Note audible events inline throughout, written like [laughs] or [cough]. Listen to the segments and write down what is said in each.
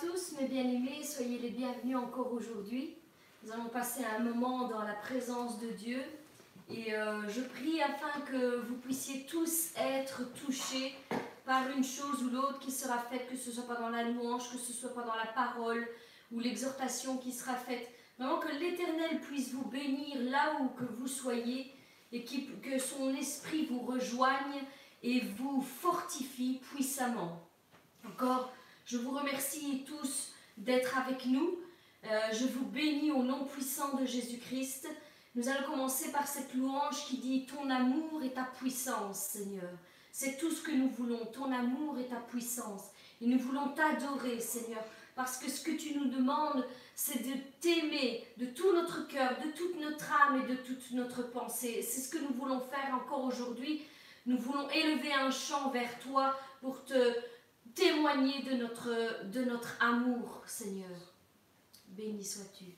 tous, mes bien-aimés, soyez les bienvenus encore aujourd'hui. Nous allons passer un moment dans la présence de Dieu et euh, je prie afin que vous puissiez tous être touchés par une chose ou l'autre qui sera faite, que ce soit pas dans la louange, que ce soit pas dans la parole ou l'exhortation qui sera faite. Vraiment que l'Éternel puisse vous bénir là où que vous soyez et que son esprit vous rejoigne et vous fortifie puissamment. Encore je vous remercie tous d'être avec nous. Euh, je vous bénis au nom puissant de Jésus-Christ. Nous allons commencer par cette louange qui dit Ton amour et ta puissance, Seigneur. C'est tout ce que nous voulons, ton amour et ta puissance. Et nous voulons t'adorer, Seigneur, parce que ce que tu nous demandes, c'est de t'aimer de tout notre cœur, de toute notre âme et de toute notre pensée. C'est ce que nous voulons faire encore aujourd'hui. Nous voulons élever un chant vers toi pour te témoigner de notre, de notre amour, Seigneur. Béni sois-tu.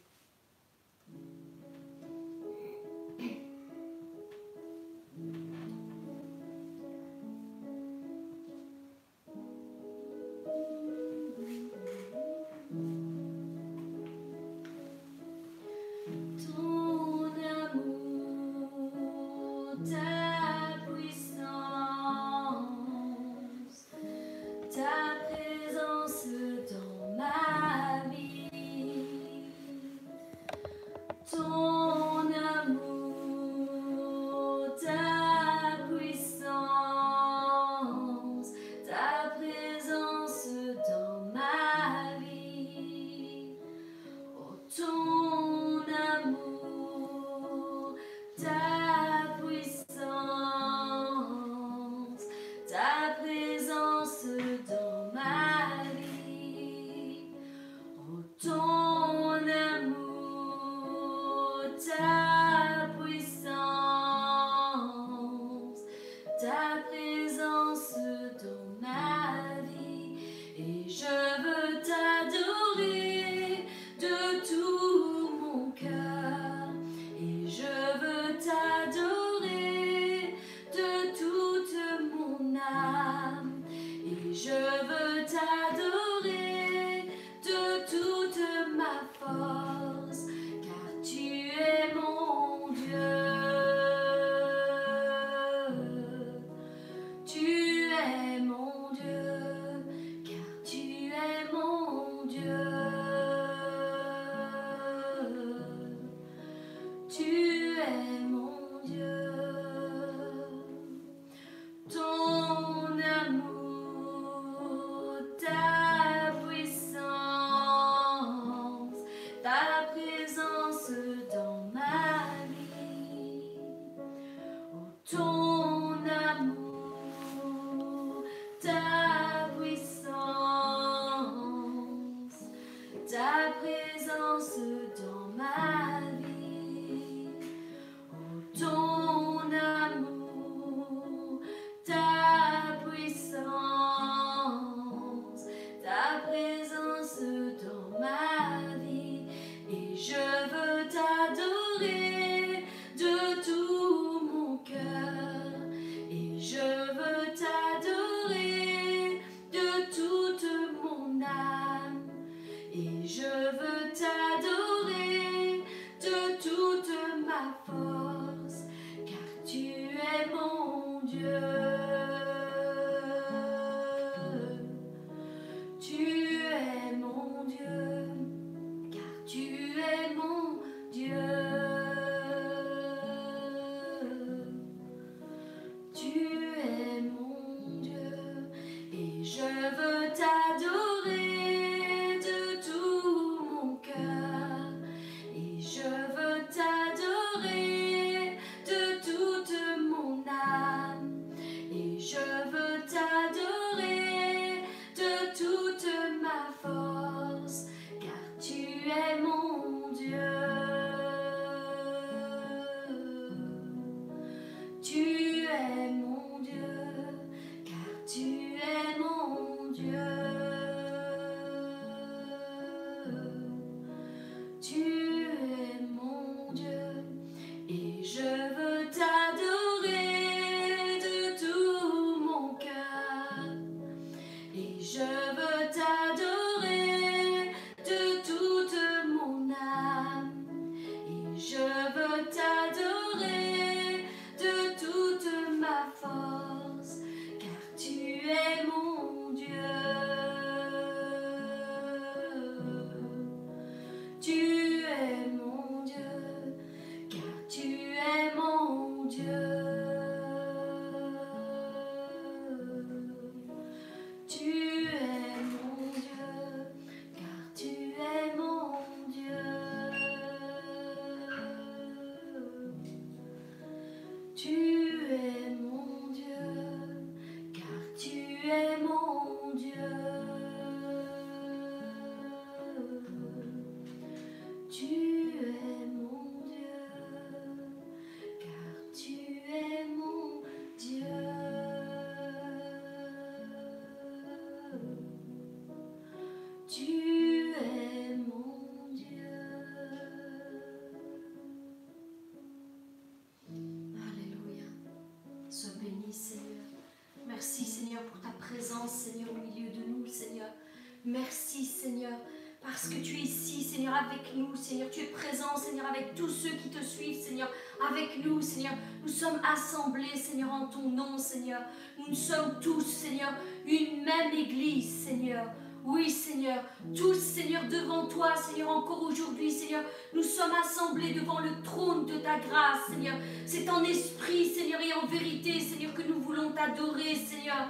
Nous, Seigneur. Tu es présent, Seigneur, avec tous ceux qui te suivent, Seigneur, avec nous, Seigneur. Nous sommes assemblés, Seigneur, en ton nom, Seigneur. Nous sommes tous, Seigneur, une même église, Seigneur. Oui, Seigneur, tous, Seigneur, devant toi, Seigneur, encore aujourd'hui, Seigneur, nous sommes assemblés devant le trône de ta grâce, Seigneur. C'est en esprit, Seigneur, et en vérité, Seigneur, que nous voulons t'adorer, Seigneur.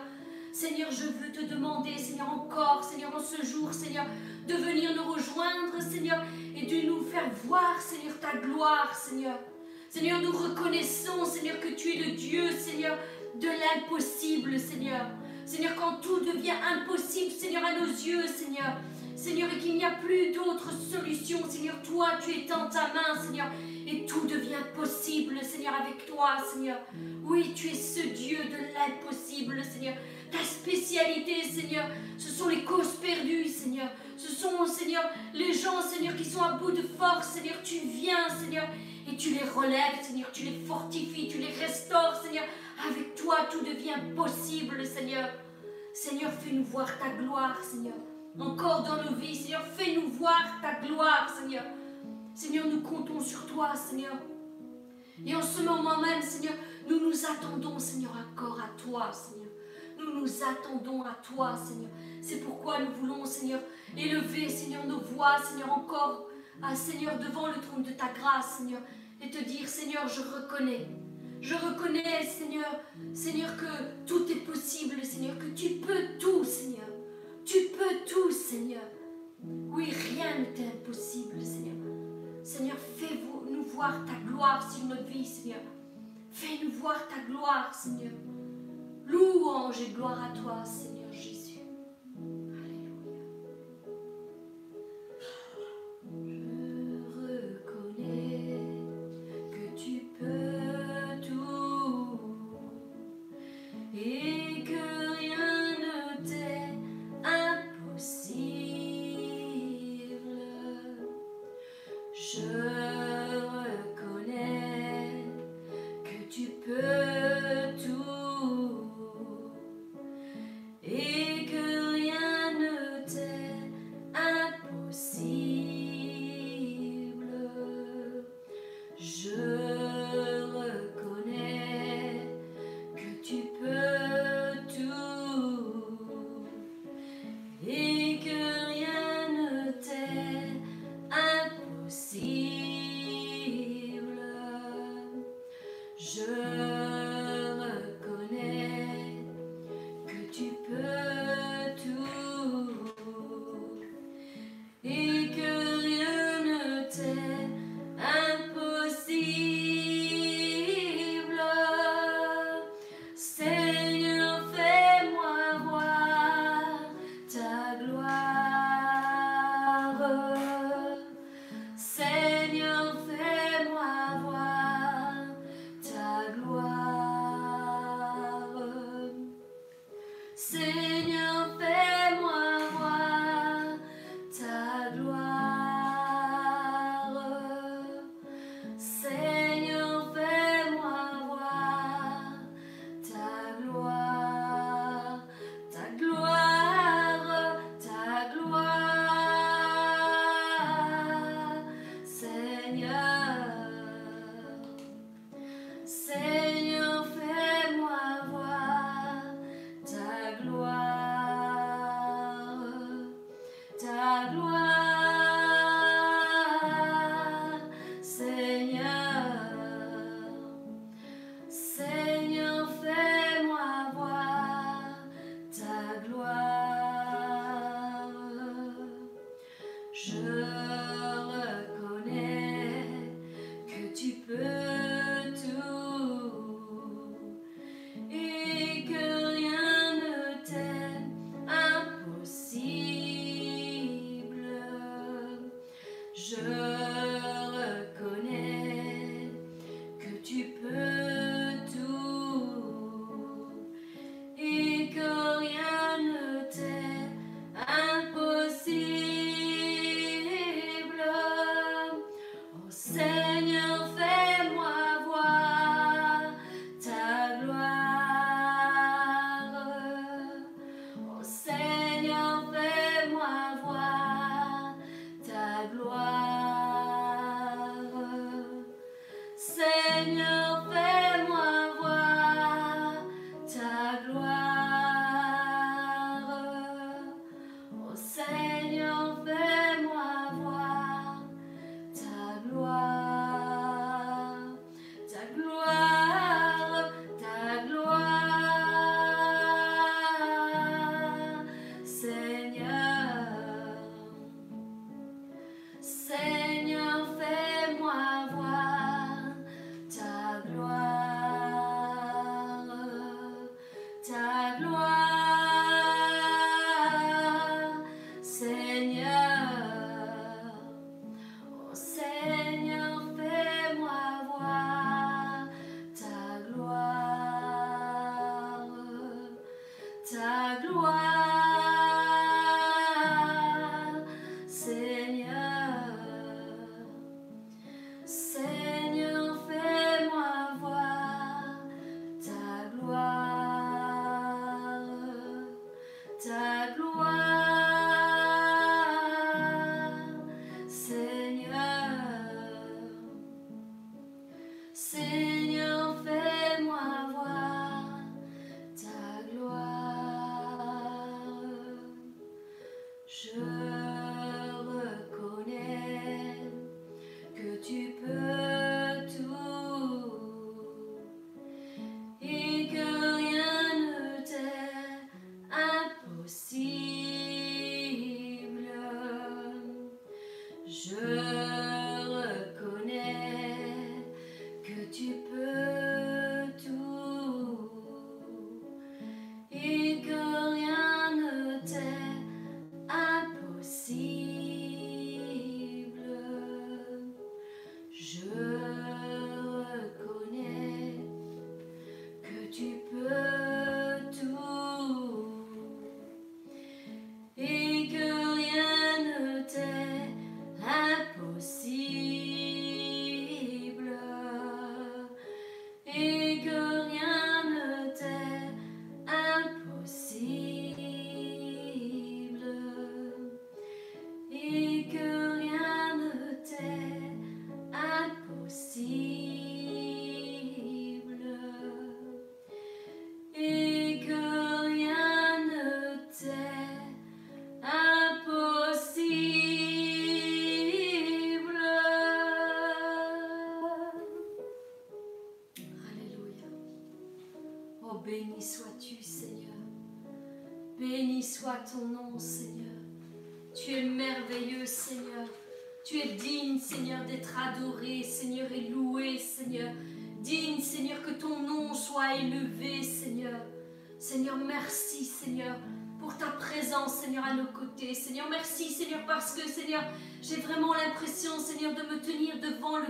Seigneur, je veux te demander, Seigneur, encore, Seigneur, en ce jour, Seigneur, de venir nous rejoindre, Seigneur, et de nous faire voir, Seigneur, ta gloire, Seigneur. Seigneur, nous reconnaissons, Seigneur, que tu es le Dieu, Seigneur, de l'impossible, Seigneur. Seigneur, quand tout devient impossible, Seigneur, à nos yeux, Seigneur. Seigneur, et qu'il n'y a plus d'autre solution, Seigneur, toi, tu es dans ta main, Seigneur, et tout devient possible, Seigneur, avec toi, Seigneur. Oui, tu es ce Dieu de l'impossible, Seigneur. Ta spécialité, Seigneur, ce sont les causes perdues, Seigneur. Ce sont, Seigneur, les gens, Seigneur, qui sont à bout de force, Seigneur. Tu viens, Seigneur, et tu les relèves, Seigneur. Tu les fortifies, tu les restaures, Seigneur. Avec toi, tout devient possible, Seigneur. Seigneur, fais-nous voir ta gloire, Seigneur. Encore dans nos vies, Seigneur, fais-nous voir ta gloire, Seigneur. Seigneur, nous comptons sur toi, Seigneur. Et en ce moment même, Seigneur, nous nous attendons, Seigneur, encore à toi, Seigneur. Nous nous attendons à toi, Seigneur. C'est pourquoi nous voulons, Seigneur, élever, Seigneur, nos voix, Seigneur, encore, Seigneur, devant le trône de ta grâce, Seigneur, et te dire, Seigneur, je reconnais je reconnais, Seigneur, Seigneur, que tout est possible, Seigneur, que tu peux tout, Seigneur. Tu peux tout, Seigneur. Oui, rien n'est impossible, Seigneur. Seigneur, fais-nous voir ta gloire sur notre vie, Seigneur. Fais-nous voir ta gloire, Seigneur. Louange et gloire à toi, Seigneur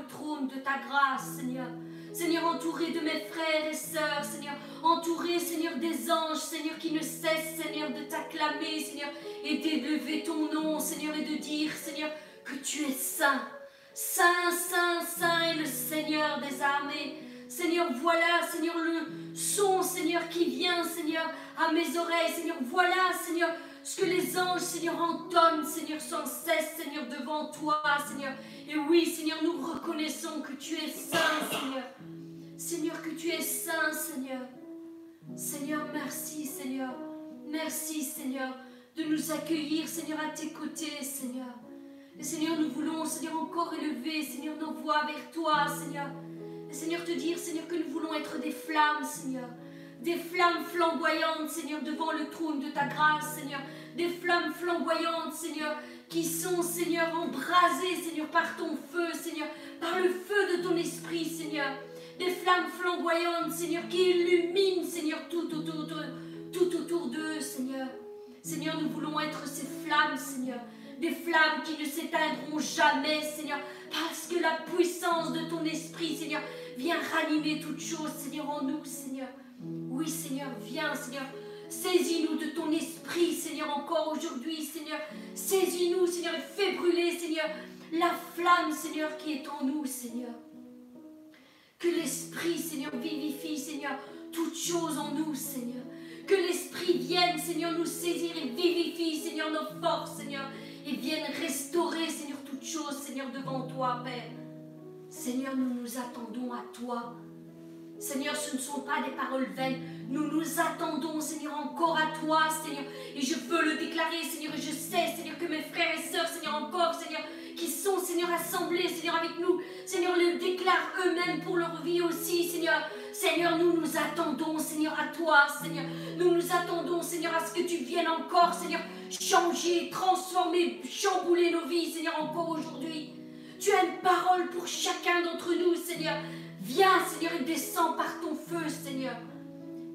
trône de ta grâce, Seigneur. Seigneur, entouré de mes frères et sœurs, Seigneur, entouré, Seigneur, des anges, Seigneur, qui ne cessent, Seigneur, de t'acclamer, Seigneur, et d'élever ton nom, Seigneur, et de dire, Seigneur, que tu es saint. Saint, saint, saint est le Seigneur des armées. Seigneur, voilà, Seigneur, le son, Seigneur, qui vient, Seigneur, à mes oreilles. Seigneur, voilà, Seigneur, ce que les anges, Seigneur, entonnent, Seigneur, sans cesse, Seigneur, devant toi, Seigneur. Et oui, Seigneur, nous reconnaissons que tu es saint, Seigneur. Seigneur, que tu es saint, Seigneur. Seigneur, merci, Seigneur. Merci, Seigneur, de nous accueillir, Seigneur, à tes côtés, Seigneur. Et Seigneur, nous voulons, Seigneur, encore élever, Seigneur, nos voix vers toi, Seigneur. Et Seigneur, te dire, Seigneur, que nous voulons être des flammes, Seigneur. Des flammes flamboyantes, Seigneur, devant le trône de ta grâce, Seigneur. Des flammes flamboyantes, Seigneur, qui sont, Seigneur, embrasées, Seigneur, par ton feu, Seigneur, par le feu de ton esprit, Seigneur. Des flammes flamboyantes, Seigneur, qui illuminent, Seigneur, tout autour, tout autour d'eux, Seigneur. Seigneur, nous voulons être ces flammes, Seigneur. Des flammes qui ne s'éteindront jamais, Seigneur, parce que la puissance de ton esprit, Seigneur, vient ranimer toutes choses, Seigneur, en nous, Seigneur. Oui, Seigneur, viens, Seigneur, Saisis-nous de ton esprit, Seigneur, encore aujourd'hui, Seigneur. Saisis-nous, Seigneur, et fais brûler, Seigneur, la flamme, Seigneur, qui est en nous, Seigneur. Que l'esprit, Seigneur, vivifie, Seigneur, toutes choses en nous, Seigneur. Que l'esprit vienne, Seigneur, nous saisir et vivifie, Seigneur, nos forces, Seigneur, et vienne restaurer, Seigneur, toutes choses, Seigneur, devant toi, Père. Seigneur, nous nous attendons à toi. Seigneur, ce ne sont pas des paroles vaines. Nous nous attendons, Seigneur, encore à toi, Seigneur. Et je veux le déclarer, Seigneur. Et je sais, Seigneur, que mes frères et sœurs, Seigneur, encore, Seigneur, qui sont, Seigneur, assemblés, Seigneur, avec nous, Seigneur, le déclarent eux-mêmes pour leur vie aussi, Seigneur. Seigneur, nous nous attendons, Seigneur, à toi, Seigneur. Nous nous attendons, Seigneur, à ce que tu viennes encore, Seigneur, changer, transformer, chambouler nos vies, Seigneur, encore aujourd'hui. Tu as une parole pour chacun d'entre nous, Seigneur. Viens, Seigneur, et descends par ton feu, Seigneur.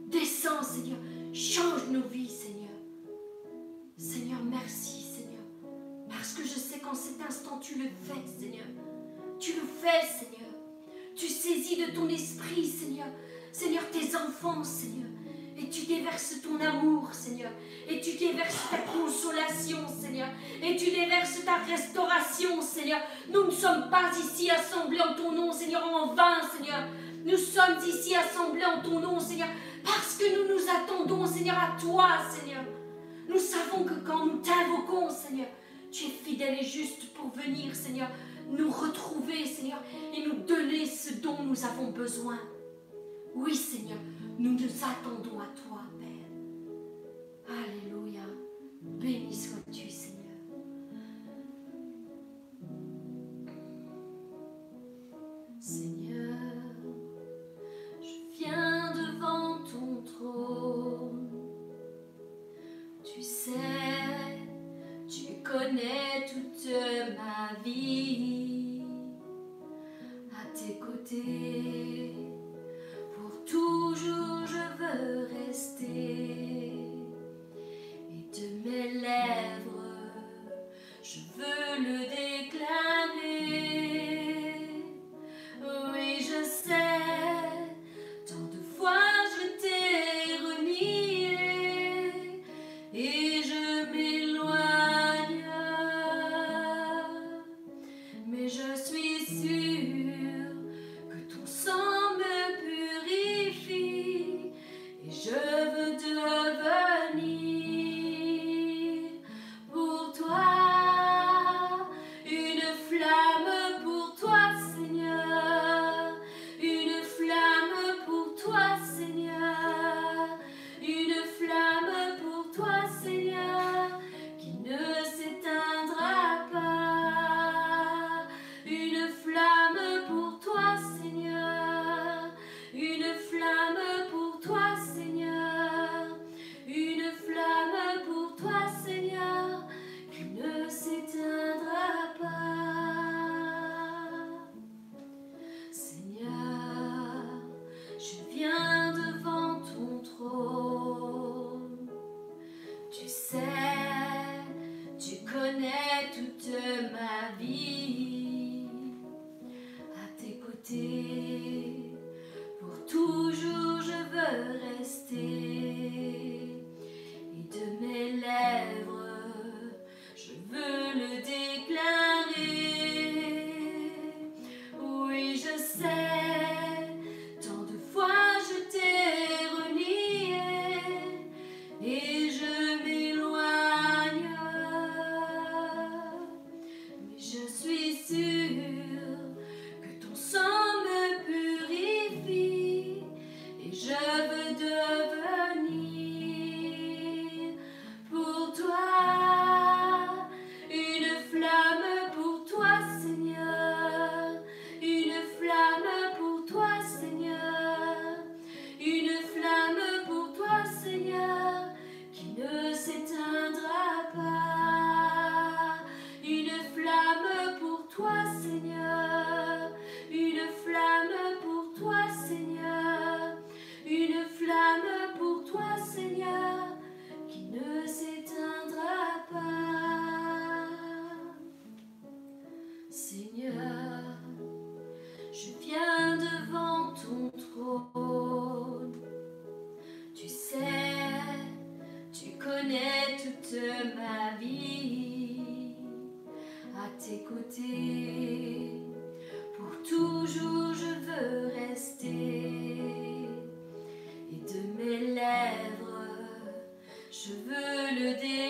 Descends, Seigneur. Change nos vies, Seigneur. Seigneur, merci, Seigneur. Parce que je sais qu'en cet instant, tu le fais, Seigneur. Tu le fais, Seigneur. Tu saisis de ton esprit, Seigneur. Seigneur, tes enfants, Seigneur. Et tu déverses ton amour, Seigneur. Et tu déverses ta consolation, Seigneur. Et tu déverses ta restauration, Seigneur. Nous ne sommes pas ici assemblés en ton nom, Seigneur, en vain, Seigneur. Nous sommes ici assemblés en ton nom, Seigneur, parce que nous nous attendons, Seigneur, à toi, Seigneur. Nous savons que quand nous t'invoquons, Seigneur, tu es fidèle et juste pour venir, Seigneur, nous retrouver, Seigneur, et nous donner ce dont nous avons besoin. Oui, Seigneur, nous nous attendons à toi, Père. Alléluia. Béni sois-tu, Je veux le dé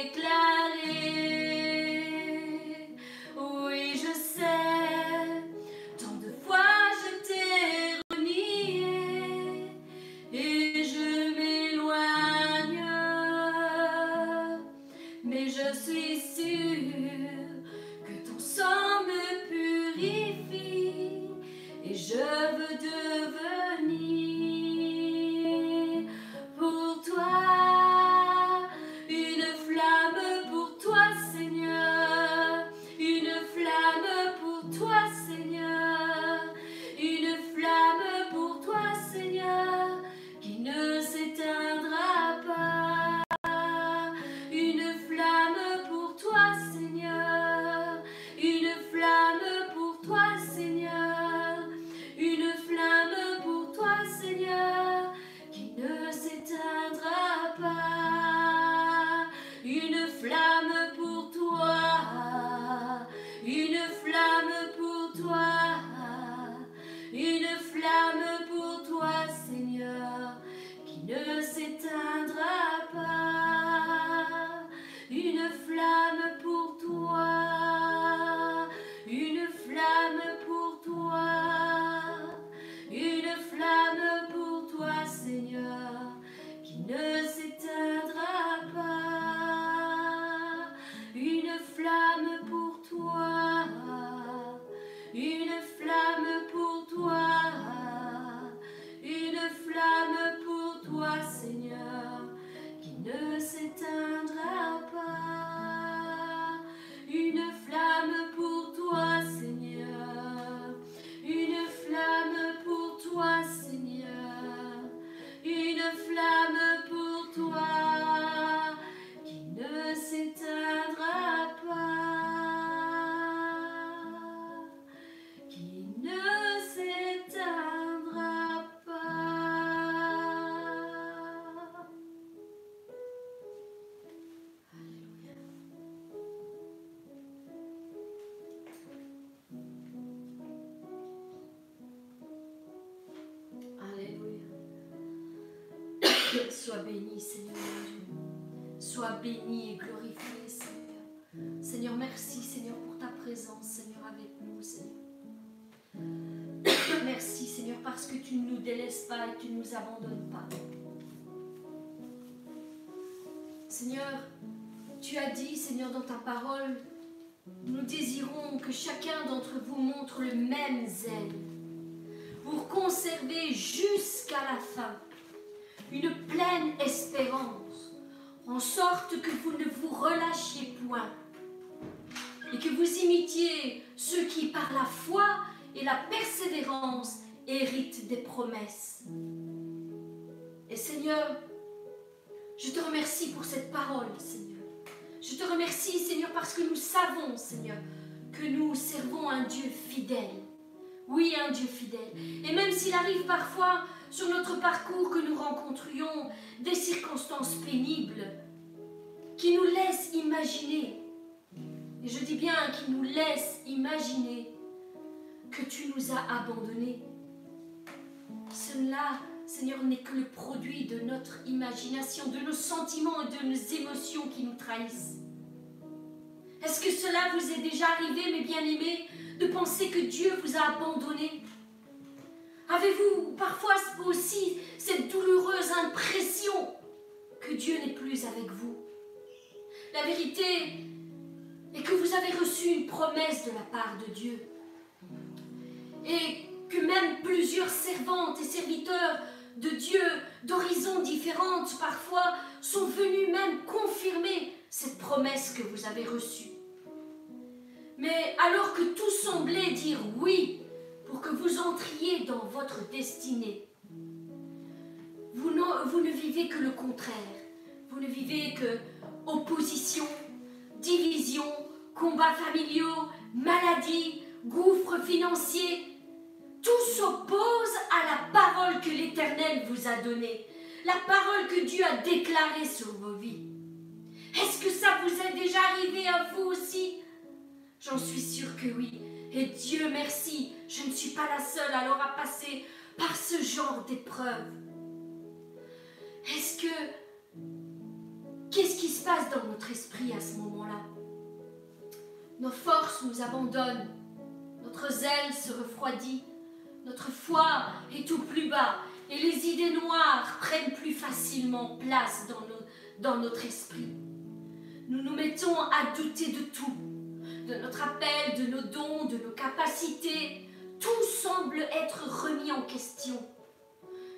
Sois béni, Seigneur Sois béni et glorifié, Seigneur. Seigneur, merci, Seigneur, pour ta présence, Seigneur, avec nous, [coughs] Merci, Seigneur, parce que tu ne nous délaisses pas et tu ne nous abandonnes pas. Seigneur, tu as dit, Seigneur, dans ta parole, nous désirons que chacun d'entre vous montre le même zèle pour conserver jusqu'à la fin espérance, en sorte que vous ne vous relâchiez point et que vous imitiez ceux qui, par la foi et la persévérance, héritent des promesses. Et Seigneur, je te remercie pour cette parole, Seigneur. Je te remercie, Seigneur, parce que nous savons, Seigneur, que nous servons un Dieu fidèle. Oui, un Dieu fidèle. Et même s'il arrive parfois sur notre parcours que nous rencontrions des circonstances pénibles qui nous laissent imaginer, et je dis bien qui nous laissent imaginer que tu nous as abandonnés. Cela, Seigneur, n'est que le produit de notre imagination, de nos sentiments et de nos émotions qui nous trahissent. Est-ce que cela vous est déjà arrivé, mes bien-aimés, de penser que Dieu vous a abandonné Avez-vous parfois aussi cette douloureuse impression que Dieu n'est plus avec vous? La vérité est que vous avez reçu une promesse de la part de Dieu. Et que même plusieurs servantes et serviteurs de Dieu d'horizons différentes parfois sont venus même confirmer cette promesse que vous avez reçue. Mais alors que tout semblait dire oui pour que vous entriez dans votre destinée, vous ne, vivez que le contraire. Vous ne vivez que opposition, division, combats familiaux, maladies, gouffres financiers. Tout s'oppose à la parole que l'Éternel vous a donnée, la parole que Dieu a déclarée sur vos vies. Est-ce que ça vous est déjà arrivé à vous aussi? J'en suis sûre que oui. Et Dieu merci, je ne suis pas la seule alors à passer par ce genre d'épreuve. Est-ce que... Qu'est-ce qui se passe dans notre esprit à ce moment-là? Nos forces nous abandonnent, notre zèle se refroidit, notre foi est tout plus bas et les idées noires prennent plus facilement place dans, dans notre esprit. Nous nous mettons à douter de tout de notre appel, de nos dons, de nos capacités. Tout semble être remis en question.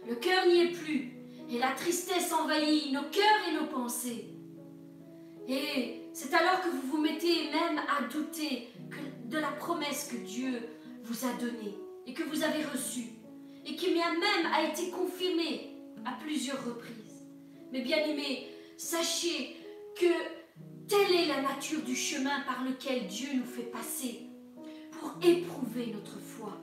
Le cœur n'y est plus et la tristesse envahit nos cœurs et nos pensées. Et c'est alors que vous vous mettez même à douter de la promesse que Dieu vous a donnée et que vous avez reçue et qui même a été confirmée à plusieurs reprises. Mais bien aimés, sachez que Telle est la nature du chemin par lequel Dieu nous fait passer pour éprouver notre foi.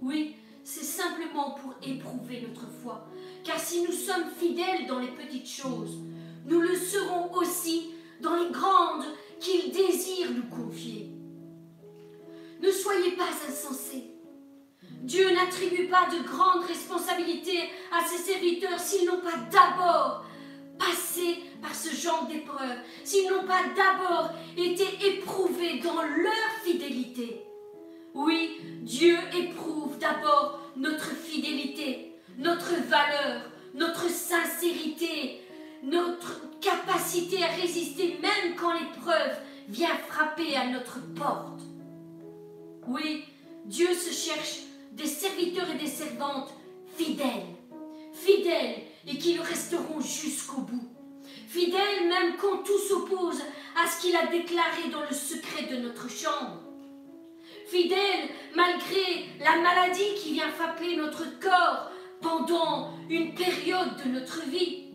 Oui, c'est simplement pour éprouver notre foi. Car si nous sommes fidèles dans les petites choses, nous le serons aussi dans les grandes qu'il désire nous confier. Ne soyez pas insensés. Dieu n'attribue pas de grandes responsabilités à ses serviteurs s'ils n'ont pas d'abord passé par ce genre d'épreuve, s'ils n'ont pas d'abord été éprouvés dans leur fidélité. Oui, Dieu éprouve d'abord notre fidélité, notre valeur, notre sincérité, notre capacité à résister même quand l'épreuve vient frapper à notre porte. Oui, Dieu se cherche des serviteurs et des servantes fidèles, fidèles et qui le resteront jusqu'au bout. Fidèles même quand tout s'oppose à ce qu'il a déclaré dans le secret de notre chambre. Fidèles malgré la maladie qui vient frapper notre corps pendant une période de notre vie.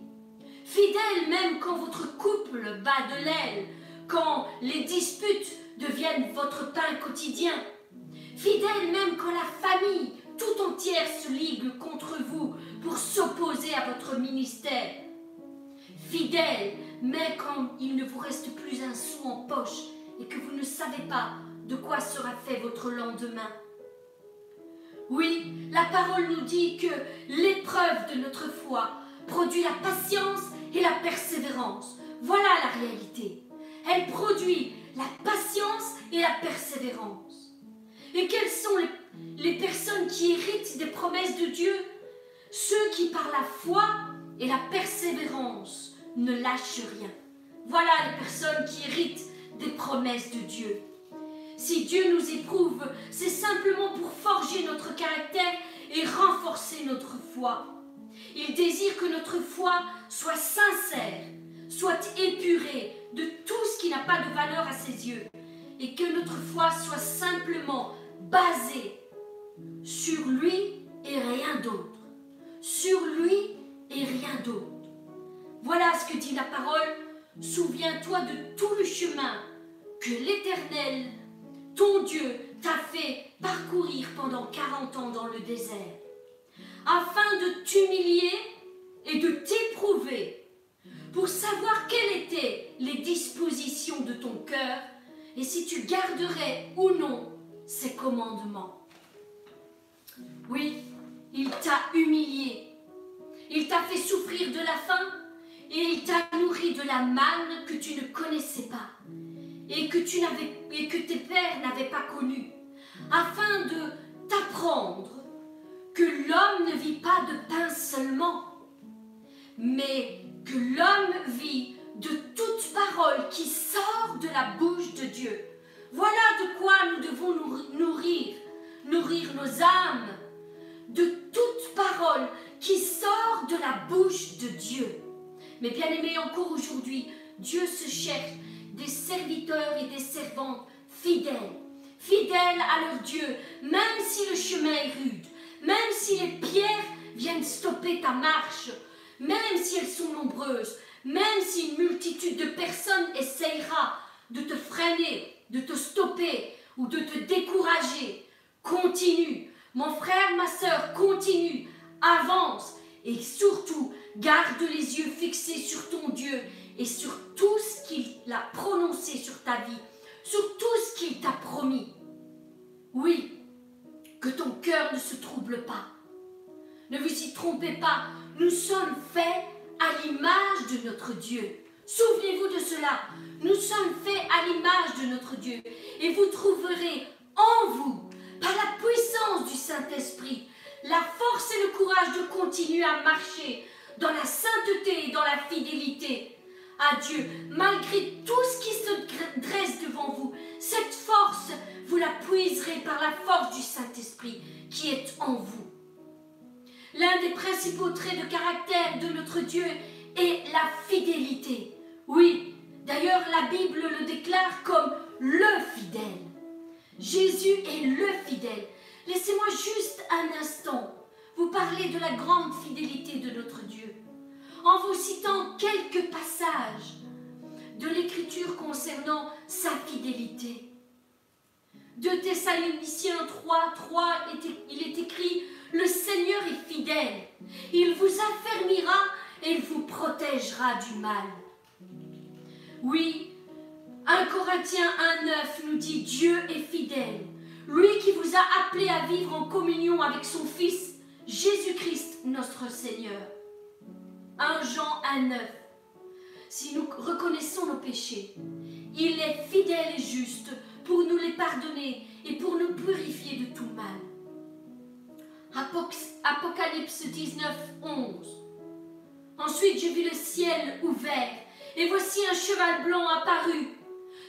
Fidèles même quand votre couple bat de l'aile, quand les disputes deviennent votre pain quotidien. Fidèles même quand la famille tout entière se ligue contre vous pour s'opposer à votre ministère. Fidèle, mais quand il ne vous reste plus un sou en poche et que vous ne savez pas de quoi sera fait votre lendemain. Oui, la parole nous dit que l'épreuve de notre foi produit la patience et la persévérance. Voilà la réalité. Elle produit la patience et la persévérance. Et quelles sont les, les personnes qui héritent des promesses de Dieu? Ceux qui par la foi et la persévérance ne lâchent rien. Voilà les personnes qui héritent des promesses de Dieu. Si Dieu nous éprouve, c'est simplement pour forger notre caractère et renforcer notre foi. Il désire que notre foi soit sincère, soit épurée de tout ce qui n'a pas de valeur à ses yeux, et que notre foi soit simplement basée sur lui et rien d'autre sur lui et rien d'autre. Voilà ce que dit la parole. Souviens-toi de tout le chemin que l'Éternel ton Dieu t'a fait parcourir pendant 40 ans dans le désert, afin de t'humilier et de t'éprouver, pour savoir quelles étaient les dispositions de ton cœur et si tu garderais ou non ses commandements. Oui, il t'a humilié, il t'a fait souffrir de la faim et il t'a nourri de la manne que tu ne connaissais pas et que, tes pères n'avaient pas connue, afin de t'apprendre que l'homme ne vit pas de pain seulement, mais que l'homme vit de toute parole qui sort de la bouche de Dieu. Voilà de quoi nous devons nous nourrir, nourrir nos âmes, de toute parole qui sort de la bouche de Dieu. Mais bien aimé, encore aujourd'hui, Dieu se cherche des serviteurs et des servantes fidèles, fidèles à leur Dieu, même si le chemin est rude, même si les pierres viennent stopper ta marche, même si elles sont nombreuses, même si une multitude de personnes essayera de te freiner, de te stopper ou de te décourager, continue. Mon frère, ma soeur, continue, avance et surtout garde les yeux fixés sur ton Dieu et sur tout ce qu'il a prononcé sur ta vie, sur tout ce qu'il t'a promis. Oui, que ton cœur ne se trouble pas. Ne vous y trompez pas, nous sommes faits à l'image de notre Dieu. Souvenez-vous de cela. Nous sommes faits à l'image de notre Dieu. Et vous trouverez en vous, par la puissance du Saint-Esprit, la force et le courage de continuer à marcher dans la sainteté et dans la fidélité à Dieu, malgré tout ce qui se dresse devant vous. Cette force, vous la puiserez par la force du Saint-Esprit qui est en vous. L'un des principaux traits de caractère de notre Dieu est la fidélité. Oui, d'ailleurs la Bible le déclare comme le fidèle. Jésus est le fidèle. Laissez-moi juste un instant vous parler de la grande fidélité de notre Dieu en vous citant quelques passages de l'Écriture concernant sa fidélité. De Thessaloniciens 3, 3, il est écrit Le Seigneur est fidèle, il vous affermira et il vous protégera du mal. Oui, 1 Corinthiens 1,9 nous dit Dieu est fidèle, lui qui vous a appelé à vivre en communion avec son Fils, Jésus-Christ notre Seigneur. 1 Jean 1,9 Si nous reconnaissons nos péchés, il est fidèle et juste pour nous les pardonner et pour nous purifier de tout mal. Apocalypse 19, 11. Ensuite, j'ai vu le ciel ouvert, et voici un cheval blanc apparu.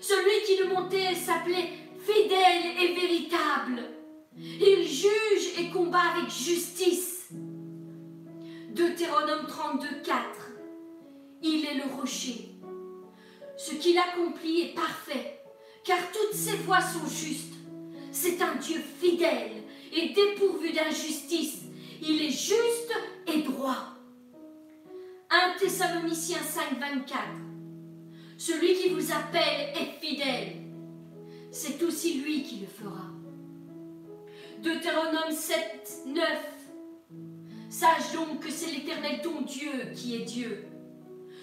Celui qui le montait s'appelait fidèle et véritable. Il juge et combat avec justice. Deutéronome 32, 4. Il est le rocher. Ce qu'il accomplit est parfait, car toutes ses voies sont justes. C'est un Dieu fidèle et dépourvu d'injustice. Il est juste et droit. 1 Thessaloniciens 5, 24. Celui qui vous appelle est fidèle. C'est aussi lui qui le fera. Deutéronome 7, 9. Sache donc que c'est l'Éternel ton Dieu qui est Dieu.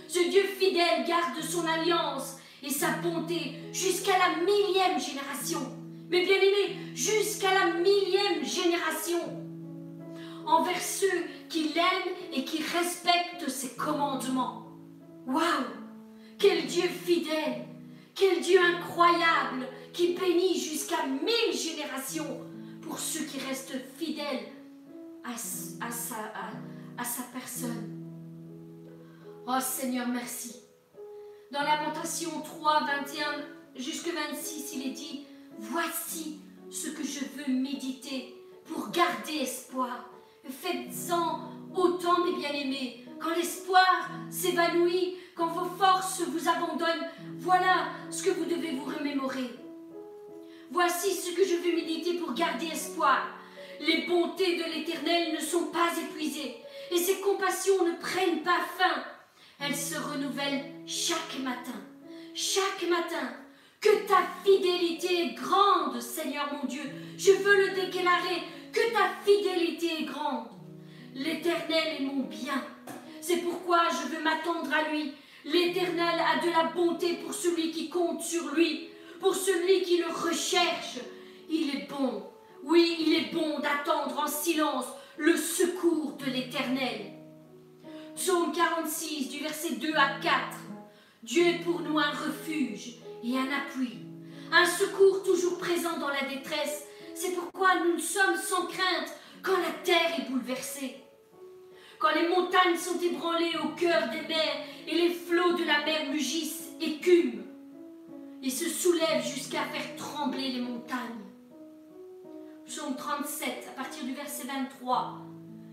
Ce Dieu fidèle garde son alliance et sa bonté jusqu'à la millième génération. Mais bien aimé, jusqu'à la millième génération. Envers ceux qui l'aiment et qui respectent ses commandements. Waouh Quel Dieu fidèle Quel Dieu incroyable qui bénit jusqu'à mille générations pour ceux qui restent fidèles à, sa, personne. Oh Seigneur, merci. Dans Lamentation 3, 21 jusqu'à 26, il est dit, voici ce que je veux méditer pour garder espoir. Faites-en autant, mes bien-aimés. Quand l'espoir s'évanouit, quand vos forces vous abandonnent, voilà ce que vous devez vous remémorer. Voici ce que je veux méditer pour garder espoir. Les bontés de l'Éternel ne sont pas épuisées et ses compassions ne prennent pas fin. Elles se renouvellent chaque matin. Chaque matin, que ta fidélité est grande, Seigneur mon Dieu. Je veux le déclarer, que ta fidélité est grande. L'Éternel est mon bien. C'est pourquoi je veux m'attendre à lui. L'Éternel a de la bonté pour celui qui compte sur lui, pour celui qui le recherche. Il est bon, oui, il est bon d'attendre en silence le secours de l'Éternel. Psaume 46 du verset 2 à 4. Dieu est pour nous un refuge et un appui, un secours toujours présent dans la détresse. C'est pourquoi nous sommes sans crainte quand la terre est bouleversée. Quand les montagnes sont ébranlées au cœur des mers et les flots de la mer mugissent, écument et se soulèvent jusqu'à faire trembler les montagnes. Psaume 37, à partir du verset 23.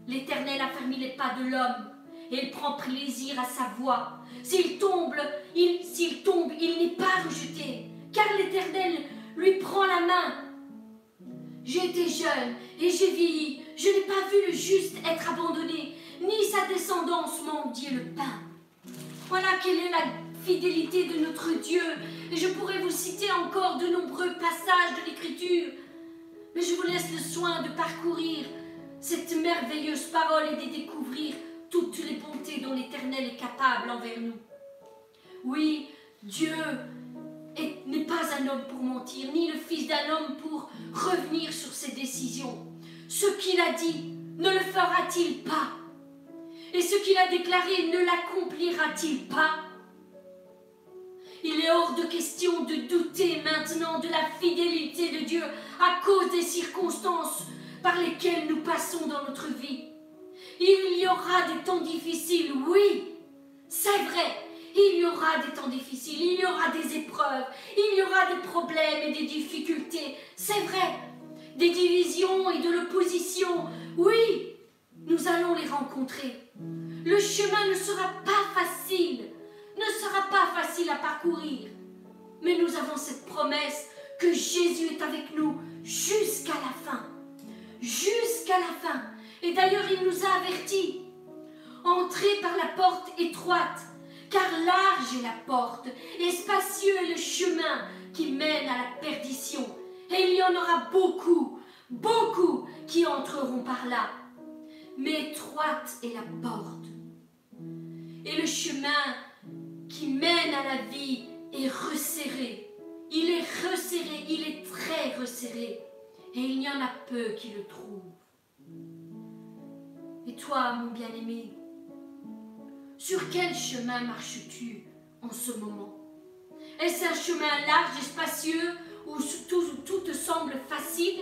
L'Éternel a fermé les pas de l'homme et il prend plaisir à sa voix. S'il tombe, il, il n'est pas rejeté, car l'Éternel lui prend la main. J'ai été jeune et j'ai vieilli, je n'ai pas vu le juste être abandonné, ni sa descendance mendier le pain. Voilà quelle est la fidélité de notre Dieu. Et je pourrais vous citer encore de nombreux passages de l'Écriture. Mais je vous laisse le soin de parcourir cette merveilleuse parole et de découvrir toutes les bontés dont l'Éternel est capable envers nous. Oui, Dieu n'est pas un homme pour mentir, ni le fils d'un homme pour revenir sur ses décisions. Ce qu'il a dit, ne le fera-t-il pas? Et ce qu'il a déclaré, ne l'accomplira-t-il pas? Il est hors de question de douter maintenant de la fidélité de Dieu à cause des circonstances par lesquelles nous passons dans notre vie. Il y aura des temps difficiles, oui, c'est vrai. Il y aura des temps difficiles, il y aura des épreuves, il y aura des problèmes et des difficultés, c'est vrai. Des divisions et de l'opposition, oui, nous allons les rencontrer. Le chemin ne sera pas facile, ne sera pas facile à parcourir. Mais nous avons cette promesse que Jésus est avec nous jusqu'à la fin. Jusqu'à la fin. Et d'ailleurs, il nous a avertis. Entrez par la porte étroite, car large est la porte, et spacieux est le chemin qui mène à la perdition. Et il y en aura beaucoup, beaucoup qui entreront par là. Mais étroite est la porte. Et le chemin qui mène à la vie est resserré. Il est resserré, il est très resserré. Et il y en a peu qui le trouvent. Et toi, mon bien-aimé, sur quel chemin marches-tu en ce moment? Est-ce un chemin large et spacieux où tout, tout te semble facile?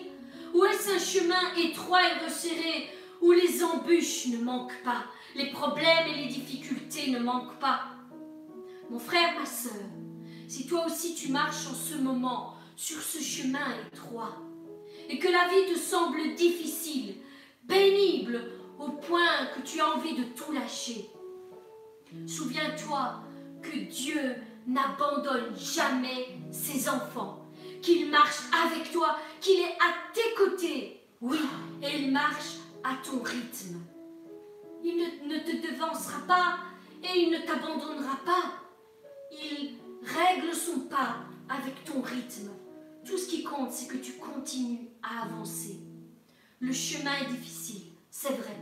Ou est-ce un chemin étroit et resserré où les embûches ne manquent pas, les problèmes et les difficultés ne manquent pas? Mon frère, ma soeur, si toi aussi tu marches en ce moment sur ce chemin étroit et que la vie te semble difficile, pénible, au point que tu as envie de tout lâcher. Souviens-toi que Dieu n'abandonne jamais ses enfants, qu'il marche avec toi, qu'il est à tes côtés. Oui, et il marche à ton rythme. Il ne, ne te devancera pas et il ne t'abandonnera pas. Il règle son pas avec ton rythme. Tout ce qui compte, c'est que tu continues à avancer. Le chemin est difficile, c'est vrai.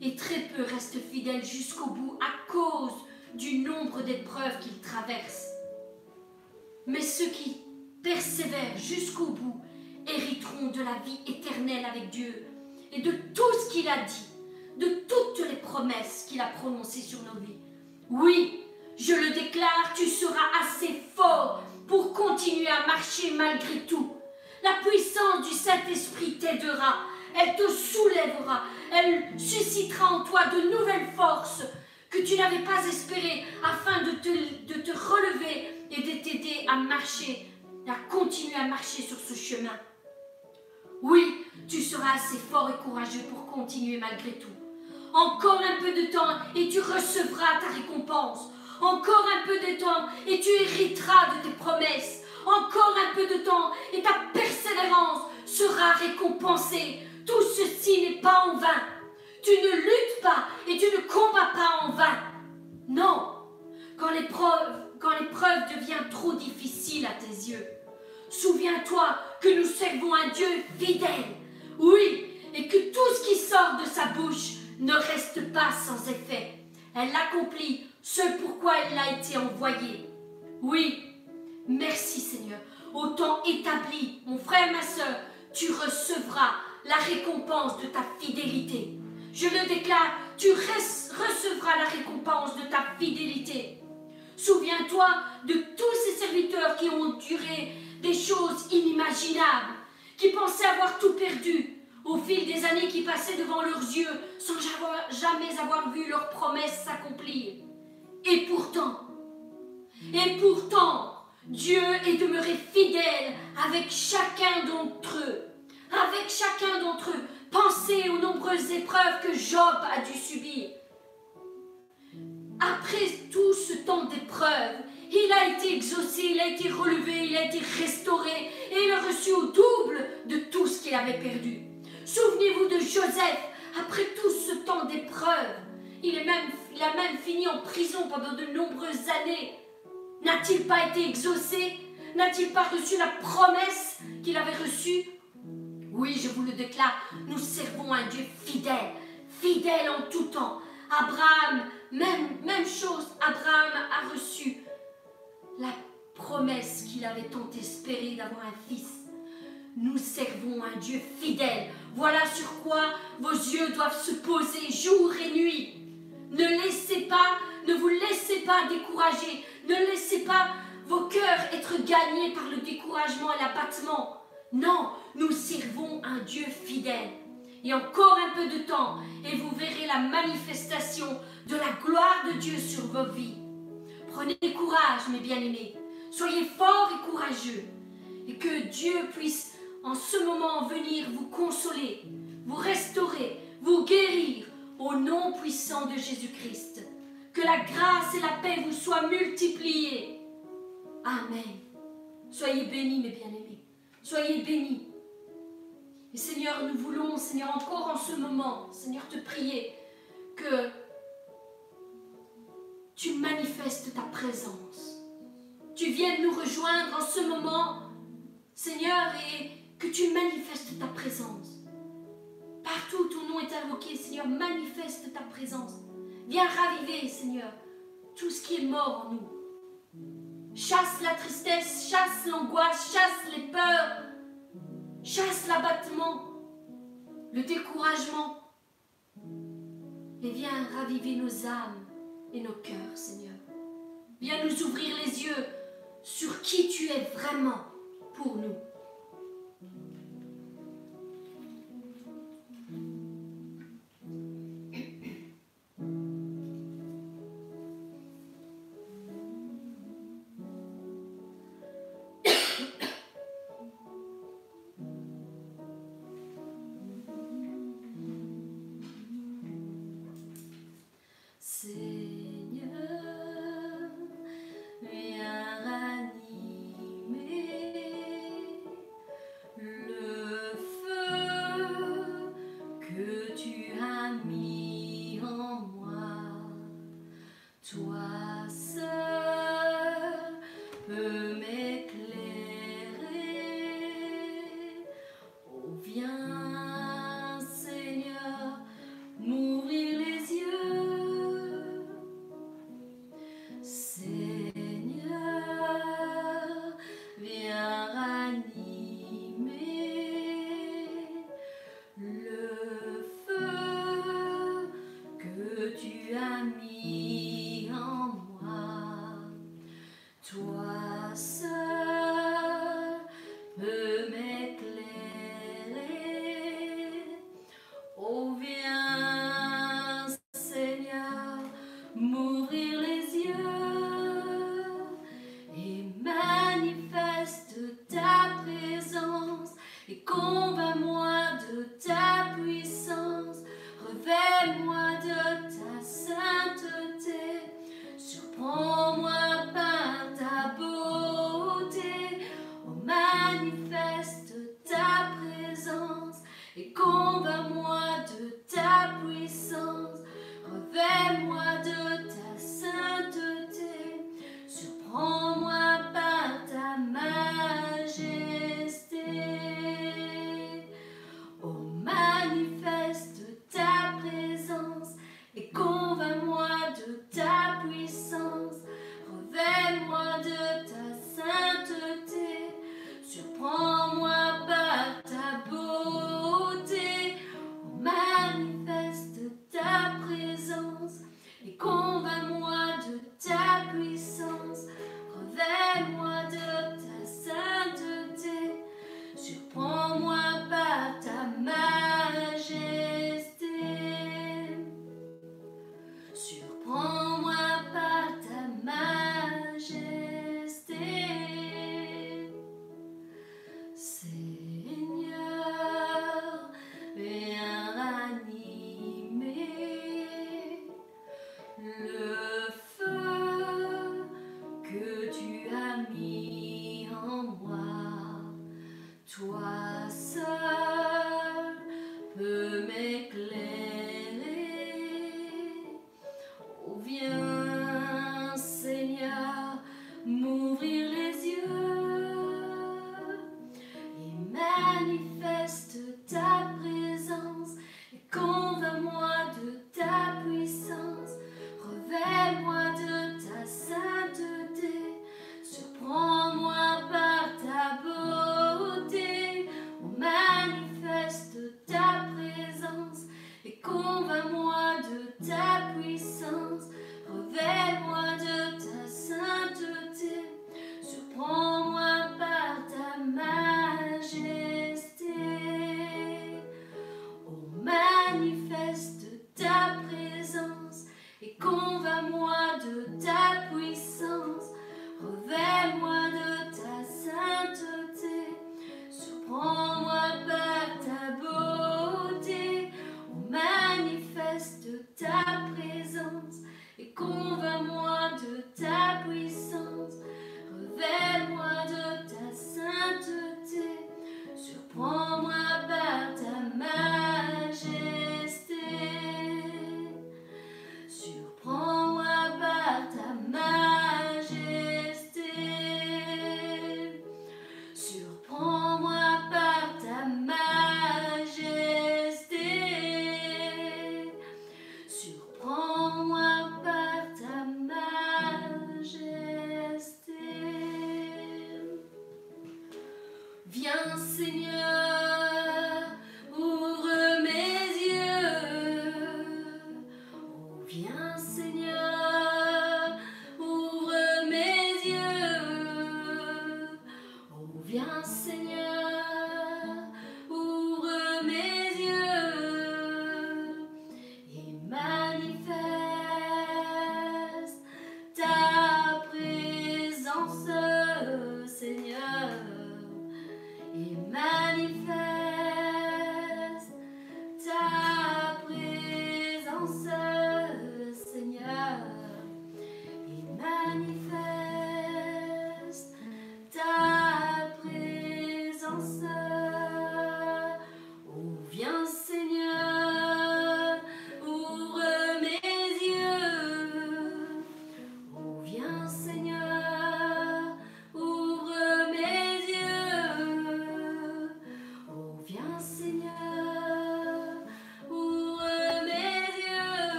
Et très peu restent fidèles jusqu'au bout à cause du nombre d'épreuves qu'ils traversent. Mais ceux qui persévèrent jusqu'au bout hériteront de la vie éternelle avec Dieu et de tout ce qu'il a dit, de toutes les promesses qu'il a prononcées sur nos vies. Oui, je le déclare, tu seras assez fort pour continuer à marcher malgré tout. La puissance du Saint-Esprit t'aidera elle te soulèvera, elle suscitera en toi de nouvelles forces que tu n'avais pas espérées afin de te, relever et de t'aider à marcher, à continuer à marcher sur ce chemin. Oui, tu seras assez fort et courageux pour continuer malgré tout. Encore un peu de temps et tu recevras ta récompense. Encore un peu de temps et tu hériteras de tes promesses. Encore un peu de temps et ta persévérance sera récompensée. Tout ceci n'est pas en vain. Tu ne luttes pas et tu ne combats pas en vain. Non, quand l'épreuve devient trop difficile à tes yeux. Souviens-toi que nous servons un Dieu fidèle. Oui, et que tout ce qui sort de sa bouche ne reste pas sans effet. Elle accomplit ce pourquoi elle a été envoyée. Oui, merci Seigneur. Au temps établi, mon frère, ma soeur, tu recevras la récompense de ta fidélité. Je le déclare, tu recevras la récompense de ta fidélité. Souviens-toi de tous ces serviteurs qui ont duré des choses inimaginables, qui pensaient avoir tout perdu au fil des années qui passaient devant leurs yeux sans jamais avoir vu leurs promesses s'accomplir. Et pourtant, et pourtant, Dieu est demeuré fidèle avec chacun d'entre eux. Avec chacun d'entre eux. Pensez aux nombreuses épreuves que Job a dû subir. Après tout ce temps d'épreuve, il a été exaucé, il a été relevé, il a été restauré et il a reçu au double de tout ce qu'il avait perdu. Souvenez-vous de Joseph, après tout ce temps d'épreuve. Il, même, il a même fini en prison pendant de nombreuses années. N'a-t-il pas été exaucé? N'a-t-il pas reçu la promesse qu'il avait reçue? Oui, je vous le déclare, nous servons un Dieu fidèle, fidèle en tout temps. Abraham, même, même chose, Abraham a reçu la promesse qu'il avait tant espéré d'avoir un fils. Nous servons un Dieu fidèle. Voilà sur quoi vos yeux doivent se poser jour et nuit. Ne laissez pas, ne vous laissez pas décourager. Ne laissez pas vos cœurs être gagnés par le découragement et l'abattement. Non, nous servons un Dieu fidèle. Et encore un peu de temps, et vous verrez la manifestation de la gloire de Dieu sur vos vies. Prenez courage, mes bien-aimés. Soyez forts et courageux. Et que Dieu puisse en ce moment venir vous consoler, vous restaurer, vous guérir au nom puissant de Jésus-Christ. Que la grâce et la paix vous soient multipliées. Amen. Soyez bénis, mes bien-aimés. Soyez bénis. Et Seigneur, nous voulons, Seigneur, encore en ce moment, Seigneur, te prier que tu manifestes ta présence. Tu viennes nous rejoindre en ce moment, Seigneur, et que tu manifestes ta présence. Partout où ton nom est invoqué, Seigneur, manifeste ta présence. Viens raviver, Seigneur, tout ce qui est mort en nous. Chasse la tristesse, chasse l'angoisse, chasse les peurs, chasse l'abattement, le découragement. Et viens raviver nos âmes et nos cœurs, Seigneur. Viens nous ouvrir les yeux sur qui tu es vraiment pour nous.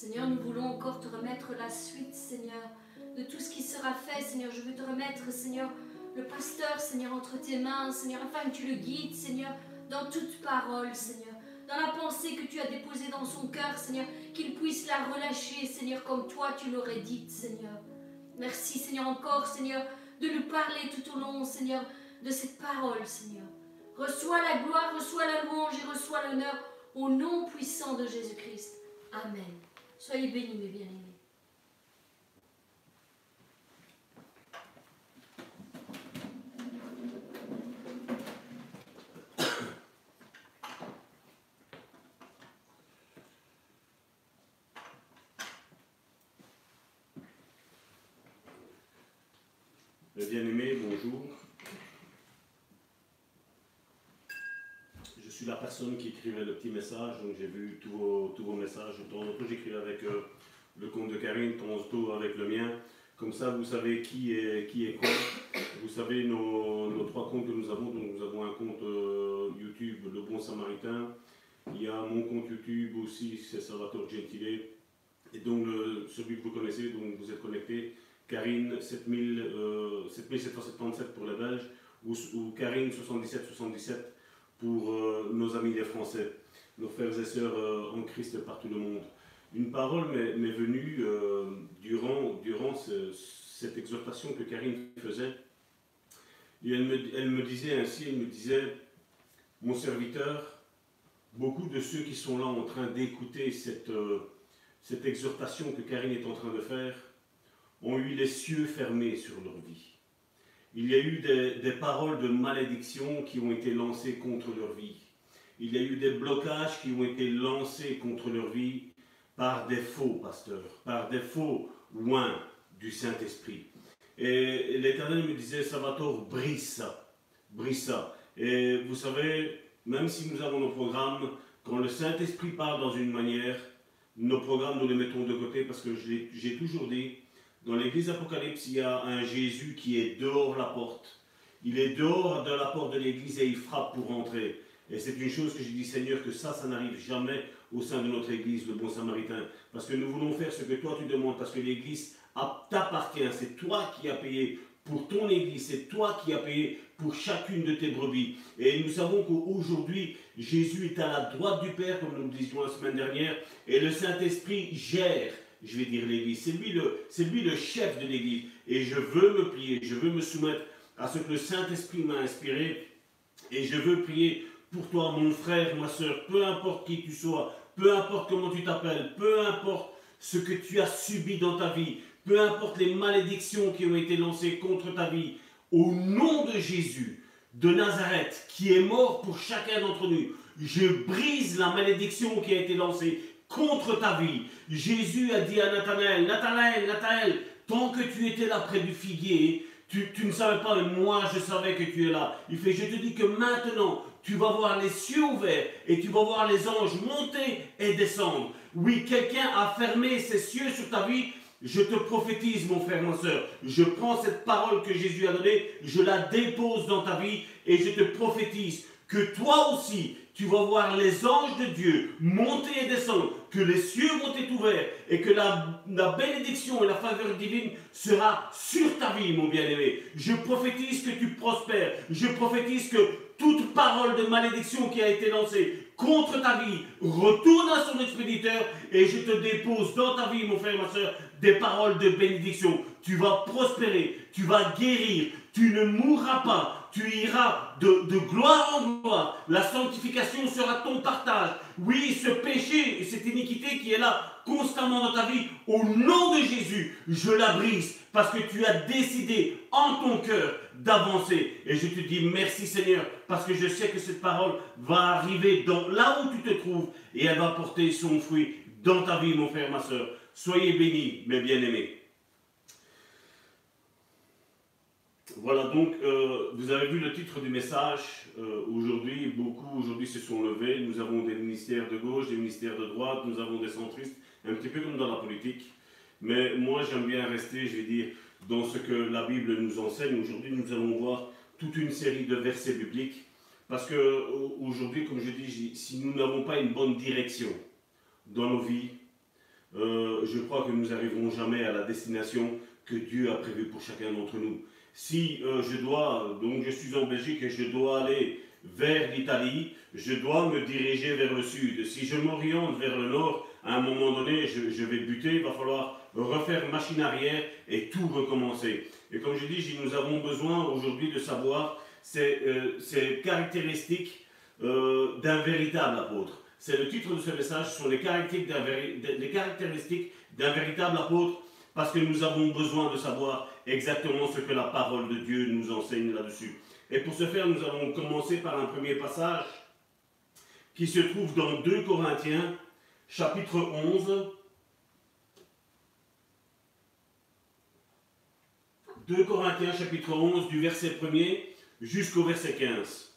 Seigneur, nous voulons encore te remettre la suite, Seigneur, de tout ce qui sera fait, Seigneur. Je veux te remettre, Seigneur, le pasteur, Seigneur, entre tes mains, Seigneur, afin que tu le guides, Seigneur, dans toute parole, Seigneur. Dans la pensée que tu as déposée dans son cœur, Seigneur, qu'il puisse la relâcher, Seigneur, comme toi tu l'aurais dite, Seigneur. Merci, Seigneur, encore, Seigneur, de nous parler tout au long, Seigneur, de cette parole, Seigneur. Reçois la gloire, reçois la louange et reçois l'honneur au nom puissant de Jésus-Christ. Amen. Soyez bénis, mes bien-aimés. bien-aimé, bonjour. La personne qui écrivait le petit message, donc j'ai vu tous vos, tous vos messages. En temps, j'écrivais avec euh, le compte de Karine, en temps avec le mien. Comme ça, vous savez qui est, qui est quoi. Vous savez nos, nos trois comptes que nous avons. Donc, nous avons un compte euh, YouTube, Le Bon Samaritain. Il y a mon compte YouTube aussi, c'est Salvatore Gentile. Et donc, celui que vous connaissez, donc vous êtes connecté, Karine 7000, euh, 7777 pour les Belges, ou, ou Karine 7777 pour euh, nos amis les Français, nos frères et sœurs euh, en Christ partout le monde. Une parole m'est venue euh, durant, durant ce- cette exhortation que Karine faisait. Et elle me, elle me disait ainsi, elle me disait, mon serviteur, beaucoup de ceux qui sont là en train d'écouter cette, cette exhortation que Karine est en train de faire ont eu les cieux fermés sur leur vie. Il y a eu des, paroles de malédiction qui ont été lancées contre leur vie. Il y a eu des blocages qui ont été lancés contre leur vie par des faux pasteurs, par des faux loin du Saint-Esprit. Et l'Éternel me disait, Salvatore, brise ça, brise ça. Et vous savez, même si nous avons nos programmes, quand le Saint-Esprit parle dans une manière, nos programmes, nous les mettons de côté parce que j'ai toujours dit, dans l'église Apocalypse, il y a un Jésus qui est dehors la porte. Il est dehors de la porte de l'église et il frappe pour entrer. Et c'est une chose que j'ai dit, Seigneur, que ça, ça n'arrive jamais au sein de notre église, le bon samaritain. Parce que nous voulons faire ce que toi tu demandes, parce que l'église t'appartient. C'est toi qui as payé pour ton église, c'est toi qui as payé pour chacune de tes brebis. Et nous savons qu'aujourd'hui, Jésus est à la droite du Père, comme nous le disions la semaine dernière, et le Saint-Esprit gère, je vais dire, l'église. C'est lui, le, c'est lui le chef de l'église. Et je veux me plier, je veux me soumettre à ce que le Saint-Esprit m'a inspiré. Et je veux prier pour toi, mon frère, ma soeur, peu importe qui tu sois, peu importe comment tu t'appelles, peu importe ce que tu as subi dans ta vie, peu importe les malédictions qui ont été lancées contre ta vie, au nom de Jésus de Nazareth, qui est mort pour chacun d'entre nous, je brise la malédiction qui a été lancée contre ta vie. Jésus a dit à Nathanaël, Nathanaël, Nathanaël, tant que tu étais là près du figuier, tu, tu ne savais pas, mais moi je savais que tu es là. Il fait, je te dis que maintenant, tu vas voir les cieux ouverts et tu vas voir les anges monter et descendre. Oui, quelqu'un a fermé ses cieux sur ta vie. Je te prophétise, mon frère, ma soeur. Je prends cette parole que Jésus a donnée, je la dépose dans ta vie et je te prophétise que toi aussi, tu vas voir les anges de Dieu monter et descendre, que les cieux vont être ouverts et que la, bénédiction et la faveur divine sera sur ta vie, mon bien-aimé. Je prophétise que tu prospères. Je prophétise que toute parole de malédiction qui a été lancée contre ta vie retourne à son expéditeur et je te dépose dans ta vie, mon frère et ma soeur, des paroles de bénédiction. Tu vas prospérer, tu vas guérir, tu ne mourras pas, tu iras de, gloire en gloire. La sanctification sera ton partage. Oui, ce péché et cette iniquité qui est là constamment dans ta vie, au nom de Jésus, je la brise parce que tu as décidé en ton cœur d'avancer. Et je te dis merci Seigneur parce que je sais que cette parole va arriver là où tu te trouves et elle va porter son fruit dans ta vie, mon frère, ma soeur. Soyez bénis, mes bien-aimés. Voilà donc, euh, vous avez vu le titre du message. euh, aujourd'hui, beaucoup aujourd'hui se sont levés. Nous avons des ministères de gauche, des ministères de droite, nous avons des centristes, un petit peu comme dans la politique. Mais moi, j'aime bien rester, je vais dire, dans ce que la Bible nous enseigne. Aujourd'hui, nous allons voir toute une série de versets bibliques. Parce que au- aujourd'hui, comme je dis, si nous n'avons pas une bonne direction dans nos vies, euh, je crois que nous n'arriverons jamais à la destination que Dieu a prévue pour chacun d'entre nous. Si euh, je dois, donc je suis en Belgique et je dois aller vers l'Italie, je dois me diriger vers le sud. Si je m'oriente vers le nord, à un moment donné, je, vais buter, il va falloir refaire machine arrière et tout recommencer. Et comme je dis, nous avons besoin aujourd'hui de savoir ces, euh, caractéristiques euh, d'un véritable apôtre. C'est le titre de ce message, véri- les caractéristiques d'un véritable apôtre, parce que nous avons besoin de savoir exactement ce que la parole de Dieu nous enseigne là-dessus. Et pour ce faire, nous allons commencer par un premier passage qui se trouve dans 2 Corinthiens, chapitre 11. 2 Corinthiens chapitre 11 du verset 1er jusqu'au verset 15.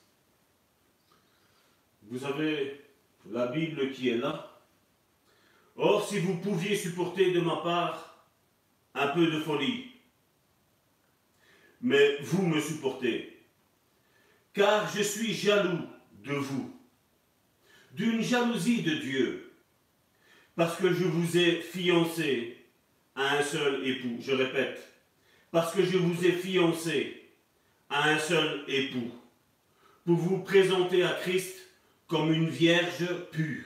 Vous avez la Bible qui est là. Or, si vous pouviez supporter de ma part un peu de folie, mais vous me supportez, car je suis jaloux de vous, d'une jalousie de Dieu, parce que je vous ai fiancé à un seul époux. Je répète, parce que je vous ai fiancé à un seul époux, pour vous présenter à Christ comme une vierge pure.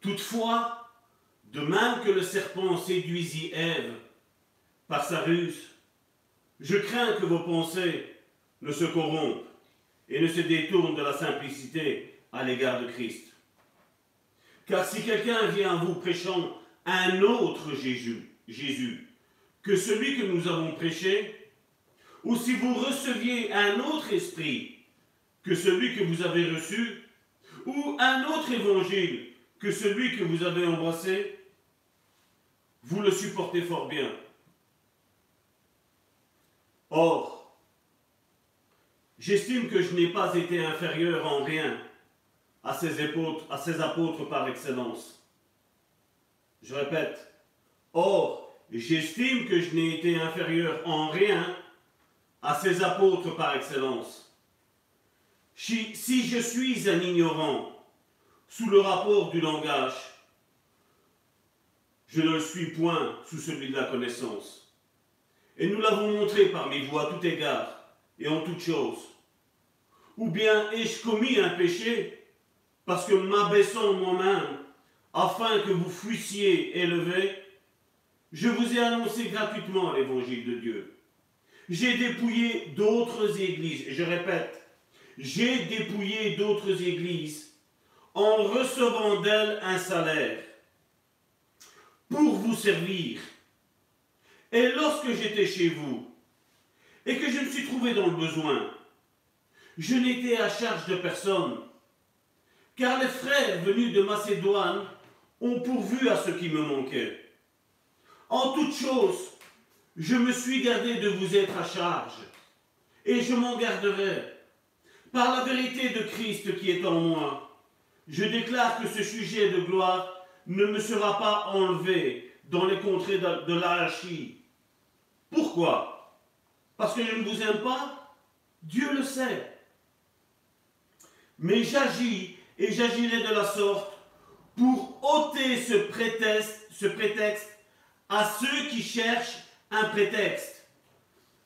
Toutefois, de même que le serpent séduisit Ève par sa ruse, je crains que vos pensées ne se corrompent et ne se détournent de la simplicité à l'égard de Christ. Car si quelqu'un vient à vous prêchant un autre Jésus, Jésus que celui que nous avons prêché, ou si vous receviez un autre esprit que celui que vous avez reçu, ou un autre évangile que celui que vous avez embrassé, vous le supportez fort bien. Or, j'estime que je n'ai pas été inférieur en rien à ces apôtres, par excellence. Je répète, or, j'estime que je n'ai été inférieur en rien à ces apôtres par excellence. Si je suis un ignorant sous le rapport du langage, je ne le suis point sous celui de la connaissance. Et nous l'avons montré parmi vous à tout égard et en toutes choses. Ou bien ai-je commis un péché parce que m'abaissant moi-même, afin que vous fussiez élevés, je vous ai annoncé gratuitement l'évangile de Dieu. J'ai dépouillé d'autres églises, et je répète, j'ai dépouillé d'autres églises en recevant d'elles un salaire pour vous servir. Et lorsque j'étais chez vous et que je me suis trouvé dans le besoin, je n'étais à charge de personne, car les frères venus de Macédoine ont pourvu à ce qui me manquait. En toute chose, je me suis gardé de vous être à charge, et je m'en garderai par la vérité de Christ qui est en moi, je déclare que ce sujet de gloire ne me sera pas enlevé dans les contrées de, l'Arachie. Pourquoi? Parce que je ne vous aime pas? Dieu le sait. Mais j'agis et j'agirai de la sorte pour ôter ce prétexte, à ceux qui cherchent un prétexte,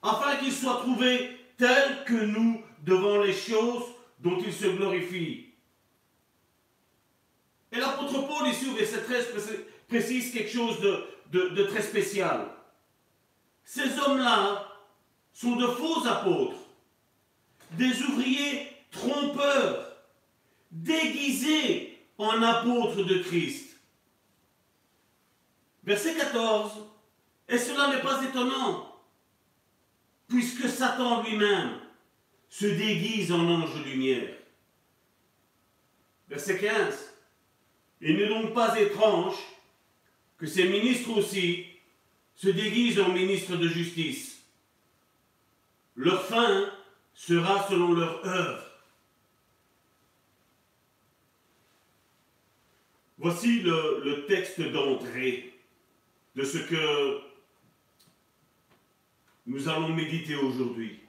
afin qu'il soit trouvé tel que nous devant les choses dont il se glorifie. Et l'apôtre Paul, ici au verset 13, précise quelque chose de, très spécial. Ces hommes-là sont de faux apôtres, des ouvriers trompeurs, déguisés en apôtres de Christ. Verset 14. Et cela n'est pas étonnant, puisque Satan lui-même se déguise en ange de lumière. Verset 15. Il n'est donc pas étrange que ces ministres aussi se déguisent en ministres de justice. Leur fin sera selon leur œuvre. Voici le, texte d'entrée de ce que nous allons méditer aujourd'hui.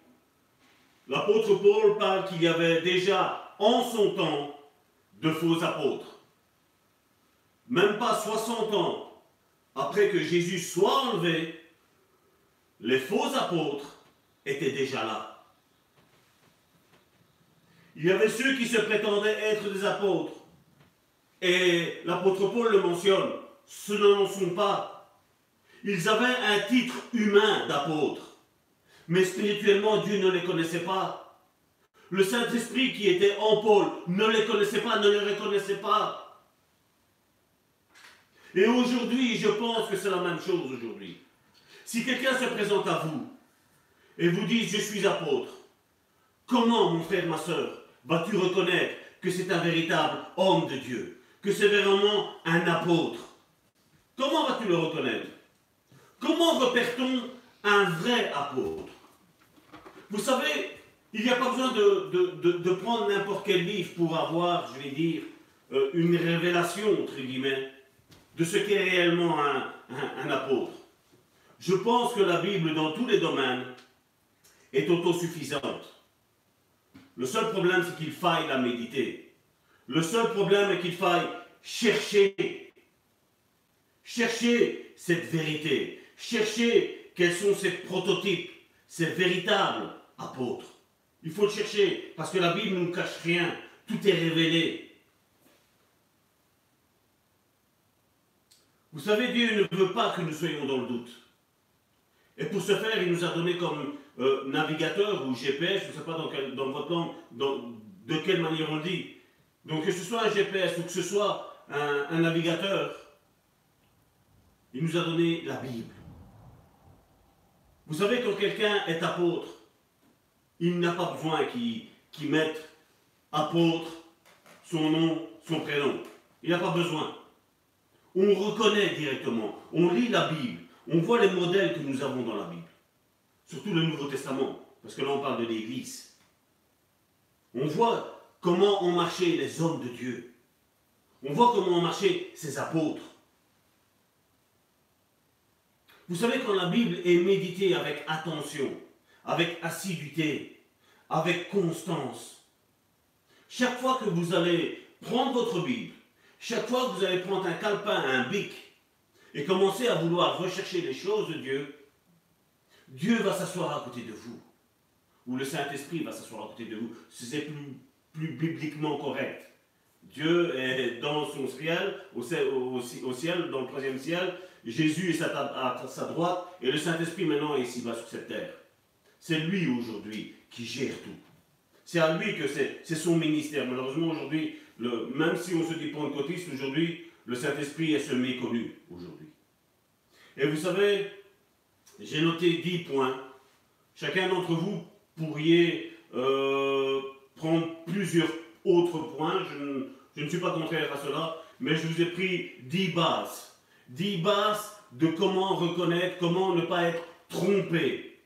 L'apôtre Paul parle qu'il y avait déjà en son temps de faux apôtres. Même pas 60 ans après que Jésus soit enlevé, les faux apôtres étaient déjà là. Il y avait ceux qui se prétendaient être des apôtres. Et l'apôtre Paul le mentionne. Ce n'en sont pas. Ils avaient un titre humain d'apôtre mais spirituellement, Dieu ne les connaissait pas. Le Saint-Esprit qui était en Paul ne les connaissait pas, ne les reconnaissait pas. Et aujourd'hui, je pense que c'est la même chose aujourd'hui. Si quelqu'un se présente à vous et vous dit je suis apôtre, comment, mon frère, ma soeur, vas-tu reconnaître que c'est un véritable homme de Dieu, que c'est vraiment un apôtre? Comment vas-tu le reconnaître? Comment repère-t-on un vrai apôtre? Vous savez, il n'y a pas besoin de, prendre n'importe quel livre pour avoir, je vais dire, euh, une révélation, entre guillemets, de ce qu'est réellement un apôtre. Je pense que la Bible, dans tous les domaines, est autosuffisante. Le seul problème, c'est qu'il faille la méditer. Le seul problème est qu'il faille chercher. Chercher cette vérité. Chercher quels sont ces prototypes, ces véritables apôtres. Il faut le chercher parce que la Bible ne nous cache rien. Tout est révélé. Vous savez, Dieu ne veut pas que nous soyons dans le doute. Et pour ce faire, il nous a donné comme euh, navigateur ou GPS, je ne sais pas dans, votre langue, de quelle manière on le dit. Donc que ce soit un GPS ou que ce soit un, navigateur, il nous a donné la Bible. Vous savez, quand quelqu'un est apôtre, il n'a pas besoin qu'il mette apôtre, son nom, son prénom. Il n'a pas besoin. On reconnaît directement. On lit la Bible. On voit les modèles que nous avons dans la Bible surtout le Nouveau Testament, parce que là on parle de l'Église. On voit comment ont marché les hommes de Dieu. On voit comment ont marché ces apôtres. Vous savez, quand la Bible est méditée avec attention, avec assiduité, avec constance, chaque fois que vous allez prendre votre Bible, chaque fois que vous allez prendre un calepin, un bic, et commencer à vouloir rechercher les choses de Dieu, Dieu va s'asseoir à côté de vous. Ou le Saint-Esprit va s'asseoir à côté de vous. C'est plus, plus bibliquement correct. Dieu est dans son ciel au, ciel, dans le troisième ciel. Jésus est à, sa droite et le Saint-Esprit maintenant est ici-bas sur cette terre. C'est lui aujourd'hui qui gère tout. C'est à lui que c'est son ministère. Malheureusement aujourd'hui, même si on se dit pentecôtiste aujourd'hui, le Saint-Esprit est ce méconnu aujourd'hui. Et vous savez, j'ai noté 10 points. Chacun d'entre vous pourriez euh, prendre plusieurs autres points. Je ne, suis pas contraire à cela, mais je vous ai pris 10 bases. 10 bases de comment reconnaître, comment ne pas être trompé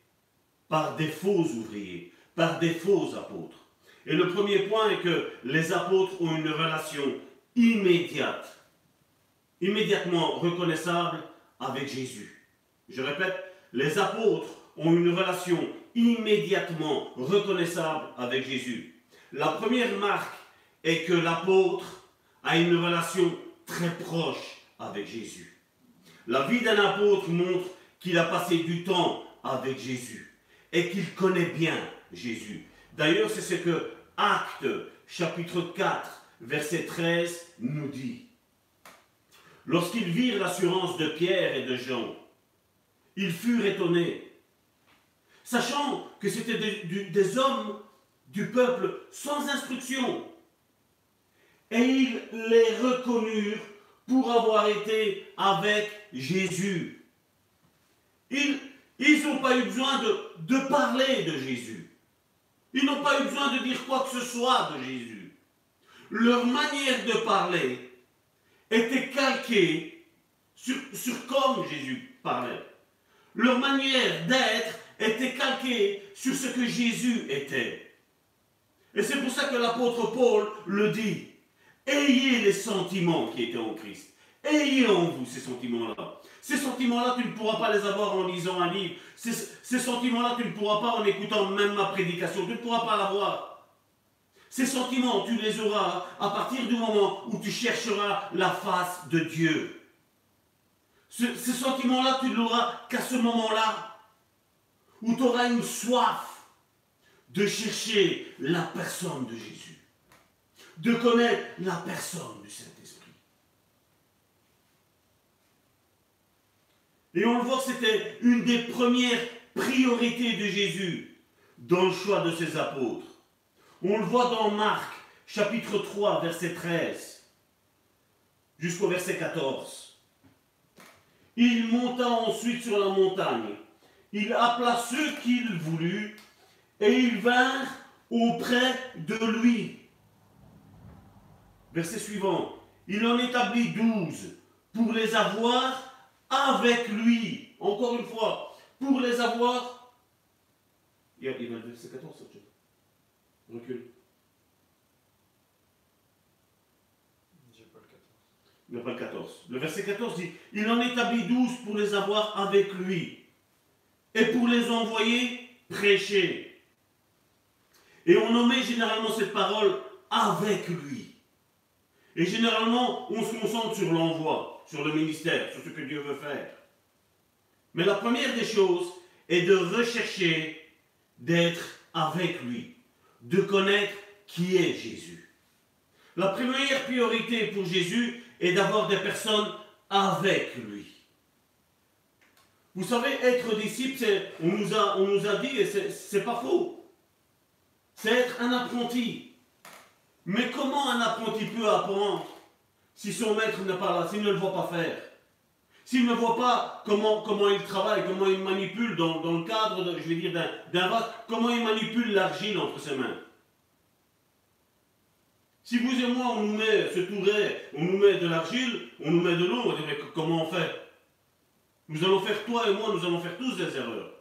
par des faux ouvriers, par des faux apôtres. Et le premier point est que les apôtres ont une relation immédiate, immédiatement reconnaissable avec Jésus. Je répète, les apôtres ont une relation immédiatement reconnaissable avec Jésus. La première marque est que l'apôtre a une relation très proche avec Jésus. La vie d'un apôtre montre qu'il a passé du temps avec Jésus et qu'il connaît bien Jésus. D'ailleurs, c'est ce que Acte chapitre 4, verset 13 nous dit. Lorsqu'ils virent l'assurance de Pierre et de Jean, ils furent étonnés, sachant que c'étaient des, hommes du peuple sans instruction. Et ils les reconnurent pour avoir été avec Jésus. Ils n'ont pas eu besoin de, de parler de Jésus. Ils n'ont pas eu besoin de dire quoi que ce soit de Jésus. Leur manière de parler était calquée sur, sur comme Jésus parlait. Leur manière d'être était calquée sur ce que Jésus était. Et c'est pour ça que l'apôtre Paul le dit. Ayez les sentiments qui étaient en Christ. Ayez en vous ces sentiments-là. Ces sentiments-là, tu ne pourras pas les avoir en lisant un livre. Ces, ces sentiments-là, tu ne pourras pas en écoutant même ma prédication. Tu ne pourras pas l'avoir. Ces sentiments, tu les auras à partir du moment où tu chercheras la face de Dieu. Ce, sentiment-là, tu ne l'auras qu'à ce moment-là, où tu auras une soif de chercher la personne de Jésus, de connaître la personne du Saint-Esprit. Et on le voit c'était une des premières priorités de Jésus dans le choix de ses apôtres. On le voit dans Marc, chapitre 3, verset 13, jusqu'au verset 14. Il monta ensuite sur la montagne. Il appela ceux qu'il voulut et ils vinrent auprès de lui. Verset suivant. Il en établit douze pour les avoir avec lui. Encore une fois, pour les avoir. Il y a, il va le verset 14, Recule. Il n'y a pas le 14. Le verset 14 dit Il en établit douze pour les avoir avec lui et pour les envoyer prêcher. Et on nommait généralement cette parole avec lui. Et généralement, on se concentre sur l'envoi, sur le ministère, sur ce que Dieu veut faire. Mais la première des choses est de rechercher d'être avec lui, de connaître qui est Jésus. La première priorité pour Jésus est d'avoir des personnes avec lui. Vous savez, être disciple, on nous, a, dit, et c'est pas faux, c'est être un apprenti. Mais comment un apprenti peut apprendre si son maître n'est pas là, s'il ne le voit pas faire S'il ne voit pas comment, comment il travaille, comment il manipule dans, dans le cadre, je vais dire, d'un vase, comment il manipule l'argile entre ses mains si vous et moi, on nous met ce touret, on nous met de l'argile, on nous met de l'eau, on dit mais comment on fait? Nous allons faire, toi et moi, nous allons faire tous des erreurs.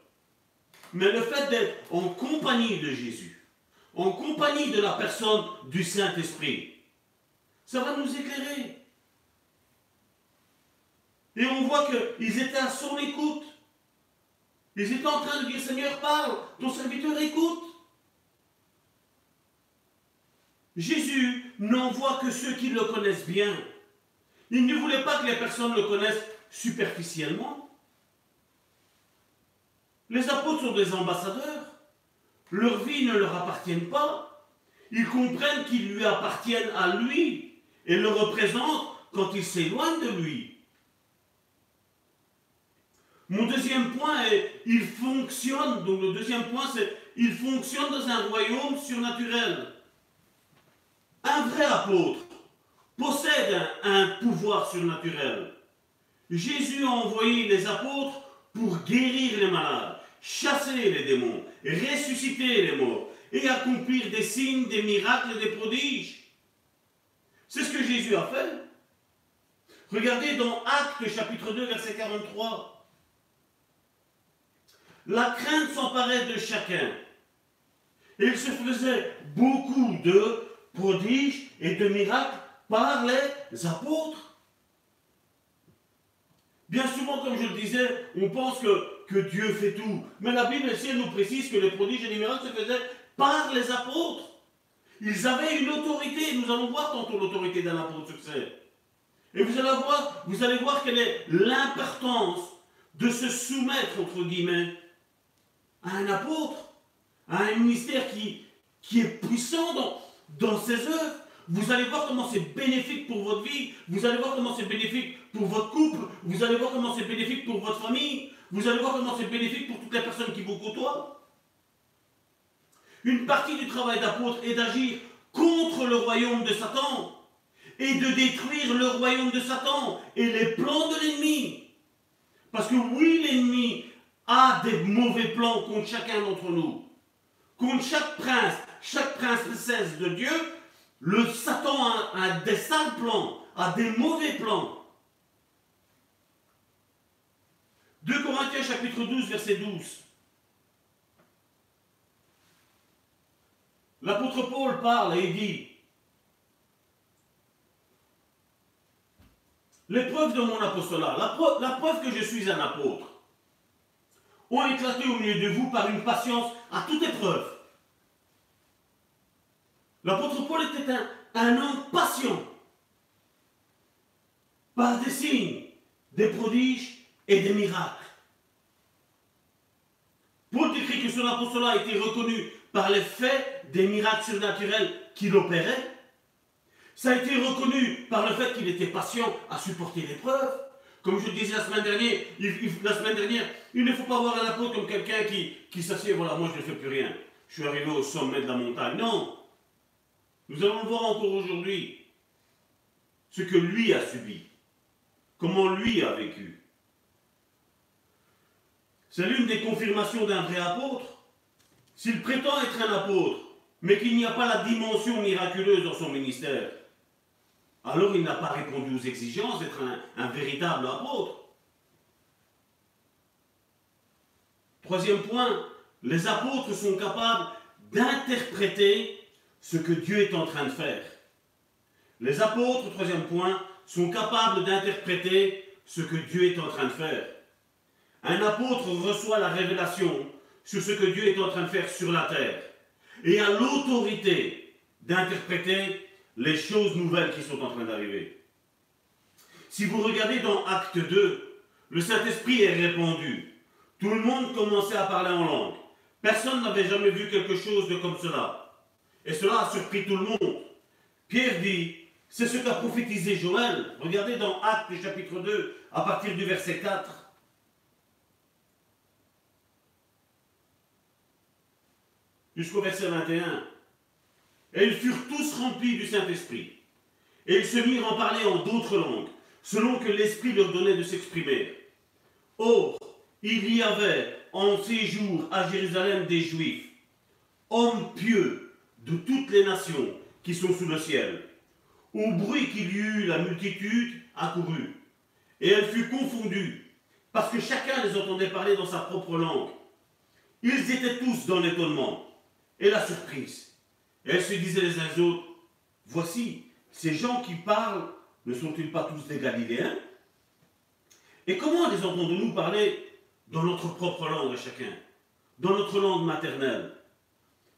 Mais le fait d'être en compagnie de Jésus, en compagnie de la personne du Saint-Esprit, ça va nous éclairer. Et on voit qu'ils étaient à son écoute. Ils étaient en train de dire Seigneur, parle, ton serviteur écoute. Jésus n'envoie que ceux qui le connaissent bien. Il ne voulait pas que les personnes le connaissent superficiellement. Les apôtres sont des ambassadeurs. Leur vie ne leur appartient pas. Ils comprennent qu'ils lui appartiennent à lui et le représentent quand ils s'éloignent de lui. Mon deuxième point est, il fonctionne, donc le deuxième point c'est, il fonctionne dans un royaume surnaturel. Un vrai apôtre possède un, pouvoir surnaturel. Jésus a envoyé les apôtres pour guérir les malades, chasser les démons, ressusciter les morts et accomplir des signes, des miracles, des prodiges. C'est ce que Jésus a fait. Regardez dans Actes chapitre 2 verset 43. La crainte s'emparait de chacun. Et il se faisait beaucoup de prodiges et de miracles par les apôtres. Bien souvent, comme je le disais, on pense que, Dieu fait tout. Mais la Bible nous précise que les prodiges et les miracles se faisaient par les apôtres. Ils avaient une autorité. Nous allons voir tantôt l'autorité d'un apôtre succès. Et vous allez voir, vous allez voir quelle est l'importance de se soumettre, entre guillemets, à un apôtre, à un ministère qui, qui est puissant dans, dans ses œuvres. Vous allez voir comment c'est bénéfique pour votre vie. Vous allez voir comment c'est bénéfique pour votre couple. Vous allez voir comment c'est bénéfique pour votre famille. Vous allez voir comment c'est bénéfique pour toutes les personnes qui vous côtoient. Une partie du travail d'apôtre est d'agir contre le royaume de Satan et de détruire le royaume de Satan et les plans de l'ennemi. Parce que oui, l'ennemi a des mauvais plans contre chacun d'entre nous. Contre chaque prince, chaque princesse de Dieu, le Satan a, des sales plans, a des mauvais plans. 2 Corinthiens chapitre 12, verset 12. L'apôtre Paul parle et dit, l'épreuve de mon apostolat, la preuve, la preuve que je suis un apôtre, ont éclaté au milieu de vous par une patience à toute épreuve L'apôtre Paul était un, homme patient, par des signes, des prodiges et des miracles. Paul décrit que son apostolat a été reconnu par les faits des miracles surnaturels qu'il opérait. Ça a été reconnu par le fait qu'il était patient à supporter l'épreuve. Comme je disais la semaine dernière, il, la semaine dernière, il ne faut pas voir un apôtre comme quelqu'un qui, qui s'assied, voilà, moi je ne fais plus rien. Je suis arrivé au sommet de la montagne. Non, nous allons voir encore aujourd'hui ce que lui a subi, comment lui a vécu. C'est l'une des confirmations d'un vrai apôtre. S'il prétend être un apôtre, mais qu'il n'y a pas la dimension miraculeuse dans son ministère, alors il n'a pas répondu aux exigences d'être un, véritable apôtre. Troisième point, les apôtres sont capables d'interpréter ce que Dieu est en train de faire. Les apôtres, troisième point, sont capables d'interpréter ce que Dieu est en train de faire. Un apôtre reçoit la révélation sur ce que Dieu est en train de faire sur la terre et a l'autorité d'interpréter les choses nouvelles qui sont en train d'arriver. Si vous regardez dans Acte 2, le Saint-Esprit est répandu. Tout le monde commençait à parler en langue. Personne n'avait jamais vu quelque chose de comme cela. Et cela a surpris tout le monde. Pierre dit, c'est ce qu'a prophétisé Joël. Regardez dans Actes chapitre 2, à partir du verset 4. Jusqu'au verset 21. Et ils furent tous remplis du Saint-Esprit. Et ils se mirent en parler en d'autres langues, selon que l'Esprit leur donnait de s'exprimer. Or, il y avait en ces jours à Jérusalem des Juifs, hommes pieux de toutes les nations qui sont sous le ciel. Au bruit qu'il y eut, la multitude accourut, et elle fut confondue, parce que chacun les entendait parler dans sa propre langue. Ils étaient tous dans l'étonnement et la surprise. Elles se disaient les uns aux autres, voici, ces gens qui parlent, ne sont-ils pas tous des Galiléens? Et comment les entendons-nous parler dans notre propre langue chacun, dans notre langue maternelle.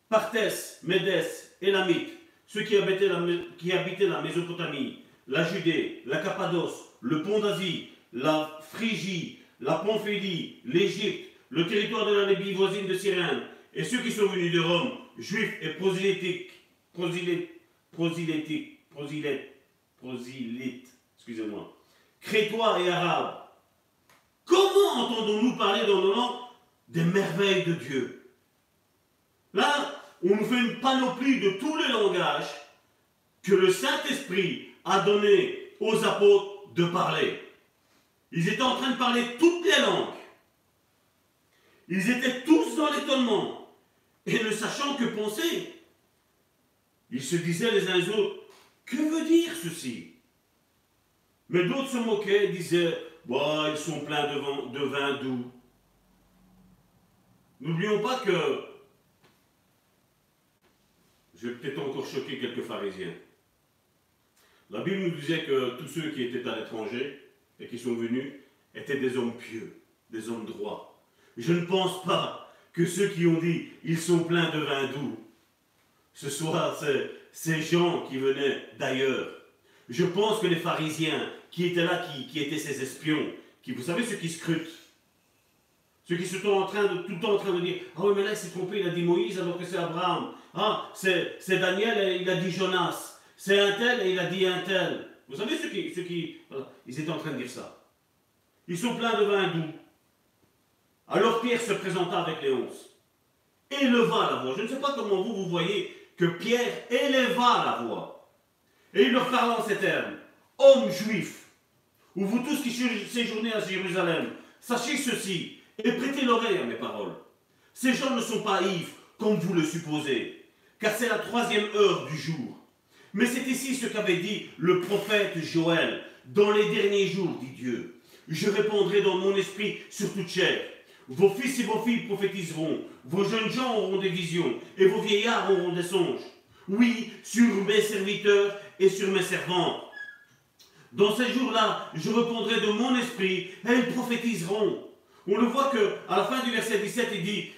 Parthès, Médès, Élamite, ceux qui habitaient, la, qui habitaient la Mésopotamie, la Judée, la Cappadoce, le pont d'Asie, la Phrygie, la Pamphylie, l'Égypte, le territoire de la Libye voisine de Cyrène, et ceux qui sont venus de Rome, juifs et prosélytiques, prosélytes, prosélytiques, prosélytes, prosélytes, excusez-moi, crétois et arabes, comment entendons-nous parler dans nos langues des merveilles de Dieu? Là, on nous fait une panoplie de tous les langages que le Saint-Esprit a donné aux apôtres de parler. Ils étaient en train de parler toutes les langues. Ils étaient tous dans l'étonnement et ne sachant que penser. Ils se disaient les uns les autres, que veut dire ceci? Mais d'autres se moquaient, disaient, bah, ils sont pleins de de vin doux. N'oublions pas que je vais peut-être encore choquer quelques pharisiens. La Bible nous disait que tous ceux qui étaient à l'étranger et qui sont venus étaient des hommes pieux, des hommes droits. Je ne pense pas que ceux qui ont dit ils sont pleins de vin doux, ce soient ces, gens qui venaient d'ailleurs. Je pense que les pharisiens qui étaient là, qui, étaient ces espions, qui, vous savez, ceux qui scrutent, ceux qui sont en train de, tout le temps en train de dire Ah oui, mais là, il s'est trompé, il a dit Moïse alors que c'est Abraham. Ah, c'est Daniel et il a dit Jonas. C'est un tel et il a dit un tel. Vous savez ceux qui. Ceux qui ils étaient en train de dire ça. Ils sont pleins de vin doux. Alors Pierre se présenta avec les onze. Éleva la voix. Je ne sais pas comment vous, vous voyez que Pierre éleva la voix. Et il leur parla en ces termes. Hommes juifs, ou vous tous qui séjournez à Jérusalem, sachez ceci et prêtez l'oreille à mes paroles. Ces gens ne sont pas ivres comme vous le supposez, car c'est la troisième heure du jour. Mais c'est ici ce qu'avait dit le prophète Joël. Dans les derniers jours, dit Dieu, je répondrai dans mon esprit sur toute chair. Vos fils et vos filles prophétiseront, vos jeunes gens auront des visions, et vos vieillards auront des songes. Oui, sur mes serviteurs et sur mes servantes. Dans ces jours-là, je répondrai de mon esprit, et ils prophétiseront. On le voit que à la fin du verset 17, il dit,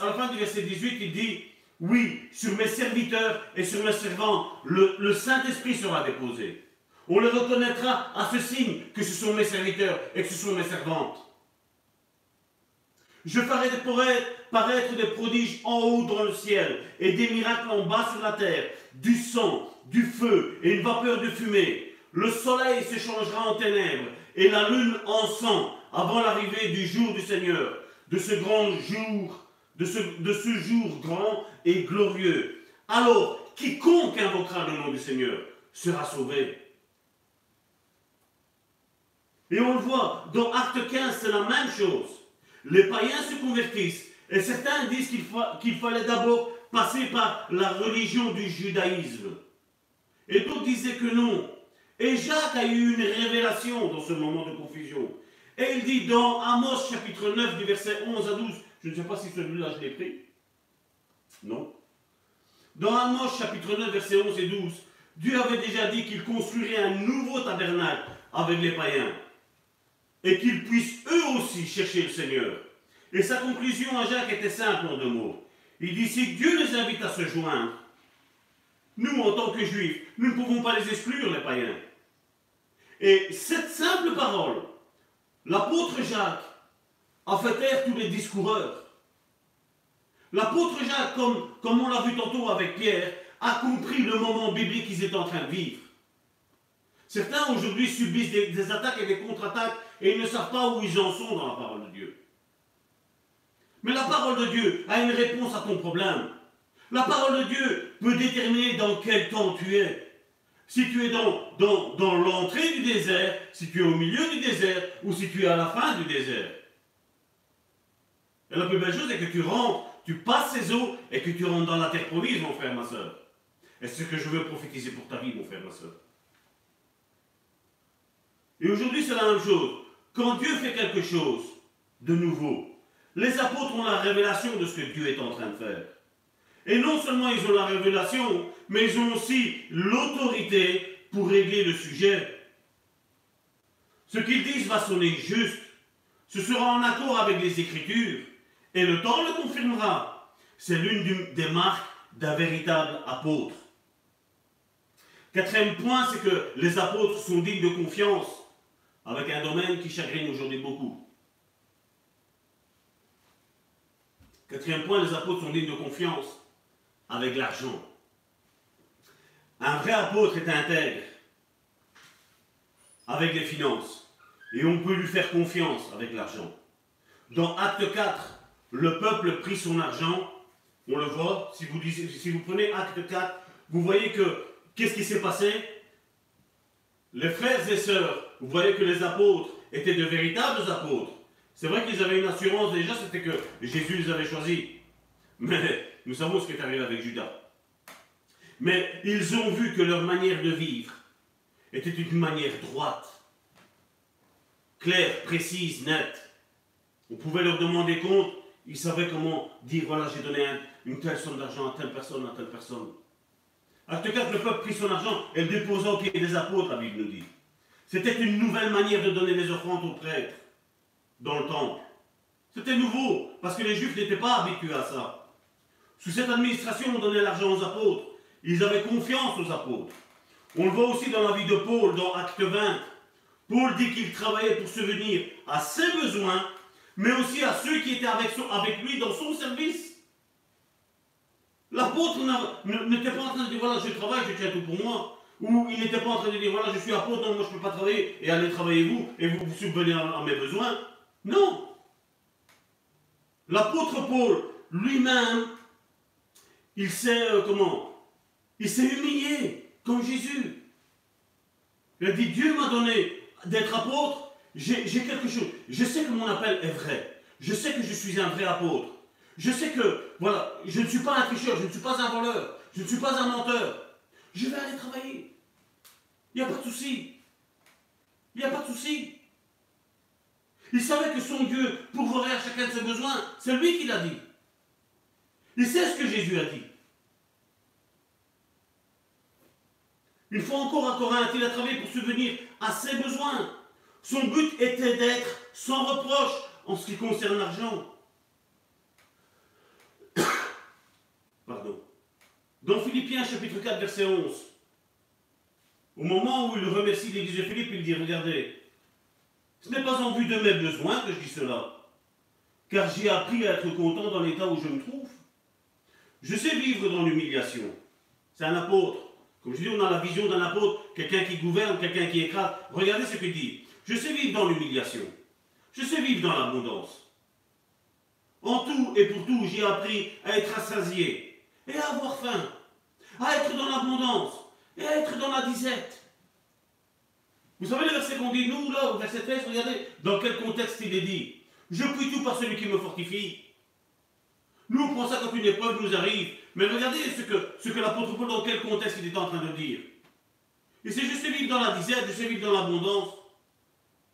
à la fin du verset 18, il dit, oui, sur mes serviteurs et sur mes servants, le, le Saint-Esprit sera déposé. On le reconnaîtra à ce signe que ce sont mes serviteurs et que ce sont mes servantes. Je ferai paraître des prodiges en haut dans le ciel et des miracles en bas sur la terre, du sang, du feu et une vapeur de fumée. Le soleil se changera en ténèbres et la lune en sang avant l'arrivée du jour du Seigneur, de ce grand jour, de ce, de ce jour grand et glorieux. Alors, quiconque invoquera le nom du Seigneur sera sauvé. Et on le voit, dans Acte 15, c'est la même chose. Les païens se convertissent. Et certains disent qu'il fallait d'abord passer par la religion du judaïsme. Et d'autres disaient que non. Et Jacques a eu une révélation dans ce moment de confusion. Et il dit dans Amos chapitre 9 du verset 11 à 12, je ne sais pas si celui-là je l'ai pris. Non. Dans Amos chapitre 9 verset 11 et 12, Dieu avait déjà dit qu'il construirait un nouveau tabernacle avec les païens et qu'ils puissent eux aussi chercher le Seigneur. Et sa conclusion à Jacques était simple en deux mots. Il dit, si Dieu les invite à se joindre, nous, en tant que juifs, nous ne pouvons pas les exclure, les païens. Et cette simple parole, l'apôtre Jacques a fait taire tous les discoureurs. L'apôtre Jacques, comme, on l'a vu tantôt avec Pierre, a compris le moment biblique qu'ils étaient en train de vivre. Certains aujourd'hui subissent des, attaques et des contre-attaques et ils ne savent pas où ils en sont dans la parole de Dieu. Mais la parole de Dieu a une réponse à ton problème. La parole de Dieu peut déterminer dans quel temps tu es. Si tu es dans, dans, l'entrée du désert, si tu es au milieu du désert, ou si tu es à la fin du désert. Et la plus belle chose est que tu rentres, tu passes ces eaux et que tu rentres dans la terre promise, mon frère, ma soeur. Et c'est ce que je veux prophétiser pour ta vie, mon frère, ma soeur. Et aujourd'hui, c'est la même chose. Quand Dieu fait quelque chose de nouveau, les apôtres ont la révélation de ce que Dieu est en train de faire. Et non seulement ils ont la révélation, mais ils ont aussi l'autorité pour régler le sujet. Ce qu'ils disent va sonner juste. Ce sera en accord avec les Écritures. Et le temps le confirmera. C'est l'une des marques d'un véritable apôtre. Quatrième point, c'est que les apôtres sont dignes de confiance avec un domaine qui chagrine aujourd'hui beaucoup. Quatrième point, les apôtres sont dignes de confiance avec l'argent. Un vrai apôtre est intègre avec les finances et on peut lui faire confiance avec l'argent. Dans Acte 4, le peuple prit son argent. On le voit, si vous, prenez Acte 4, vous voyez que qu'est-ce qui s'est passé? Les frères et sœurs, vous voyez que les apôtres étaient de véritables apôtres. C'est vrai qu'ils avaient une assurance déjà, c'était que Jésus les avait choisis. Mais nous savons ce qui est arrivé avec Judas. Mais ils ont vu que leur manière de vivre était une manière droite, claire, précise, nette. On pouvait leur demander compte, ils savaient comment dire, voilà, j'ai donné une telle somme d'argent à telle personne, à telle personne. Acte 4, le peuple prit son argent et le déposa au pied des apôtres, la Bible nous dit. C'était une nouvelle manière de donner les offrandes aux prêtres dans le temple. C'était nouveau, parce que les Juifs n'étaient pas habitués à ça. Sous cette administration, on donnait l'argent aux apôtres. Ils avaient confiance aux apôtres. On le voit aussi dans la vie de Paul, dans Acte 20. Paul dit qu'il travaillait pour subvenir à ses besoins, mais aussi à ceux qui étaient avec lui dans son service. L'apôtre n'était pas en train de dire voilà, je travaille, je tiens tout pour moi. Ou il n'était pas en train de dire voilà, je suis apôtre, donc moi je ne peux pas travailler et allez travailler vous et vous subvenez à, mes besoins. Non. L'apôtre Paul lui-même, il s'est euh, comment Il s'est humilié comme Jésus. Il a dit Dieu m'a donné d'être apôtre, j'ai quelque chose. Je sais que mon appel est vrai. Je sais que je suis un vrai apôtre. Je sais que, voilà, je ne suis pas un tricheur, je ne suis pas un voleur, je ne suis pas un menteur. Je vais aller travailler. Il n'y a pas de souci. Il n'y a pas de souci. Il savait que son Dieu pourvoirait à chacun de ses besoins. C'est lui qui l'a dit. Il sait ce que Jésus a dit. Une fois encore à Corinthe, il a travaillé pour subvenir à ses besoins. Son but était d'être sans reproche en ce qui concerne l'argent. Pardon. Dans Philippiens chapitre 4 verset 11, au moment où il remercie l'église de Philippe, il dit, regardez, ce n'est pas en vue de mes besoins que je dis cela, car j'ai appris à être content dans l'état où je me trouve. Je sais vivre dans l'humiliation. C'est un apôtre. Comme je dis, on a la vision d'un apôtre, quelqu'un qui gouverne, quelqu'un qui écrase. Regardez ce qu'il dit. Je sais vivre dans l'humiliation. Je sais vivre dans l'abondance. En tout et pour tout, j'ai appris à être rassasié et à avoir faim, à être dans l'abondance et à être dans la disette. Vous savez le verset qu'on dit, nous, là, au verset 13, regardez dans quel contexte il est dit. Je puis tout par celui qui me fortifie. Nous, on prend ça quand une épreuve nous arrive. Mais regardez ce que, l'apôtre Paul, dans quel contexte il est en train de dire. Et c'est je sais vivre dans la disette, je sais vivre dans l'abondance.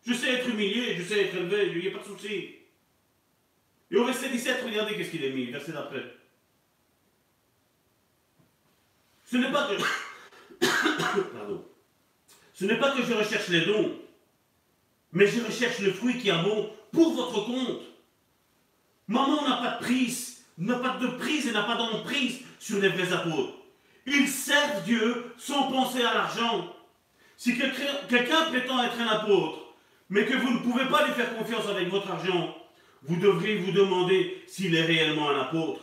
Je sais être humilié, je sais être élevé, il n'y a pas de souci. Et au verset 17, regardez qu'est-ce qu'il est mis, verset d'après. Ce n'est pas que. [coughs] Pardon. Ce n'est pas que je recherche les dons, mais je recherche le fruit qui est bon pour votre compte. Maman n'a pas de prise, n'a pas de prise et n'a pas d'emprise sur les vrais apôtres. Ils servent Dieu sans penser à l'argent. Si quelqu'un prétend être un apôtre, mais que vous ne pouvez pas lui faire confiance avec votre argent, vous devriez vous demander s'il est réellement un apôtre.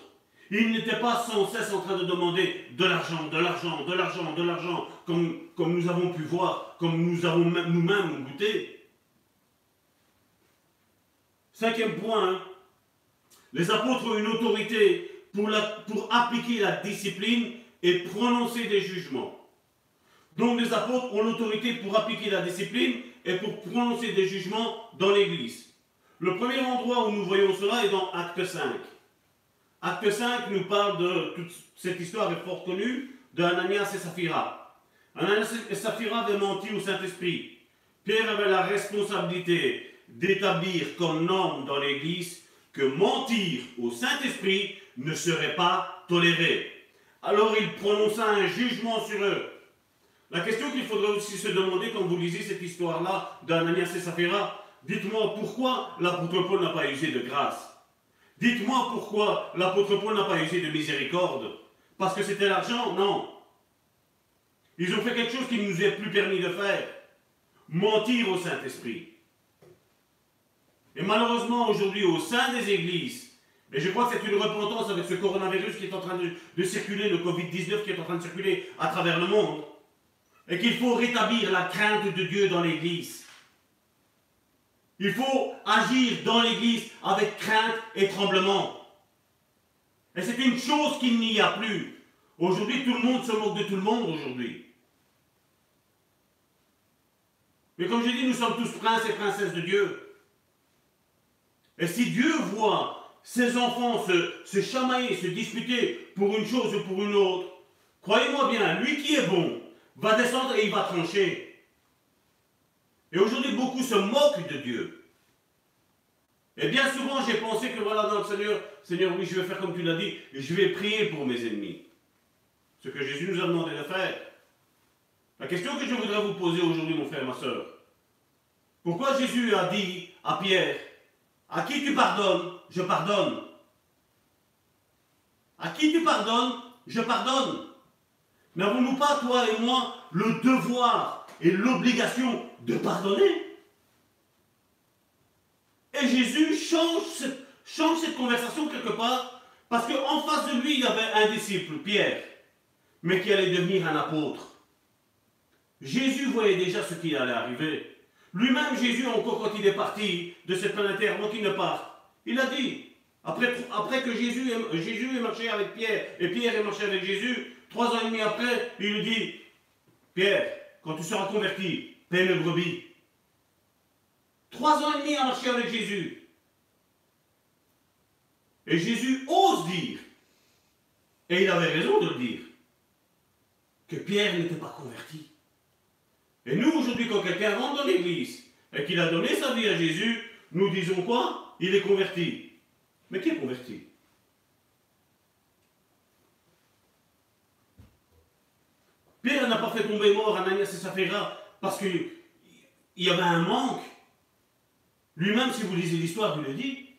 Il n'était pas sans cesse en train de demander de l'argent, de l'argent, de l'argent, de l'argent, comme, nous avons pu voir, comme nous avons nous-mêmes goûté. Cinquième point, hein. les apôtres ont une autorité pour, pour appliquer la discipline et prononcer des jugements. Donc les apôtres ont l'autorité pour appliquer la discipline et pour prononcer des jugements dans l'Église. Le premier endroit où nous voyons cela est dans Acte 5. Acte 5 nous parle de toute cette histoire est fort connue de Ananias et Saphira. Ananias et Saphira avaient menti au Saint-Esprit. Pierre avait la responsabilité d'établir comme norme dans l'Église que mentir au Saint-Esprit ne serait pas toléré. Alors il prononça un jugement sur eux. La question qu'il faudrait aussi se demander quand vous lisez cette histoire-là d'Ananias et Saphira, dites-moi pourquoi l'apôtre Paul n'a pas usé de grâce? Dites-moi pourquoi l'apôtre Paul n'a pas usé de miséricorde Parce que c'était l'argent? Non. Ils ont fait quelque chose qui ne nous est plus permis de faire. Mentir au Saint-Esprit. Et malheureusement, aujourd'hui, au sein des églises, et je crois que c'est une repentance avec ce coronavirus qui est en train de, de circuler, le Covid-19 qui est en train de circuler à travers le monde, et qu'il faut rétablir la crainte de Dieu dans l'église. Il faut agir dans l'Église avec crainte et tremblement. Et c'est une chose qu'il n'y a plus. Aujourd'hui, tout le monde se moque de tout le monde aujourd'hui. Mais comme j'ai dit, nous sommes tous princes et princesses de Dieu. Et si Dieu voit ses enfants se chamailler, se disputer pour une chose ou pour une autre, croyez-moi bien, lui qui est bon va descendre et il va trancher. Et aujourd'hui, beaucoup se moquent de Dieu. Et bien souvent, j'ai pensé que voilà, le Seigneur, Seigneur, oui, je vais faire comme tu l'as dit, je vais prier pour mes ennemis. Ce que Jésus nous a demandé de faire. La question que je voudrais vous poser aujourd'hui, mon frère, ma soeur, pourquoi Jésus a dit à Pierre, à qui tu pardonnes, je pardonne? À qui tu pardonnes, je pardonne? N'avons-nous pas, toi et moi, le devoir et l'obligation de pardonner Et Jésus change cette, conversation quelque part parce qu'en face de lui, il y avait un disciple, Pierre, mais qui allait devenir un apôtre. Jésus voyait déjà ce qui allait arriver. Lui-même, Jésus, encore quand il est parti de cette planète Terre, avant qu'il ne parte, il a dit, après, que Jésus, Jésus marché avec Pierre, et Pierre est marché avec Jésus, trois ans et demi après, il lui dit, Pierre, quand tu seras converti, paie le brebis. Trois ans et demi à marcher avec Jésus. Et Jésus ose dire, et il avait raison de le dire, que Pierre n'était pas converti. Et nous, aujourd'hui, quand quelqu'un rentre dans l'église et qu'il a donné sa vie à Jésus, nous disons quoi? Il est converti. Mais qui est converti? Pierre n'a pas fait tomber mort Ananias et Saphira parce qu'il y avait un manque. Lui-même, si vous lisez l'histoire, il le dit.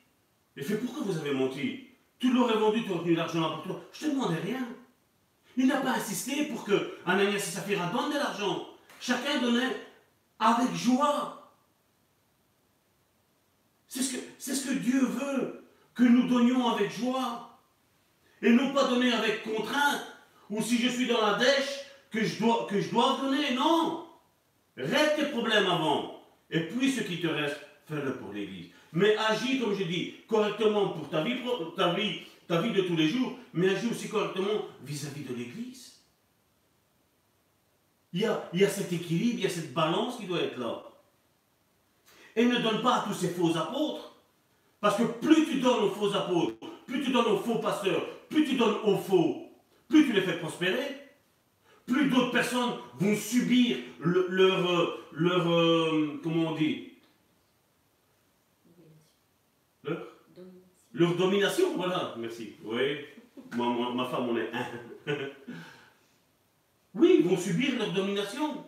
Il fait pourquoi vous avez menti? Tu l'aurais vendu, tu aurais obtenu l'argent pour toi. Je ne te demandais rien. Il n'a pas insisté pour que Ananias et Saphira donnent de l'argent. Chacun donnait avec joie. C'est ce, que, c'est ce que Dieu veut, que nous donnions avec joie. Et non pas donner avec contrainte, ou si je suis dans la dèche, que je dois, que je dois donner. Non. Règle tes problèmes avant. Et puis ce qui te reste, fais-le pour l'Église. Mais agis, comme je dis, correctement pour ta vie, ta vie, ta vie de tous les jours, mais agis aussi correctement vis-à-vis de l'Église. Il y, a, il y a cet équilibre, il y a cette balance qui doit être là. Et ne donne pas à tous ces faux apôtres. Parce que plus tu donnes aux faux apôtres, plus tu donnes aux faux pasteurs, plus tu donnes aux faux, plus tu les fais prospérer, plus d'autres personnes vont subir leur, leur, euh, comment on dit, leur, leur domination, voilà, merci. Oui, ma, ma femme en est un. [laughs] oui, ils vont subir leur domination.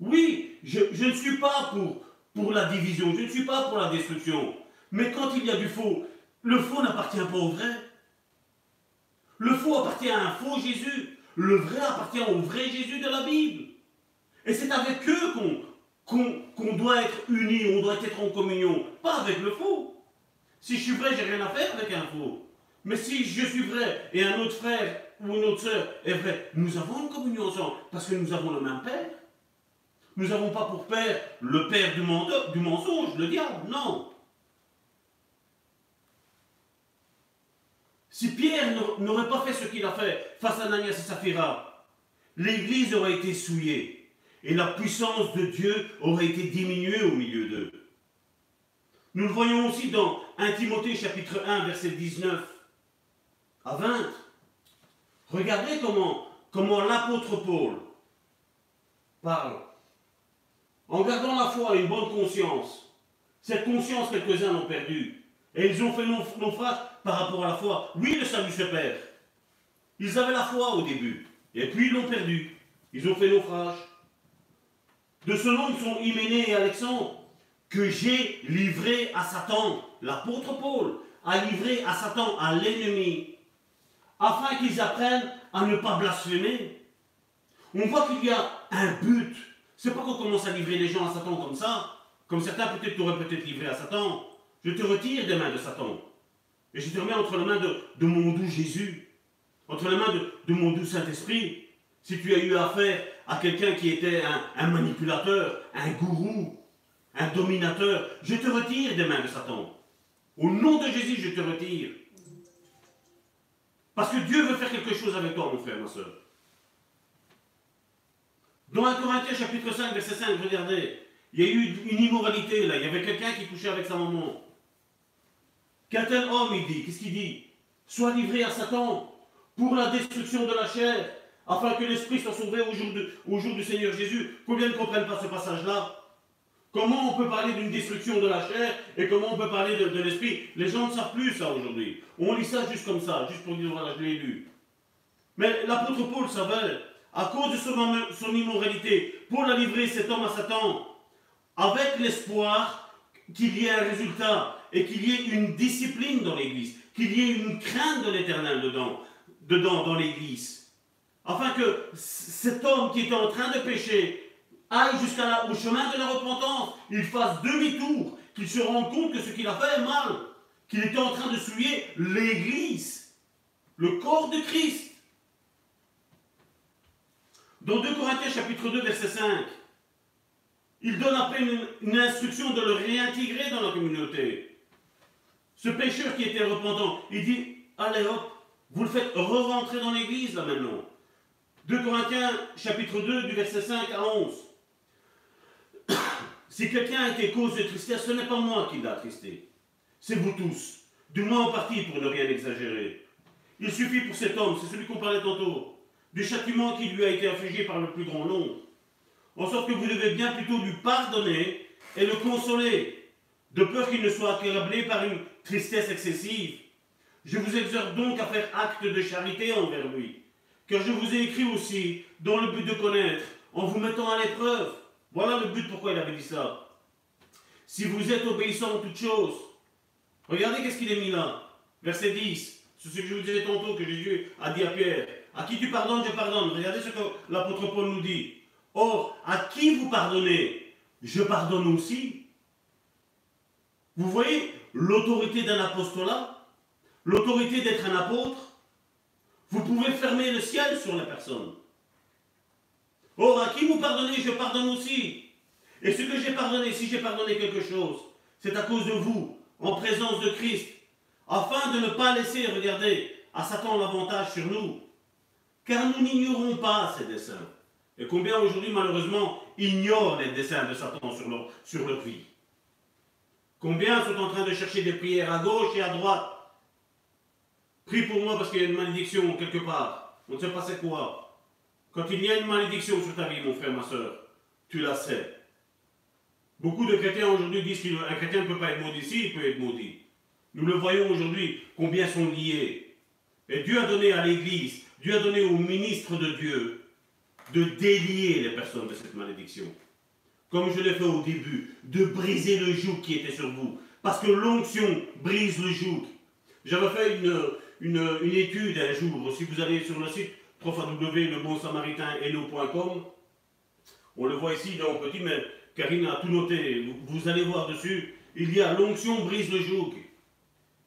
Oui, je, je, ne suis pas pour, pour la division, je ne suis pas pour la destruction. Mais quand il y a du faux, le faux n'appartient pas au vrai. Le faux appartient à un faux Jésus. Le vrai appartient au vrai Jésus de la Bible. Et c'est avec eux qu'on doit être unis, on doit être en communion, pas avec le faux. Si je suis vrai, j'ai rien à faire avec un faux. Mais si je suis vrai et un autre frère ou une autre sœur est vrai, nous avons une communion ensemble parce que nous avons le même Père. Nous n'avons pas pour Père le Père du, du mensonge, le diable, non. Si Pierre n'aurait pas fait ce qu'il a fait face à Ananias et Saphira, l'Église aurait été souillée et la puissance de Dieu aurait été diminuée au milieu d'eux. Nous le voyons aussi dans 1 Timothée chapitre 1 verset 19 à 20. Regardez comment, l'apôtre Paul parle. En gardant la foi et une bonne conscience, cette conscience quelques-uns l'ont perdue. Et ils ont fait naufrage par rapport à la foi. Oui, le salut se perd. Ils avaient la foi au début. Et puis ils l'ont perdu. Ils ont fait naufrage. De ce nom, sont Hyménée et Alexandre, que j'ai livré à Satan. L'apôtre Paul a livré à Satan, à l'ennemi, afin qu'ils apprennent à ne pas blasphémer. On voit qu'il y a un but. C'est pas qu'on commence à livrer les gens à Satan comme ça, comme certains peut-être t'auraient peut-être livré à Satan. Je te retire des mains de Satan. Et je te remets entre les mains de, mon doux Jésus, entre les mains de, mon doux Saint-Esprit. Si tu as eu affaire à quelqu'un qui était un, manipulateur, un gourou, un dominateur, je te retire des mains de Satan. Au nom de Jésus, je te retire. Parce que Dieu veut faire quelque chose avec toi, mon frère, ma soeur. Dans 1 Corinthiens chapitre 5, verset 5, regardez, il y a eu une immoralité là, il y avait quelqu'un qui couchait avec sa maman. Qu'un tel homme, il dit, qu'est-ce qu'il dit? Soit livré à Satan pour la destruction de la chair, afin que l'esprit soit sauvé au jour, du Seigneur Jésus. Combien ne comprennent pas ce passage-là? Comment on peut parler d'une destruction de la chair et comment on peut parler de, l'esprit? Les gens ne savent plus ça aujourd'hui. On lit ça juste comme ça, juste pour dire voilà, je l'ai lu. Mais l'apôtre Paul savait, à cause de son, son immoralité, Paul a livré cet homme à Satan avec l'espoir qu'il y ait un résultat et qu'il y ait une discipline dans l'Église, qu'il y ait une crainte de l'Éternel dedans, dedans dans l'Église, afin que cet homme qui est en train de pécher aille jusqu'au chemin de la repentance, il fasse demi-tour, qu'il se rende compte que ce qu'il a fait est mal, qu'il était en train de souiller l'Église, le corps de Christ. Dans 2 Corinthiens chapitre 2 verset 5, il donne après une, instruction de le réintégrer dans la communauté. Ce pécheur qui était repentant, il dit, allez hop, vous le faites re-rentrer dans l'église là maintenant. 2 Corinthiens chapitre 2 du verset 5 à 11. [coughs] si quelqu'un a été cause de tristesse, ce n'est pas moi qui l'a attristé. C'est vous tous. Du moins en partie pour ne rien exagérer. Il suffit pour cet homme, c'est celui qu'on parlait tantôt, du châtiment qui lui a été infligé par le plus grand nombre en sorte que vous devez bien plutôt lui pardonner et le consoler, de peur qu'il ne soit accablé par une tristesse excessive. Je vous exhorte donc à faire acte de charité envers lui, car je vous ai écrit aussi dans le but de connaître, en vous mettant à l'épreuve. Voilà le but pourquoi il avait dit ça. Si vous êtes obéissant en toutes choses, regardez qu'est-ce qu'il est mis là. Verset 10, c'est ce que je vous disais tantôt que Jésus a dit à Pierre. À qui tu pardonnes, je pardonne. Regardez ce que l'apôtre Paul nous dit. Or, à qui vous pardonnez, je pardonne aussi. Vous voyez l'autorité d'un apostolat, l'autorité d'être un apôtre. Vous pouvez fermer le ciel sur la personne. Or, à qui vous pardonnez, je pardonne aussi. Et ce que j'ai pardonné, si j'ai pardonné quelque chose, c'est à cause de vous, en présence de Christ, afin de ne pas laisser, regardez, à Satan l'avantage sur nous. Car nous n'ignorons pas ses desseins. Et combien aujourd'hui, malheureusement, ignorent les desseins de Satan sur leur, sur leur vie Combien sont en train de chercher des prières à gauche et à droite? Prie pour moi parce qu'il y a une malédiction quelque part. On ne sait pas c'est quoi. Quand il y a une malédiction sur ta vie, mon frère, ma soeur, tu la sais. Beaucoup de chrétiens aujourd'hui disent qu'un chrétien ne peut pas être maudit. Si, il peut être maudit. Nous le voyons aujourd'hui, combien sont liés. Et Dieu a donné à l'Église, Dieu a donné aux ministres de Dieu de délier les personnes de cette malédiction. Comme je l'ai fait au début, de briser le joug qui était sur vous. Parce que l'onction brise le joug. J'avais fait une, une, une, étude un jour, si vous allez sur le site www.lebonsamaritain.com, on le voit ici dans petit, mais Karine a tout noté, vous, allez voir dessus, il y a l'onction brise le joug.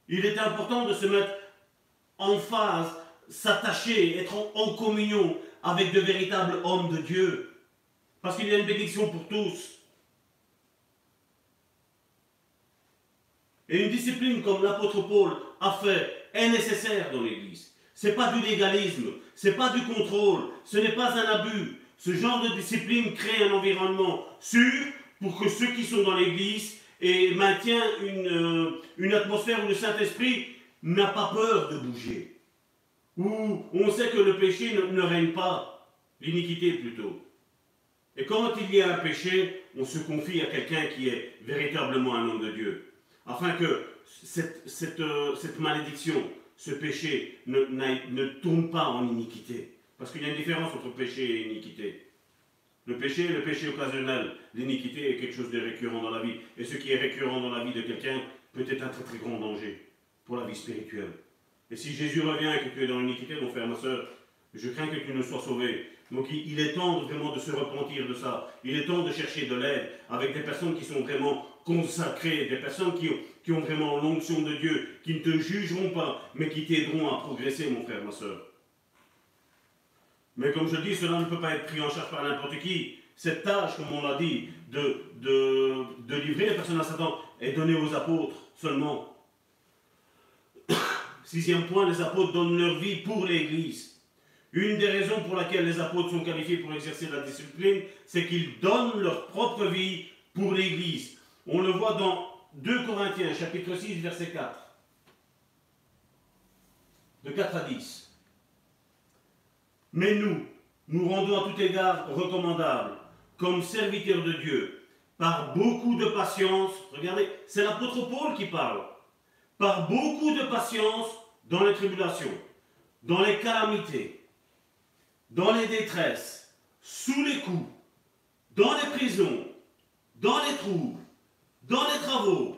Il est important de se mettre en phase, s'attacher, être en, communion avec de véritables hommes de Dieu. Parce qu'il y a une bénédiction pour tous. Et une discipline comme l'apôtre Paul a fait est nécessaire dans l'Église. Ce n'est pas du légalisme, ce n'est pas du contrôle, ce n'est pas un abus. Ce genre de discipline crée un environnement sûr pour que ceux qui sont dans l'Église et maintient une, euh, une atmosphère où le Saint-Esprit n'a pas peur de bouger. Où on sait que le péché ne, ne règne pas, l'iniquité plutôt. Et quand il y a un péché, on se confie à quelqu'un qui est véritablement un homme de Dieu. Afin que cette, euh, malédiction, ce péché ne, ne tourne pas en iniquité. Parce qu'il y a une différence entre péché et iniquité. Le péché, le péché occasionnel, l'iniquité est quelque chose de récurrent dans la vie. Et ce qui est récurrent dans la vie de quelqu'un peut être un très très grand danger pour la vie spirituelle. Et si Jésus revient et que tu es dans l'iniquité, mon frère, ma soeur, je crains que tu ne sois sauvé. Donc il est temps vraiment de se repentir de ça. Il est temps de chercher de l'aide avec des personnes qui sont vraiment consacrées, des personnes qui ont, vraiment l'onction de Dieu, qui ne te jugeront pas, mais qui t'aideront à progresser, mon frère, ma soeur. Mais comme je dis, cela ne peut pas être pris en charge par n'importe qui. Cette tâche, comme on l'a dit, de, de, de livrer les personnes à Satan est donnée aux apôtres seulement. [coughs] Sixième point, les apôtres donnent leur vie pour l'Église. Une des raisons pour laquelle les apôtres sont qualifiés pour exercer la discipline, c'est qu'ils donnent leur propre vie pour l'Église. On le voit dans 2 Corinthiens, chapitre 6, verset 4. De 4 à 10. Mais nous, nous rendons à tout égard recommandables, comme serviteurs de Dieu, par beaucoup de patience, regardez, c'est l'apôtre Paul qui parle, par beaucoup de patience dans les tribulations, dans les calamités, dans les détresses, sous les coups, dans les prisons, dans les troubles, dans les travaux,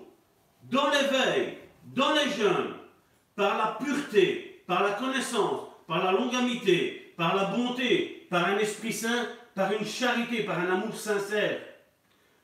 dans les veilles, dans les jeûnes, par la pureté, par la connaissance, par la longamité, par la bonté, par un esprit saint, par une charité, par un amour sincère,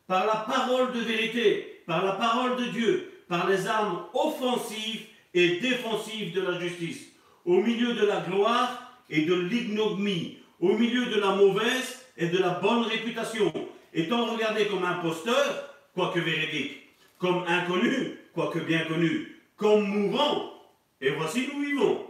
par la parole de vérité, par la parole de Dieu, par les armes offensives et défensives de la justice, au milieu de la gloire et de l'ignomie, au milieu de la mauvaise et de la bonne réputation, étant regardé comme imposteur, quoique véridique, comme inconnu, quoique bien connu, comme mourant, et voici nous vivons,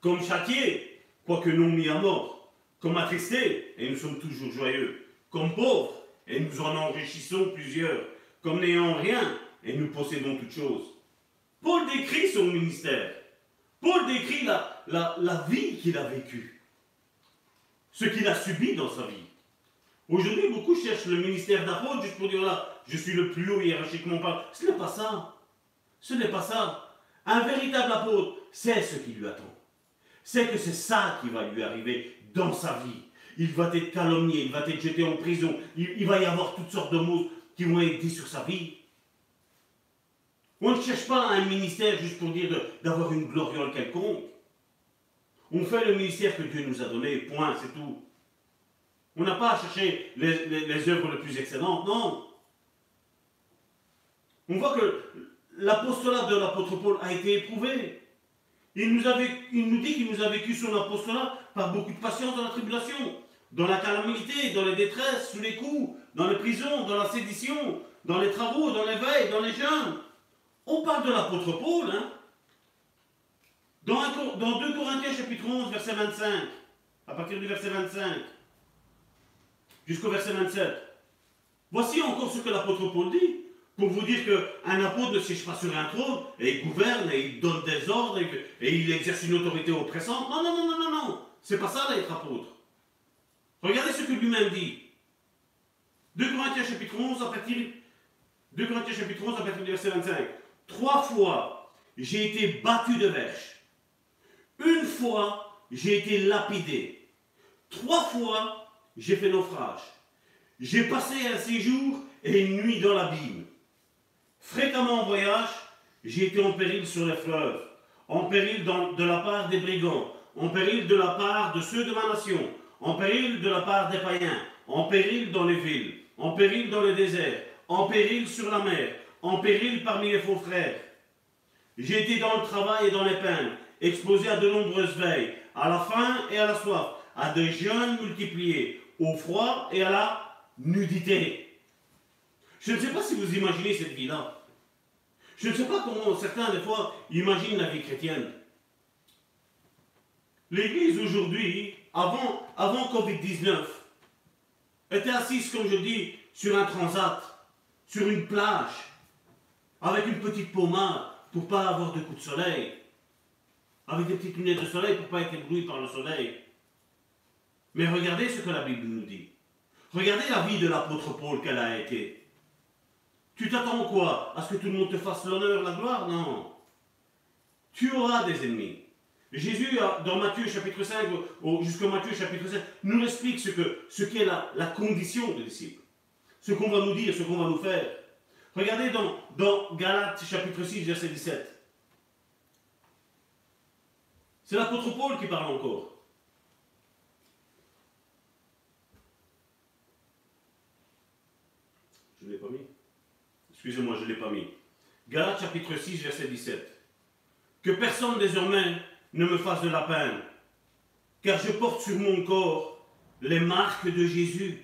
comme châtié, quoique non mis à mort, comme attristés, et nous sommes toujours joyeux, comme pauvres, et nous en enrichissons plusieurs, comme n'ayant rien, et nous possédons toutes choses. Paul décrit son ministère. Paul décrit la, la, vie qu'il a vécue, ce qu'il a subi dans sa vie. Aujourd'hui, beaucoup cherchent le ministère d'apôtre juste pour dire là, je suis le plus haut hiérarchiquement pas. Ce n'est pas ça. Ce n'est pas ça. Un véritable apôtre c'est ce qui lui attend c'est que c'est ça qui va lui arriver dans sa vie. Il va être calomnié, il va être jeté en prison, il, va y avoir toutes sortes de mots qui vont être dits sur sa vie. On ne cherche pas un ministère juste pour dire d'avoir une gloriole quelconque. On fait le ministère que Dieu nous a donné, point, c'est tout. On n'a pas à chercher les, œuvres les plus excellentes, non. On voit que l'apostolat de l'apôtre Paul a été éprouvé. Il nous, il nous dit qu'il nous a vécu son apostolat par beaucoup de patience dans la tribulation, dans la calamité, dans les détresses, sous les coups, dans les prisons, dans la sédition, dans les travaux, dans les veilles, dans les jeûnes. On parle de l'apôtre Paul, hein dans, dans 2 Corinthiens chapitre 11, verset 25, à partir du verset 25, jusqu'au verset 27. Voici encore ce que l'apôtre Paul dit pour vous dire qu'un apôtre ne siège pas sur un trône et il gouverne et il donne des ordres et, il exerce une autorité oppressante. Non, non, non, non, non, non. C'est pas ça d'être apôtre. Regardez ce que lui-même dit. 2 Corinthiens chapitre 11 à partir 2 Corinthiens chapitre 11 à partir du verset 25. Trois fois, j'ai été battu de verge. Une fois, j'ai été lapidé. Trois fois, j'ai fait naufrage. J'ai passé un séjour et une nuit dans l'abîme. Fréquemment en voyage, j'ai été en péril sur les fleuves, en péril de la part des brigands, en péril de la part de ceux de ma nation, en péril de la part des païens, en péril dans les villes, en péril dans le désert, en péril sur la mer, en péril parmi les faux frères. J'ai été dans le travail et dans les peines, exposé à de nombreuses veilles, à la faim et à la soif, à des jeûnes multipliés, au froid et à la nudité. Je ne sais pas si vous imaginez cette vie-là. Je ne sais pas comment certains, des fois, imaginent la vie chrétienne. L'Église aujourd'hui, avant, avant Covid-19, était assise, comme je dis, sur un transat, sur une plage, avec une petite pommade pour ne pas avoir de coups de soleil, avec des petites lunettes de soleil pour pas être ébloui par le soleil. Mais regardez ce que la Bible nous dit. Regardez la vie de l'apôtre Paul qu'elle a été. Tu t'attends quoi? À ce que tout le monde te fasse l'honneur, la gloire? Non. Tu auras des ennemis. Jésus, dans Matthieu chapitre 5, jusqu'au Matthieu chapitre 7, nous explique ce qu'est ce la, la condition des disciples. Ce qu'on va nous dire, ce qu'on va nous faire. Regardez dans, dans Galates chapitre 6, verset 17. C'est l'apôtre Paul qui parle encore. Je ne l'ai pas mis. Excusez-moi, je ne l'ai pas mis. Galates chapitre 6, verset 17. Que personne désormais ne me fasse de la peine, car je porte sur mon corps les marques de Jésus.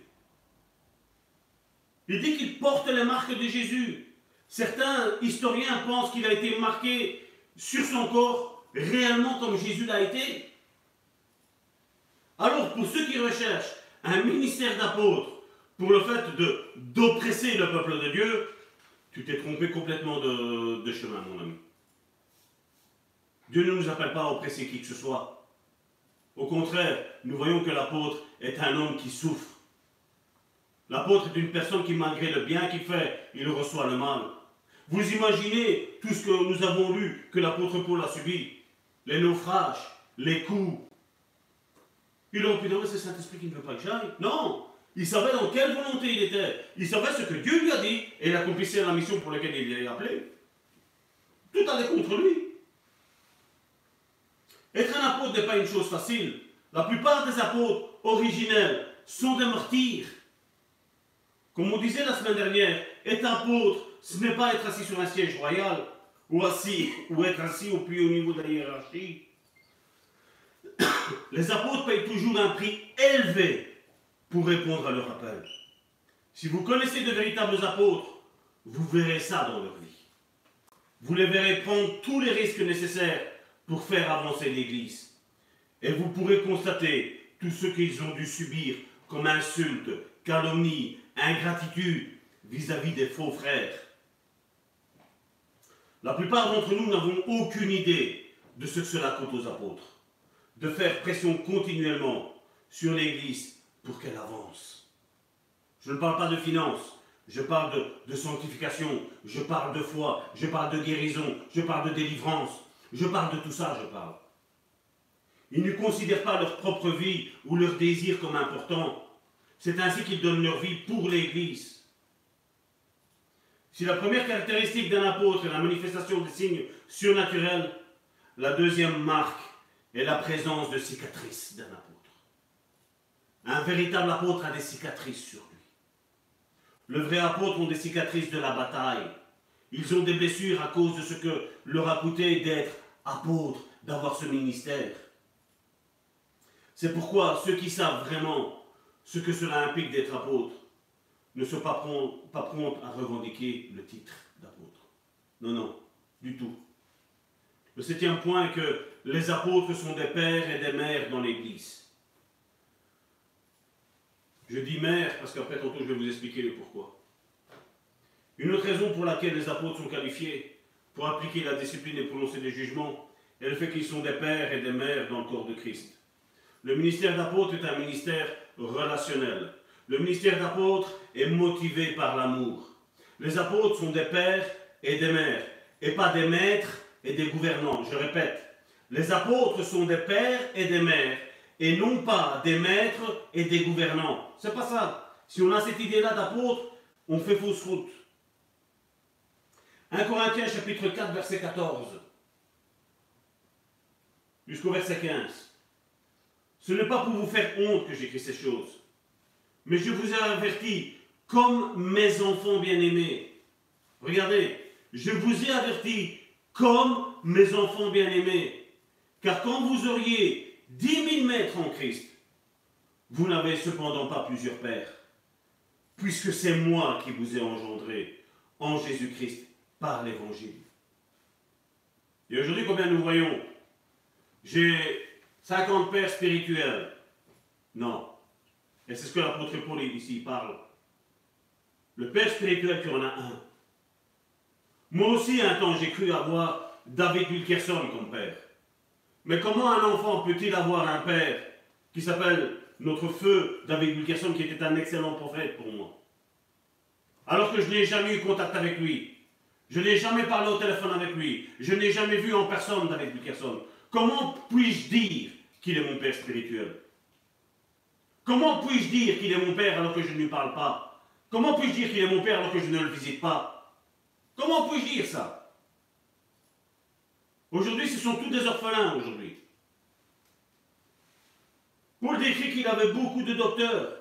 Il dit qu'il porte les marques de Jésus. Certains historiens pensent qu'il a été marqué sur son corps réellement comme Jésus l'a été. Alors pour ceux qui recherchent un ministère d'apôtre pour le fait d'oppresser le peuple de Dieu, tu t'es trompé complètement de, chemin, mon ami. Dieu ne nous appelle pas à oppresser qui que ce soit. Au contraire, nous voyons que l'apôtre est un homme qui souffre. L'apôtre est une personne qui, malgré le bien qu'il fait, il reçoit le mal. Vous imaginez tout ce que nous avons lu que l'apôtre Paul a subi les naufrages, les coups. Il aurait pu dire, c'est Saint-Esprit qui ne veut pas que j'aille. Non, il savait dans quelle volonté il était. Il savait ce que Dieu lui a dit et il accomplissait la mission pour laquelle il est appelé. Tout allait contre lui. Être un apôtre n'est pas une chose facile. La plupart des apôtres originels sont des martyrs. Comme on disait la semaine dernière, être apôtre, ce n'est pas être assis sur un siège royal ou assis ou être assis au plus haut niveau de la hiérarchie. Les apôtres payent toujours un prix élevé pour répondre à leur appel. Si vous connaissez de véritables apôtres, vous verrez ça dans leur vie. Vous les verrez prendre tous les risques nécessaires pour faire avancer l'Église. Et vous pourrez constater tout ce qu'ils ont dû subir comme insultes, calomnies, ingratitude vis-à-vis des faux frères. La plupart d'entre nous n'avons aucune idée de ce que cela coûte aux apôtres. De faire pression continuellement sur l'Église pour qu'elle avance. Je ne parle pas de finances, je parle de, de, sanctification, je parle de foi, je parle de guérison, je parle de délivrance, je parle de tout ça, je parle. Ils ne considèrent pas leur propre vie ou leur désir comme important. C'est ainsi qu'ils donnent leur vie pour l'Église. Si la première caractéristique d'un apôtre est la manifestation des signes surnaturels, la deuxième marque est la présence de cicatrices d'un apôtre. Un véritable apôtre a des cicatrices sur lui. Le vrai apôtre ont des cicatrices de la bataille, ils ont des blessures à cause de ce que leur a coûté d'être apôtre, d'avoir ce ministère. C'est pourquoi ceux qui savent vraiment ce que cela implique d'être apôtre ne sont pas prompts, pas à revendiquer le titre d'apôtre. Non, non, du tout. Le septième point est que les apôtres sont des pères et des mères dans l'Église. Je dis mère parce qu'après tantôt je vais vous expliquer le pourquoi. Une autre raison pour laquelle les apôtres sont qualifiés pour appliquer la discipline et prononcer des jugements est le fait qu'ils sont des pères et des mères dans le corps de Christ. Le ministère d'apôtre est un ministère relationnel. Le ministère d'apôtre est motivé par l'amour. Les apôtres sont des pères et des mères, et pas des maîtres et des gouvernants. Je répète, les apôtres sont des pères et des mères, et non pas des maîtres et des gouvernants. C'est pas ça. Si on a cette idée-là d'apôtre, on fait fausse route. 1 Corinthiens chapitre 4 verset 14 jusqu'au verset 15. Ce n'est pas pour vous faire honte que j'écris ces choses, mais je vous ai averti comme mes enfants bien-aimés. Regardez, je vous ai averti comme mes enfants bien-aimés, car quand vous auriez dix mille maîtres en Christ, vous n'avez cependant pas plusieurs pères, puisque c'est moi qui vous ai engendré en Jésus-Christ par l'Évangile. Et aujourd'hui, combien nous voyons? J'ai 50 pères spirituels. Non. Et c'est ce que l'apôtre Paul ici parle. Le père spirituel, tu en as un. Moi aussi, un temps, j'ai cru avoir David Wilkerson comme père. Mais comment un enfant peut-il avoir un père qui s'appelle notre feu David Wilkerson, qui était un excellent prophète pour moi? Alors que je n'ai jamais eu contact avec lui. Je n'ai jamais parlé au téléphone avec lui. Je n'ai jamais vu en personne David Wilkerson. Comment puis-je dire qu'il est mon père spirituel? Comment puis-je dire qu'il est mon père alors que je ne lui parle pas? Comment puis-je dire qu'il est mon père alors que je ne le visite pas? Comment puis-je dire ça? Aujourd'hui, ce sont tous des orphelins aujourd'hui. Paul décrit qu'il avait beaucoup de docteurs,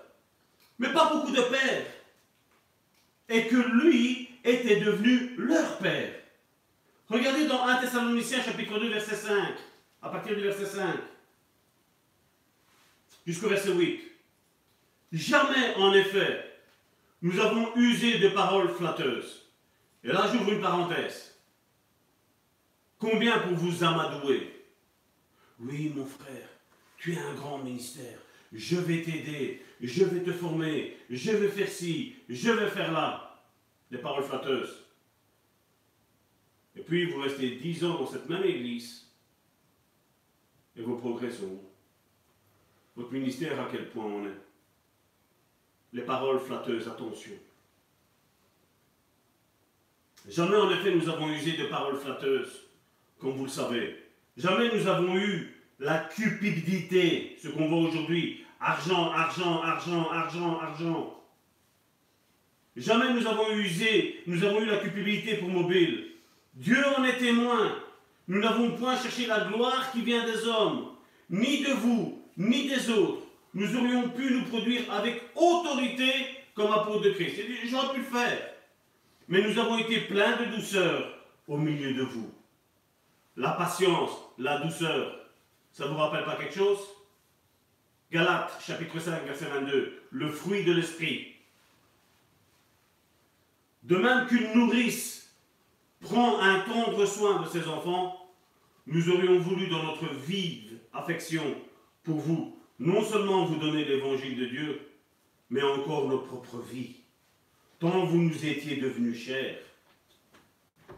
mais pas beaucoup de pères. Et que lui était devenu leur père. Regardez dans 1 Thessaloniciens chapitre 2 verset 5, à partir du verset 5, jusqu'au verset 8. Jamais en effet nous avons usé de paroles flatteuses. Et là j'ouvre une parenthèse. Combien pour vous amadouer? Oui mon frère, tu as un grand ministère. Je vais t'aider, je vais te former, je vais faire ci, je vais faire là. Des paroles flatteuses. Et puis vous restez dix ans dans cette même église et vos progrès sont Votre ministère, à quel point on est? Les paroles flatteuses, attention. Jamais en effet nous avons usé de paroles flatteuses, comme vous le savez. Jamais nous avons eu la cupidité, ce qu'on voit aujourd'hui. Argent, argent, argent, argent, argent. Jamais nous avons usé, nous avons eu la cupidité pour mobile. Dieu en est témoin. Nous n'avons point cherché la gloire qui vient des hommes, ni de vous, ni des autres. Nous aurions pu nous produire avec autorité comme apôtres de Christ. J'aurais pu le faire. Mais nous avons été pleins de douceur au milieu de vous. La patience, la douceur, ça ne vous rappelle pas quelque chose? Galates, chapitre 5, verset 22, le fruit de l'esprit. De même qu'une nourrice prend un tendre soin de ses enfants, nous aurions voulu dans notre vive affection pour vous, non seulement vous donner l'évangile de Dieu, mais encore notre propre vie, tant vous nous étiez devenus chers.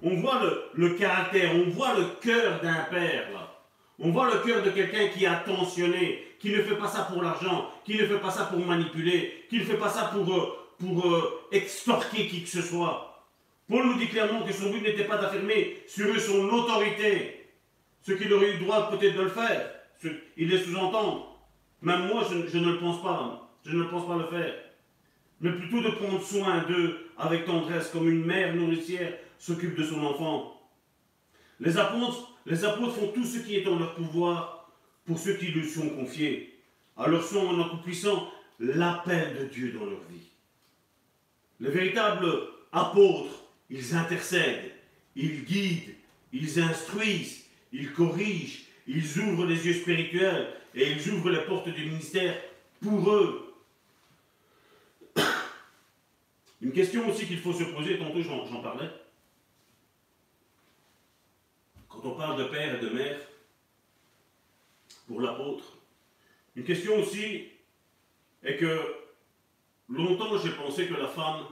On voit le, le caractère, on voit le cœur d'un père là. On voit le cœur de quelqu'un qui est attentionné, qui ne fait pas ça pour l'argent, qui ne fait pas ça pour manipuler, qui ne fait pas ça pour, euh, pour euh, extorquer qui que ce soit. Paul nous dit clairement que son but n'était pas d'affirmer sur eux son autorité, ce qu'il aurait eu droit peut-être de le faire. Il les sous-entend. Même moi, je, ne le pense pas. Je ne pense pas le faire. Mais plutôt de prendre soin d'eux avec tendresse, comme une mère nourricière s'occupe de son enfant. Les apôtres, les apôtres font tout ce qui est en leur pouvoir pour ceux qui lui sont confiés, à leur son en accomplissant l'appel de Dieu dans leur vie. Les véritables apôtres ils intercèdent, ils guident, ils instruisent, ils corrigent, ils ouvrent les yeux spirituels et ils ouvrent les portes du ministère pour eux. [coughs] Une question aussi qu'il faut se poser, tantôt j'en parlais. Quand on parle de père et de mère, pour l'apôtre, une question aussi est que longtemps j'ai pensé que la femme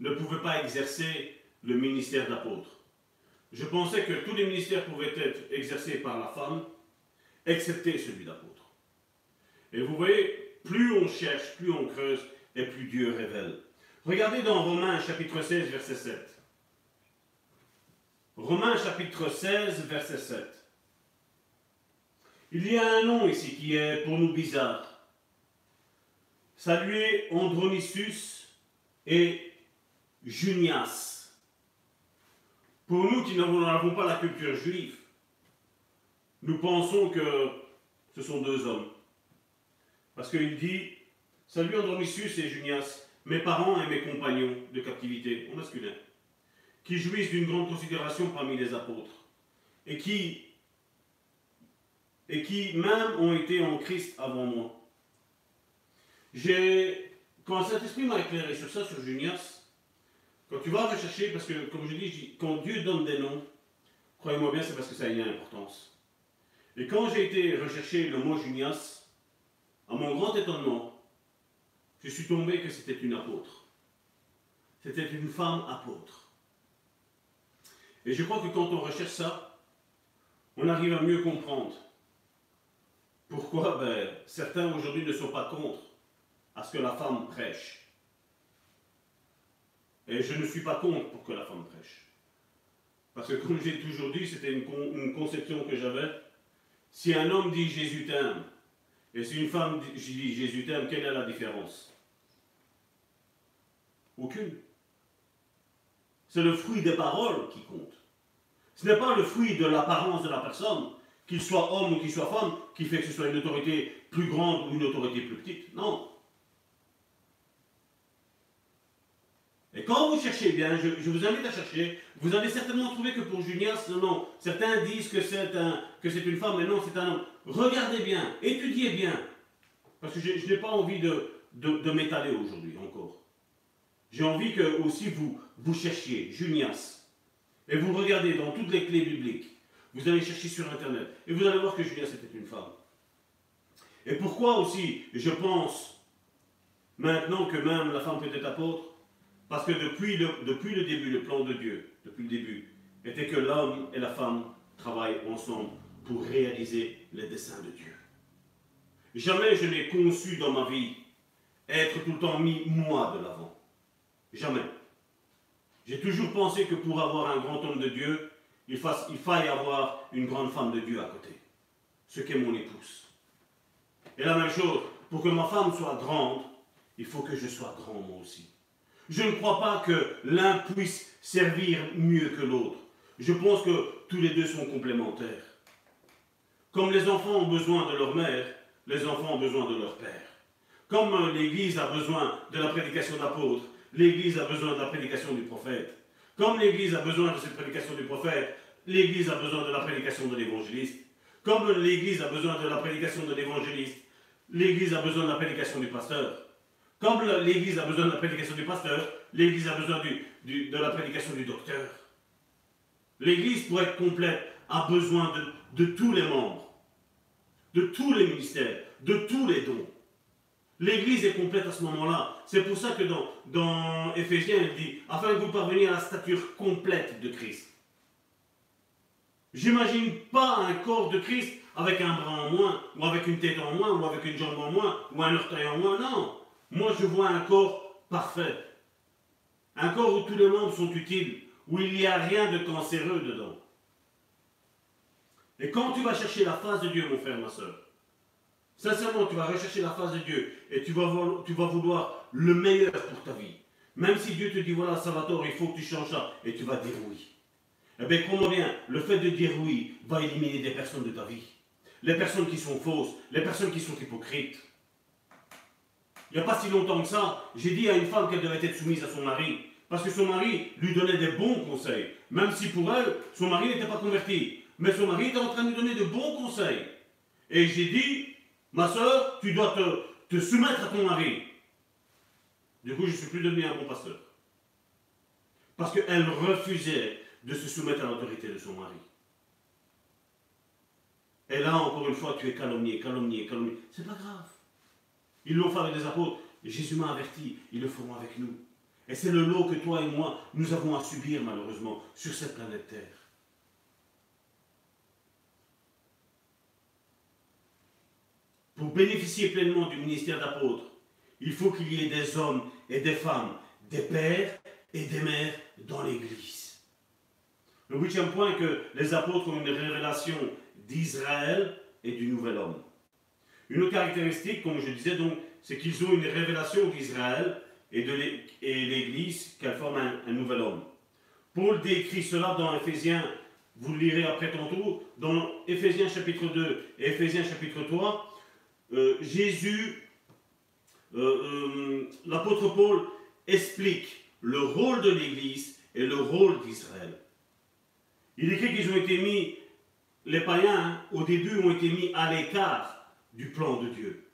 ne pouvait pas exercer le ministère d'apôtre. Je pensais que tous les ministères pouvaient être exercés par la femme, excepté celui d'apôtre. Et vous voyez, plus on cherche, plus on creuse, et plus Dieu révèle. Regardez dans Romains chapitre 16, verset 7. Romains chapitre 16, verset 7. Il y a un nom ici qui est pour nous bizarre. Saluez Andronisus et Junias. Pour nous qui n'avons pas la culture juive, nous pensons que ce sont deux hommes. Parce qu'il dit Salut Andromisius et Junias, mes parents et mes compagnons de captivité, au masculin, qui jouissent d'une grande considération parmi les apôtres, et qui, et qui même ont été en Christ avant moi. J'ai, quand Saint-Esprit m'a éclairé sur ça, sur Junias, quand tu vas rechercher, parce que comme je dis, quand Dieu donne des noms, croyez-moi bien, c'est parce que ça a une importance. Et quand j'ai été rechercher le mot Junias, à mon grand étonnement, je suis tombé que c'était une apôtre. C'était une femme apôtre. Et je crois que quand on recherche ça, on arrive à mieux comprendre pourquoi ben, certains aujourd'hui ne sont pas contre à ce que la femme prêche. Et je ne suis pas contre pour que la femme prêche. Parce que comme j'ai toujours dit, c'était une, une, conception que j'avais. Si un homme dit Jésus t'aime, et si une femme dit Jésus t'aime, quelle est la différence? Aucune. C'est le fruit des paroles qui compte. Ce n'est pas le fruit de l'apparence de la personne, qu'il soit homme ou qu'il soit femme, qui fait que ce soit une autorité plus grande ou une autorité plus petite. Non. Et quand vous cherchez bien, je, vous invite à chercher, vous allez certainement trouver que pour Junias, non, certains disent que c'est un, que c'est une femme, mais non, c'est un homme. Regardez bien, étudiez bien, parce que je, n'ai pas envie de, de, m'étaler aujourd'hui encore. J'ai envie que aussi vous, vous cherchiez Junias, et vous regardez dans toutes les clés bibliques. Vous allez chercher sur Internet, et vous allez voir que Junias était une femme. Et pourquoi aussi, je pense, maintenant que même la femme peut être apôtre, parce que depuis le, début, le plan de Dieu, depuis le début, était que l'homme et la femme travaillent ensemble pour réaliser les desseins de Dieu. Jamais je n'ai conçu dans ma vie être tout le temps mis moi de l'avant. Jamais. J'ai toujours pensé que pour avoir un grand homme de Dieu, il, fasse, il faille avoir une grande femme de Dieu à côté. Ce qu'est mon épouse. Et la même chose, pour que ma femme soit grande, il faut que je sois grand moi aussi. Je ne crois pas que l'un puisse servir mieux que l'autre. Je pense que tous les deux sont complémentaires. Comme les enfants ont besoin de leur mère, les enfants ont besoin de leur père. Comme l'Église a besoin de la prédication d'apôtre, l'Église a besoin de la prédication du prophète. Comme l'Église a besoin de cette prédication du prophète, l'Église a besoin de la prédication de l'évangéliste. Comme l'Église a besoin de la prédication de l'évangéliste, l'Église a besoin de la prédication du pasteur. Comme l'Église a besoin de la prédication du pasteur, l'Église a besoin de la prédication du docteur. L'Église, pour être complète, a besoin de, tous les membres, de tous les ministères, de tous les dons. L'Église est complète à ce moment-là. C'est pour ça que dans, dans Éphésiens, il dit, afin que vous parveniez à la stature complète de Christ. J'imagine pas un corps de Christ avec un bras en moins, ou avec une tête en moins, ou avec une jambe en moins, ou un orteil en moins. Non. Moi, je vois un corps parfait. Un corps où tous les membres sont utiles, où il n'y a rien de cancéreux dedans. Et quand tu vas chercher la face de Dieu, mon frère, ma soeur, sincèrement, tu vas rechercher la face de Dieu et tu vas, vouloir le meilleur pour ta vie. Même si Dieu te dit, voilà, Salvatore, il faut que tu changes ça, et tu vas dire oui. Eh bien, comment bien, le fait de dire oui va éliminer des personnes de ta vie. Les personnes qui sont fausses, les personnes qui sont hypocrites. Il n'y a pas si longtemps que ça, j'ai dit à une femme qu'elle devait être soumise à son mari. Parce que son mari lui donnait des bons conseils. Même si pour elle, son mari n'était pas converti. Mais son mari était en train de lui donner de bons conseils. Et j'ai dit, ma soeur, tu dois te, soumettre à ton mari. Du coup, je ne suis plus devenu un bon pasteur. Parce qu'elle refusait de se soumettre à l'autorité de son mari. Et là, encore une fois, tu es calomnié, calomnié, calomnié. C'est pas grave. Ils l'ont fait avec des apôtres. Jésus m'a averti, ils le feront avec nous. Et c'est le lot que toi et moi, nous avons à subir malheureusement sur cette planète Terre. Pour bénéficier pleinement du ministère d'apôtre, il faut qu'il y ait des hommes et des femmes, des pères et des mères dans l'Église. Le huitième point est que les apôtres ont une révélation d'Israël et du nouvel homme. Une autre caractéristique, comme je disais donc, c'est qu'ils ont une révélation d'Israël et de l'Église qu'elle forme un, nouvel homme. Paul décrit cela dans Éphésiens, vous le lirez après tantôt, dans Éphésiens chapitre 2 et Éphésiens chapitre 3, euh, Jésus, euh, euh, l'apôtre Paul explique le rôle de l'Église et le rôle d'Israël. Il écrit qu'ils ont été mis, les païens, hein, au début, ont été mis à l'écart du plan de Dieu.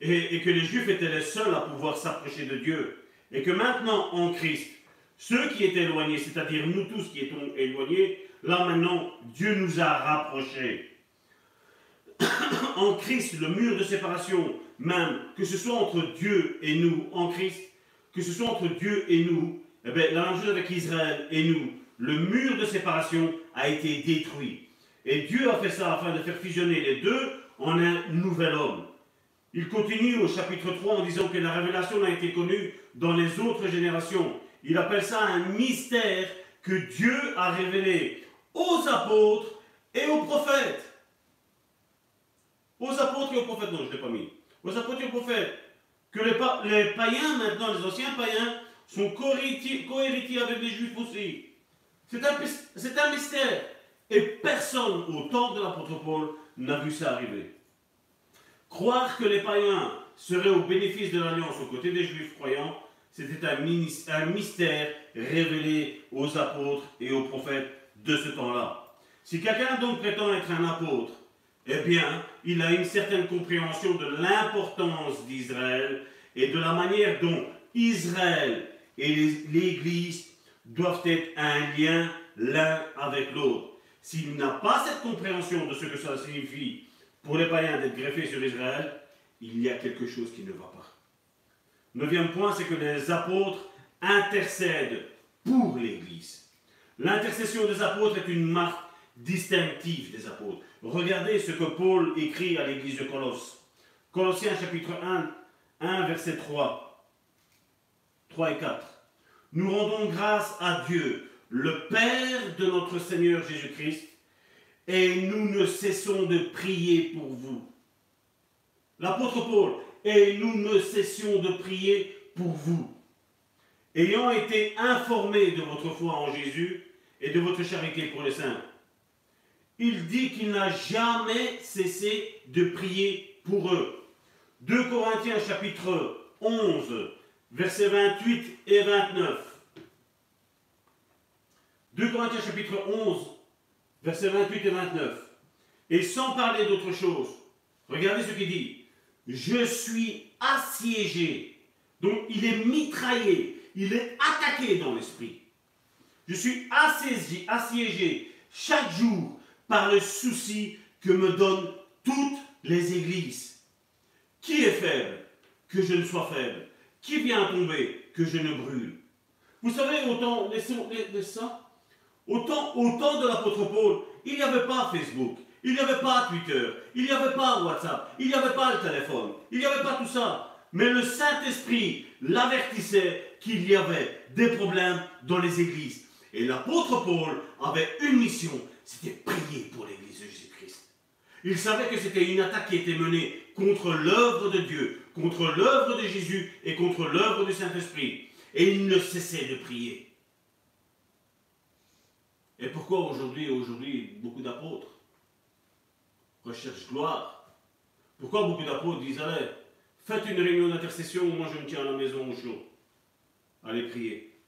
Et, que les Juifs étaient les seuls à pouvoir s'approcher de Dieu. Et que maintenant, en Christ, ceux qui étaient éloignés, c'est-à-dire nous tous qui étions éloignés, là maintenant, Dieu nous a rapprochés. [coughs] en Christ, le mur de séparation, même, que ce soit entre Dieu et nous, en Christ, que ce soit entre Dieu et nous, eh la même chose avec Israël et nous, le mur de séparation a été détruit. Et Dieu a fait ça afin de faire fusionner les deux en un nouvel homme. Il continue au chapitre 3 en disant que la révélation n'a été connue dans les autres générations. Il appelle ça un mystère que Dieu a révélé aux apôtres et aux prophètes. Aux apôtres et aux prophètes, non, je ne l'ai pas mis. Aux apôtres et aux prophètes. Que les, païens, maintenant, les anciens païens, sont co-héritiers avec les juifs aussi. C'est un, un mystère. Et personne au temps de l'apôtre Paul n'a vu ça arriver. Croire que les païens seraient au bénéfice de l'alliance aux côtés des juifs croyants, c'était un, mystère révélé aux apôtres et aux prophètes de ce temps-là. Si quelqu'un donc prétend être un apôtre, eh bien, il a une certaine compréhension de l'importance d'Israël et de la manière dont Israël et l'Église doivent être un lien l'un avec l'autre. S'il n'a pas cette compréhension de ce que ça signifie pour les païens d'être greffés sur Israël, il y a quelque chose qui ne va pas. Neuvième point, c'est que les apôtres intercèdent pour l'Église. L'intercession des apôtres est une marque distinctive des apôtres. Regardez ce que Paul écrit à l'Église de Colosse. Colossiens chapitre 1, 1 verset 3. 3 et 4. Nous rendons grâce à Dieu, le Père de notre Seigneur Jésus-Christ, et nous ne cessons de prier pour vous. L'apôtre Paul, et nous ne cessions de prier pour vous. Ayant été informés de votre foi en Jésus et de votre charité pour les saints, il dit qu'il n'a jamais cessé de prier pour eux. 2 Corinthiens chapitre 11, versets 28 et 29. 2 Corinthiens chapitre 11, versets 28 et 29. Et sans parler d'autre chose, regardez ce qu'il dit. Je suis assiégé. Donc il est mitraillé, il est attaqué dans l'esprit. Je suis assiégé, assiégé chaque jour par le souci que me donnent toutes les églises. Qui est faible Que je ne sois faible. Qui vient tomber Que je ne brûle. Vous savez, autant, laissez ça, autant, autant de l'apôtre Paul, il n'y avait pas Facebook, il n'y avait pas Twitter, il n'y avait pas WhatsApp, il n'y avait pas le téléphone, il n'y avait pas tout ça. Mais le Saint-Esprit l'avertissait qu'il y avait des problèmes dans les églises. Et l'apôtre Paul avait une mission, c'était prier pour l'église de Jésus-Christ. Il savait que c'était une attaque qui était menée contre l'œuvre de Dieu, contre l'œuvre de Jésus et contre l'œuvre du Saint-Esprit. Et il ne cessait de prier. Et pourquoi aujourd'hui, aujourd'hui, beaucoup d'apôtres recherchent gloire? Pourquoi beaucoup d'apôtres disent, allez, faites une réunion d'intercession, moi je me tiens à la maison au chaud? Allez prier.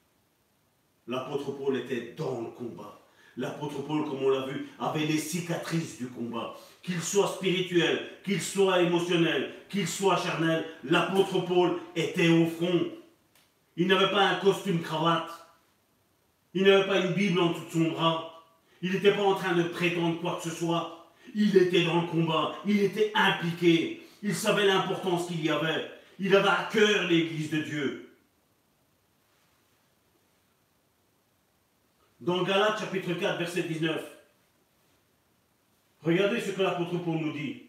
L'apôtre Paul était dans le combat. L'apôtre Paul, comme on l'a vu, avait les cicatrices du combat. Qu'il soit spirituel, qu'il soit émotionnel, qu'il soit charnel, l'apôtre Paul était au front. Il n'avait pas un costume cravate. Il n'avait pas une Bible en dessous de son bras. Il n'était pas en train de prétendre quoi que ce soit. Il était dans le combat. Il était impliqué. Il savait l'importance qu'il y avait. Il avait à cœur l'Église de Dieu. Dans Galates chapitre 4, verset 19, regardez ce que l'apôtre Paul nous dit.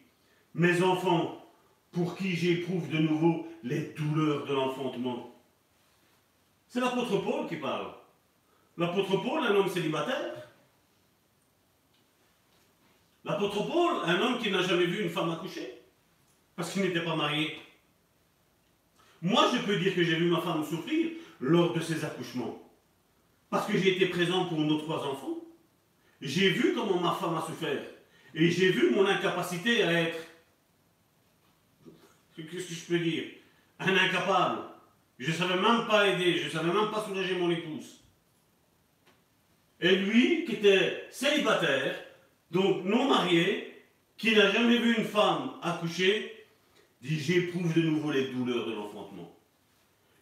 Mes enfants, pour qui j'éprouve de nouveau les douleurs de l'enfantement. C'est l'apôtre Paul qui parle. L'apôtre Paul, un homme célibataire. L'apôtre Paul, un homme qui n'a jamais vu une femme accoucher, parce qu'il n'était pas marié. Moi, je peux dire que j'ai vu ma femme souffrir lors de ses accouchements, parce que j'ai été présent pour nos trois enfants. J'ai vu comment ma femme a souffert, et j'ai vu mon incapacité à être, qu'est-ce que je peux dire, un incapable. Je ne savais même pas aider, je ne savais même pas soulager mon épouse. Et lui, qui était célibataire, donc non marié, qui n'a jamais vu une femme accoucher, dit J'éprouve de nouveau les douleurs de l'enfantement.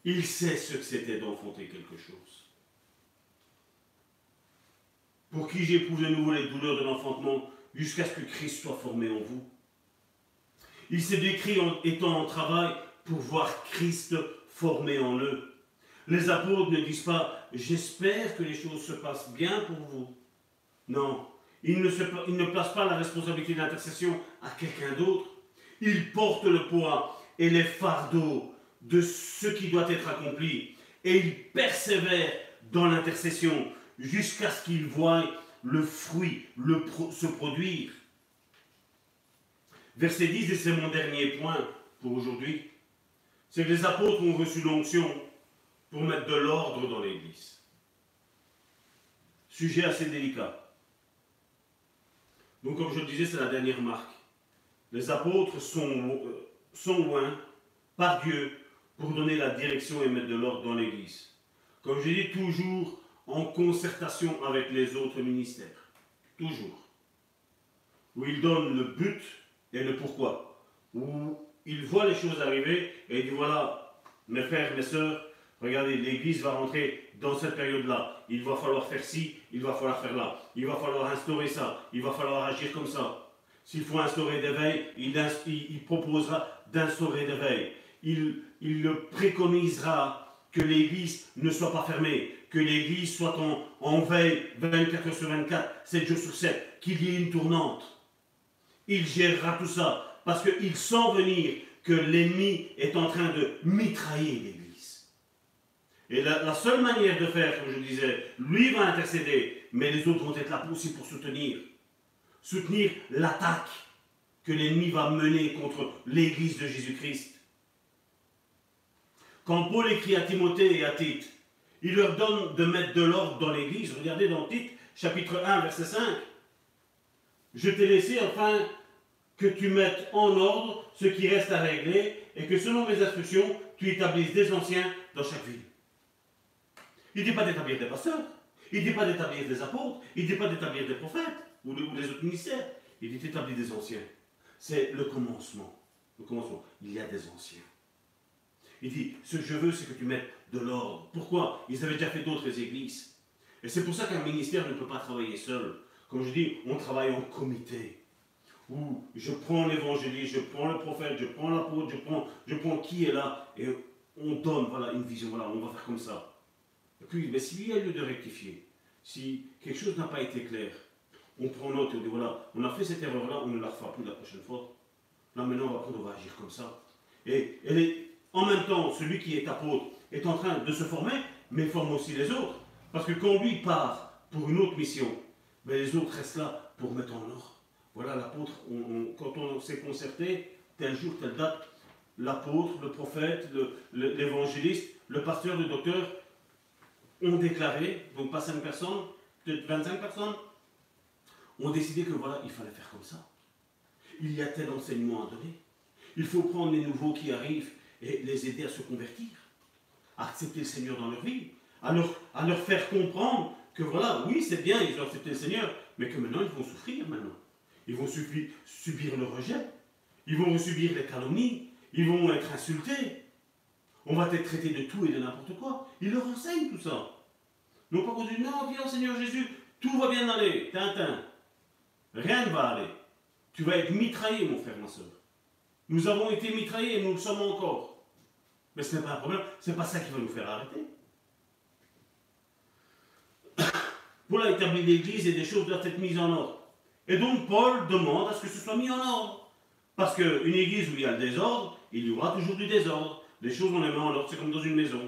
Il sait ce que c'était d'enfanter quelque chose. Pour qui j'éprouve de nouveau les douleurs de l'enfantement jusqu'à ce que Christ soit formé en vous. Il s'est décrit en étant en travail pour voir Christ formé en eux. Les apôtres ne disent pas J'espère que les choses se passent bien pour vous. Non, ils ne, se, ne placent pas la responsabilité d'intercession à quelqu'un d'autre. Ils portent le poids et les fardeaux de ce qui doit être accompli. Et ils persévèrent dans l'intercession jusqu'à ce qu'ils voient le fruit se produire. Verset 10, et c'est mon dernier point pour aujourd'hui, c'est que les apôtres ont reçu l'onction pour mettre de l'ordre dans l'Église. Sujet assez délicat. Donc comme je le disais, c'est la dernière marque. Les apôtres sont, euh, sont loin par Dieu pour donner la direction et mettre de l'ordre dans l'Église. Comme je dis, toujours en concertation avec les autres ministères. Toujours. Où ils donnent le but et le pourquoi. Où ils voient les choses arriver et ils disent voilà, mes frères, mes sœurs, regardez, l'Église va rentrer dans cette période-là. Il va falloir faire ci, il va falloir faire là. Il va falloir instaurer ça, il va falloir agir comme ça. S'il faut instaurer des veilles, il, proposera d'instaurer des veilles. Il, il le préconisera que l'Église ne soit pas fermée, que l'Église soit en, en veille 24 heures sur 24, 7 jours sur 7, qu'il y ait une tournante. Il gérera tout ça parce qu'il sent venir que l'ennemi est en train de mitrailler l'Église. Et la, seule manière de faire, comme je disais, lui va intercéder, mais les autres vont être là aussi pour soutenir. Soutenir l'attaque que l'ennemi va mener contre l'Église de Jésus-Christ. Quand Paul écrit à Timothée et à Tite, il leur donne de mettre de l'ordre dans l'Église. Regardez dans Tite, chapitre 1, verset 5. Je t'ai laissé afin que tu mettes en ordre ce qui reste à régler et que selon mes instructions, tu établisses des anciens dans chaque ville. Il ne dit pas d'établir des pasteurs, il ne dit pas d'établir des apôtres, il ne dit pas d'établir des prophètes ou, des autres ministères, il dit d'établir des anciens. C'est le commencement. Le commencement. Il y a des anciens. Il dit, ce que je veux, c'est que tu mettes de l'ordre. Pourquoi? Ils avaient déjà fait d'autres églises. Et c'est pour ça qu'un ministère ne peut pas travailler seul. Comme je dis, on travaille en comité. Où je prends l'évangéliste, je prends le prophète, je prends l'apôtre, je prends, je prends qui est là, et on donne voilà, une vision. Voilà, on va faire comme ça. Et puis, mais s'il y a lieu de rectifier, si quelque chose n'a pas été clair, on prend note et on dit voilà, on a fait cette erreur-là, on ne la refera plus la prochaine fois. Là maintenant, on va prendre, on va agir comme ça. Et, et en même temps, celui qui est apôtre est en train de se former, mais forme aussi les autres. Parce que quand lui part pour une autre mission, ben les autres restent là pour mettre en ordre. Voilà l'apôtre, quand on s'est concerté, tel jour, telle date, l'apôtre, le prophète, l'évangéliste, le, pasteur, le docteur ont déclaré, donc pas 5 personnes, peut-être 25 personnes, ont décidé que voilà, il fallait faire comme ça. Il y a tel enseignement à donner. Il faut prendre les nouveaux qui arrivent et les aider à se convertir, à accepter le Seigneur dans leur vie, à leur, à leur faire comprendre que voilà, oui, c'est bien, ils ont accepté le Seigneur, mais que maintenant ils vont souffrir maintenant. Ils vont subir, subir le rejet, ils vont subir les calomnies, ils vont être insultés. On va être traité de tout et de n'importe quoi. Il leur enseigne tout ça. Non pas qu'on non, viens Seigneur Jésus, tout va bien aller, Tintin. Rien ne va aller. Tu vas être mitraillé, mon frère, ma soeur. Nous avons été mitraillés et nous le sommes encore. Mais ce n'est pas un problème, ce n'est pas ça qui va nous faire arrêter. [coughs] Pour l'établir l'Église et des choses doivent être mises en ordre. Et donc Paul demande à ce que ce soit mis en ordre. Parce qu'une église où il y a le désordre, il y aura toujours du désordre. Les choses, on les met en ordre, c'est comme dans une maison.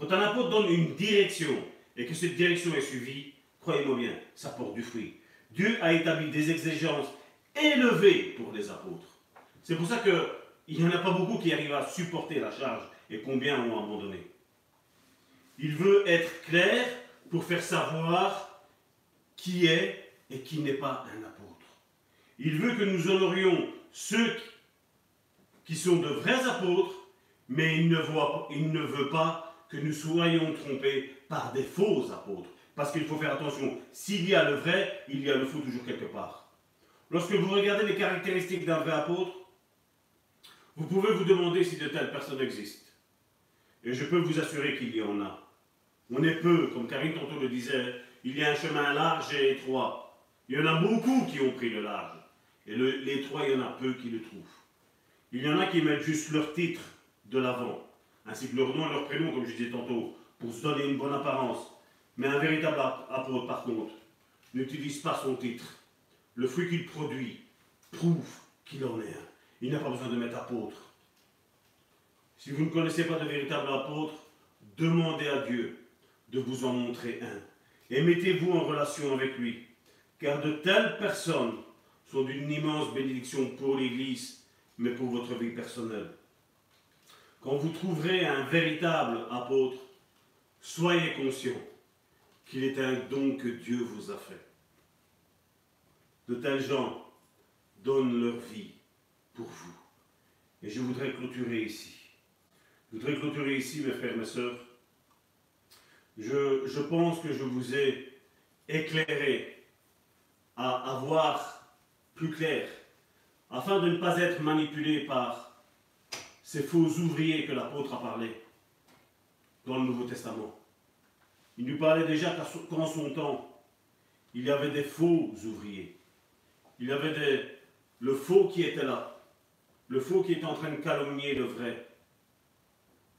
Quand un apôtre donne une direction et que cette direction est suivie, croyez-moi bien, ça porte du fruit. Dieu a établi des exigences élevées pour les apôtres. C'est pour ça qu'il n'y en a pas beaucoup qui arrivent à supporter la charge et combien ont abandonné. Il veut être clair pour faire savoir qui est et qui n'est pas un apôtre. Il veut que nous honorions ceux qui sont de vrais apôtres, mais il ne, voit, il ne veut pas que nous soyons trompés par des faux apôtres. Parce qu'il faut faire attention, s'il y a le vrai, il y a le faux toujours quelque part. Lorsque vous regardez les caractéristiques d'un vrai apôtre, vous pouvez vous demander si de telles personnes existent. Et je peux vous assurer qu'il y en a. On est peu, comme Karine tantôt le disait, il y a un chemin large et étroit. Il y en a beaucoup qui ont pris le large. Et l'étroit, il y en a peu qui le trouvent. Il y en a qui mettent juste leur titre de l'avant, ainsi que leur nom et leur prénom, comme je disais tantôt, pour se donner une bonne apparence. Mais un véritable apôtre, par contre, n'utilise pas son titre. Le fruit qu'il produit prouve qu'il en est un. Il n'a pas besoin de mettre apôtre. Si vous ne connaissez pas de véritable apôtre, demandez à Dieu de vous en montrer un. Et mettez-vous en relation avec lui. Car de telles personnes sont d'une immense bénédiction pour l'Église, mais pour votre vie personnelle. Quand vous trouverez un véritable apôtre, soyez conscient qu'il est un don que Dieu vous a fait. De tels gens donnent leur vie pour vous. Et je voudrais clôturer ici. Je voudrais clôturer ici, mes frères, mes sœurs. Je, pense que je vous ai éclairé à avoir plus clair, afin de ne pas être manipulé par ces faux ouvriers que l'apôtre a parlé dans le Nouveau Testament. Il nous parlait déjà qu'en son temps, il y avait des faux ouvriers. Il y avait des, le faux qui était là. Le faux qui était en train de calomnier le vrai.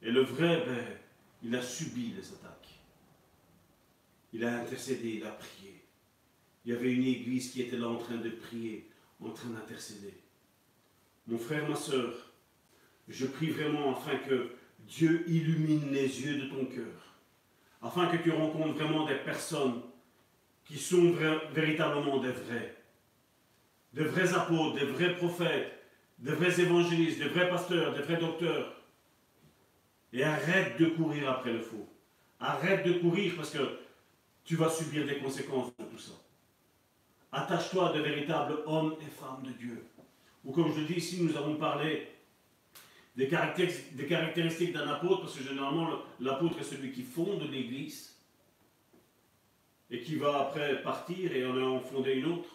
Et le vrai, ben, il a subi les attaques. Il a intercédé, il a prié. Il y avait une église qui était là en train de prier, en train d'intercéder. Mon frère, ma soeur, je prie vraiment afin que Dieu illumine les yeux de ton cœur afin que tu rencontres vraiment des personnes qui sont véritablement des vrais, des vrais apôtres, des vrais prophètes, des vrais évangélistes, des vrais pasteurs, des vrais docteurs. Et arrête de courir après le faux. Arrête de courir parce que tu vas subir des conséquences de tout ça. Attache-toi à de véritables hommes et femmes de Dieu. Ou comme je dis ici, nous avons parlé des caractéristiques, d'un apôtre, parce que généralement l'apôtre est celui qui fonde l'Église et qui va après partir et en fonder une autre.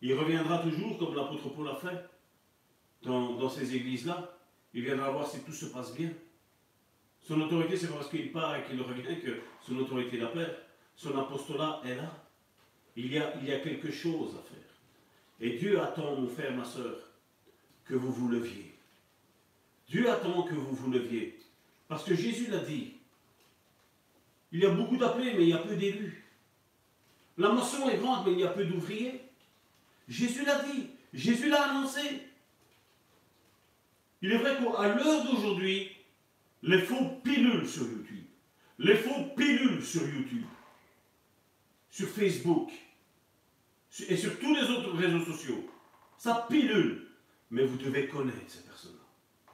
Il reviendra toujours comme l'apôtre Paul a fait dans, ces églises-là. Il viendra voir si tout se passe bien. Son autorité, c'est parce qu'il part et qu'il revient que son autorité la perd. Son apostolat est là. Il y, a, il y a quelque chose à faire. Et Dieu attend, mon frère, ma soeur, que vous vous leviez. Dieu attend que vous vous leviez. Parce que Jésus l'a dit. Il y a beaucoup d'appelés, mais il y a peu d'élus. La moisson est grande, mais il y a peu d'ouvriers. Jésus l'a dit. Jésus l'a annoncé. Il est vrai qu'à l'heure d'aujourd'hui, les faux pilules sur YouTube, les faux pilules sur YouTube, sur Facebook et sur tous les autres réseaux sociaux, ça pilule. Mais vous devez connaître ces personnes-là.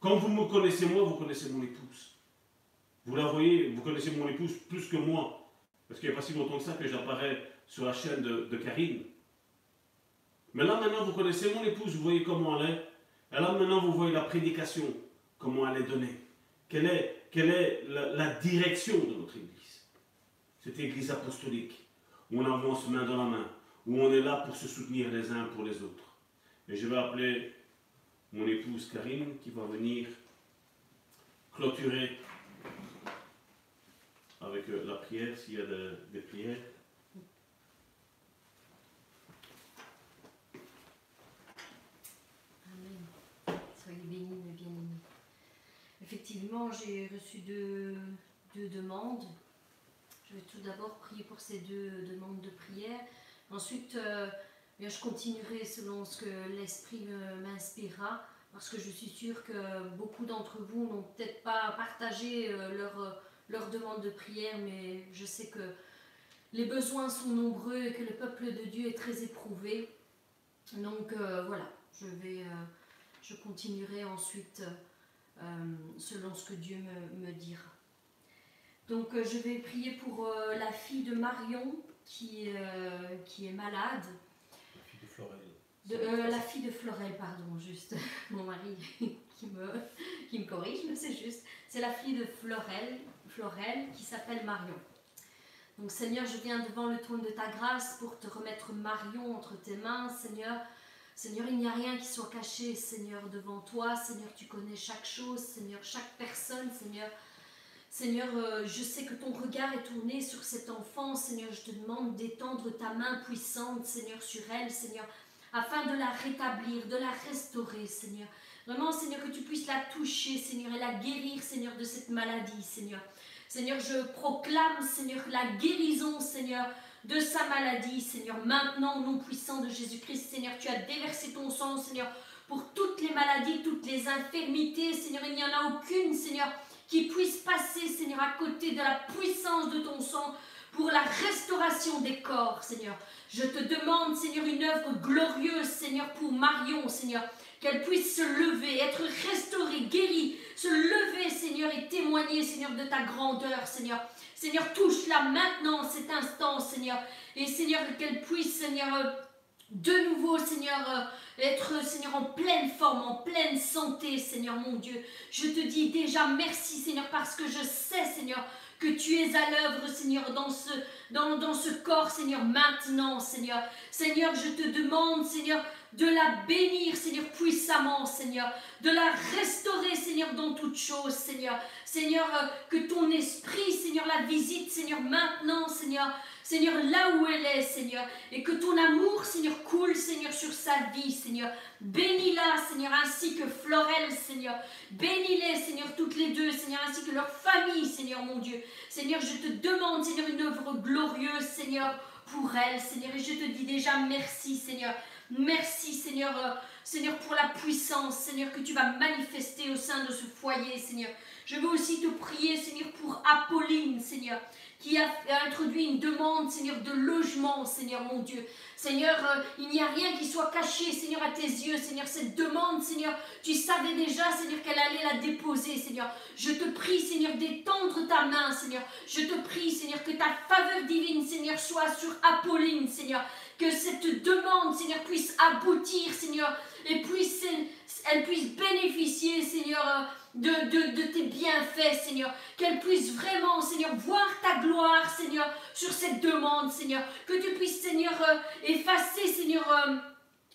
Quand vous me connaissez moi, vous connaissez mon épouse. Vous la voyez, vous connaissez mon épouse plus que moi. Parce qu'il n'y a pas si longtemps que ça que j'apparais sur la chaîne de, Karine. Mais là maintenant, vous connaissez mon épouse, vous voyez comment elle est. Et là maintenant, vous voyez la prédication, comment elle est donnée. Quelle est, quelle est la, direction de notre Église Cette Église apostolique, où on avance main dans la main, où on est là pour se soutenir les uns pour les autres. Et je vais appeler mon épouse Karine qui va venir clôturer avec euh, la prière s'il y a des prières. Amen. Soyez bénis, mes bien-aimés. Effectivement, j'ai reçu deux, deux, demandes. Je vais tout d'abord prier pour ces deux demandes de prière. Ensuite, euh, bien, je continuerai selon ce que l'Esprit m'inspirera, parce que je suis sûre que beaucoup d'entre vous n'ont peut-être pas partagé leur, leur demande de prière, mais je sais que les besoins sont nombreux et que le peuple de Dieu est très éprouvé. Donc voilà, je vais, je continuerai ensuite selon ce que Dieu me, me dira. Donc je vais prier pour la fille de Marion qui, euh, qui est malade. La fille de Florel. De, la fille de Florel, pardon, juste. [laughs] Mon mari [laughs] qui me, qui me corrige, mais c'est juste. C'est la fille de Florel, Florel qui s'appelle Marion. Donc Seigneur, je viens devant le trône de ta grâce pour te remettre Marion entre tes mains, Seigneur. Seigneur, il n'y a rien qui soit caché, Seigneur, devant toi. Seigneur, tu connais chaque chose, Seigneur, chaque personne, Seigneur. Seigneur, euh, je sais que ton regard est tourné sur cet enfant. Seigneur, je te demande d'étendre ta main puissante, Seigneur, sur elle, Seigneur, afin de la rétablir, de la restaurer, Seigneur. Vraiment, Seigneur, que tu puisses la toucher, Seigneur, et la guérir, Seigneur, de cette maladie, Seigneur. Seigneur, je proclame, Seigneur, la guérison, Seigneur, de sa maladie, Seigneur. Maintenant, au nom puissant de Jésus-Christ, Seigneur, tu as déversé ton sang, Seigneur, pour toutes les maladies, toutes les infirmités, Seigneur. Il n'y en a aucune, Seigneur, qui puisse passer, Seigneur, à côté de la puissance de ton sang pour la restauration des corps, Seigneur. Je te demande, Seigneur, une œuvre glorieuse, Seigneur, pour Marion, Seigneur, qu'elle puisse se lever, être restaurée, guérie, se lever, Seigneur, et témoigner, Seigneur, de ta grandeur, Seigneur. Seigneur, touche-la maintenant, cet instant, Seigneur, et Seigneur, qu'elle puisse, Seigneur, de nouveau, Seigneur, euh, être, Seigneur, en pleine forme, en pleine santé, Seigneur mon Dieu. Je te dis déjà merci, Seigneur, parce que je sais, Seigneur, que tu es à l'œuvre, Seigneur, dans ce, dans, ce corps, Seigneur, maintenant, Seigneur. Seigneur, je te demande, Seigneur, de la bénir, Seigneur, puissamment, Seigneur, de la restaurer, Seigneur, dans toutes choses, Seigneur. Seigneur, euh, que ton esprit, Seigneur, la visite, Seigneur, maintenant, Seigneur. Seigneur, là où elle est, Seigneur, et que ton amour, Seigneur, coule, Seigneur, sur sa vie, Seigneur. Bénis-la, Seigneur, ainsi que Florel, Seigneur. Bénis-les, Seigneur, toutes les deux, Seigneur, ainsi que leur famille, Seigneur, mon Dieu. Seigneur, je te demande, Seigneur, une œuvre glorieuse, Seigneur, pour elle, Seigneur, et je te dis déjà merci, Seigneur. Merci, Seigneur, euh, Seigneur, pour la puissance, Seigneur, que tu vas manifester au sein de ce foyer, Seigneur. Je veux aussi te prier, Seigneur, pour Apolline, Seigneur qui a introduit une demande, Seigneur, de logement, Seigneur mon Dieu. Seigneur, euh, il n'y a rien qui soit caché, Seigneur, à tes yeux, Seigneur. Cette demande, Seigneur, tu savais déjà, Seigneur, qu'elle allait la déposer, Seigneur. Je te prie, Seigneur, d'étendre ta main, Seigneur. Je te prie, Seigneur, que ta faveur divine, Seigneur, soit sur Apolline, Seigneur. Que cette demande, Seigneur, puisse aboutir, Seigneur, et puisse, elle puisse bénéficier, Seigneur, euh, de, de, tes bienfaits, Seigneur. Qu'elle puisse vraiment, Seigneur, voir ta gloire, Seigneur, sur cette demande, Seigneur. Que tu puisses, Seigneur, euh, effacer, Seigneur, euh,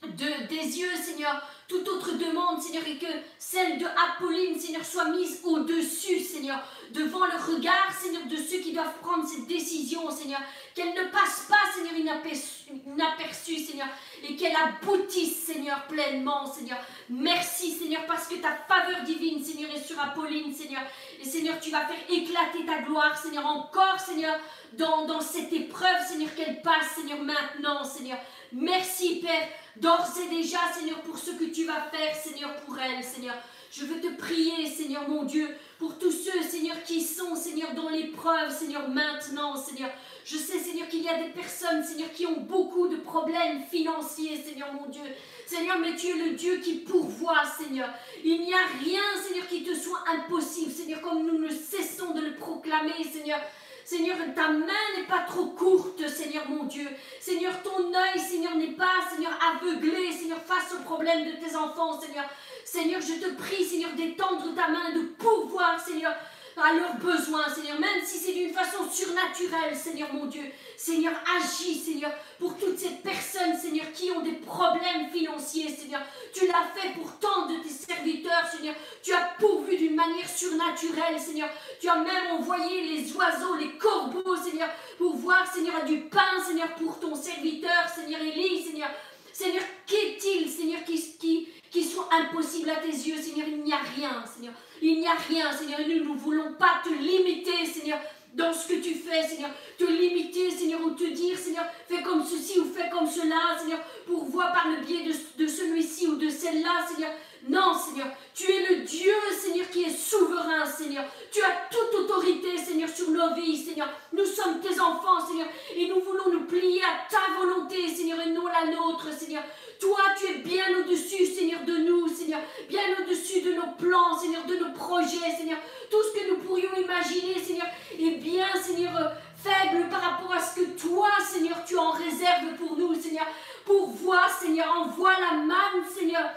de, des yeux, Seigneur, toute autre demande, Seigneur, et que celle de Apolline, Seigneur, soit mise au-dessus, Seigneur, devant le regard, Seigneur, de ceux qui doivent prendre cette décision, Seigneur. Qu'elle ne passe pas, Seigneur, inaperçue, Seigneur, et qu'elle aboutisse, Seigneur, pleinement, Seigneur. Merci, Seigneur, parce que ta faveur divine, Seigneur, est sur Apolline, Seigneur. Et Seigneur, tu vas faire éclater ta gloire, Seigneur, encore, Seigneur, dans, dans cette épreuve, Seigneur, qu'elle passe, Seigneur, maintenant, Seigneur. Merci, Père, d'ores et déjà, Seigneur, pour ce que tu vas faire, Seigneur, pour elle, Seigneur. Je veux te prier, Seigneur mon Dieu, pour tous ceux, Seigneur, qui sont, Seigneur, dans l'épreuve, Seigneur, maintenant, Seigneur. Je sais, Seigneur, qu'il y a des personnes, Seigneur, qui ont beaucoup de problèmes financiers, Seigneur mon Dieu. Seigneur, mais tu es le Dieu qui pourvoit, Seigneur. Il n'y a rien, Seigneur, qui te soit impossible, Seigneur, comme nous ne cessons de le proclamer, Seigneur. Seigneur, ta main n'est pas trop courte, Seigneur mon Dieu. Seigneur, ton œil, Seigneur, n'est pas, Seigneur, aveuglé, Seigneur, face aux problèmes de tes enfants, Seigneur. Seigneur, je te prie, Seigneur, d'étendre ta main, de pouvoir, Seigneur, à leurs besoins, Seigneur, même si c'est d'une façon surnaturelle, Seigneur mon Dieu. Seigneur, agis, Seigneur, pour toutes ces personnes, Seigneur, qui ont des problèmes financiers, Seigneur. Tu l'as fait pour tant de tes serviteurs, Seigneur. Tu as pourvu d'une manière surnaturelle, Seigneur. Tu as même envoyé les oiseaux, les corbeaux, Seigneur, pour voir, Seigneur, du pain, Seigneur, pour ton serviteur, Seigneur Élie, Seigneur. Seigneur, qu'est-il, Seigneur, qui, qui, qui soit impossible à tes yeux, Seigneur Il n'y a rien, Seigneur. Il n'y a rien, Seigneur. Nous ne voulons pas te limiter, Seigneur, dans ce que tu fais, Seigneur. Te limiter, Seigneur, ou te dire, Seigneur, fais comme ceci ou fais comme cela, Seigneur, pour voir par le biais de, de celui-ci ou de celle-là, Seigneur. Non, Seigneur, tu es le Dieu, Seigneur, qui est souverain, Seigneur. Tu as toute autorité, Seigneur, sur nos vies, Seigneur. Nous sommes tes enfants, Seigneur, et nous voulons nous plier à ta volonté, Seigneur, et non la nôtre, Seigneur. Toi, tu es bien au-dessus, Seigneur, de nous, Seigneur. Bien au-dessus de nos plans, Seigneur, de nos projets, Seigneur. Tout ce que nous pourrions imaginer, Seigneur, est bien, Seigneur, euh, faible par rapport à ce que toi, Seigneur, tu en réserves pour nous, Seigneur. Pour voir, Seigneur, envoie la manne, Seigneur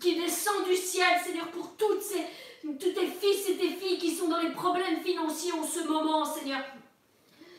qui descend du ciel, Seigneur, pour toutes ces, tous tes fils et tes filles qui sont dans les problèmes financiers en ce moment, Seigneur.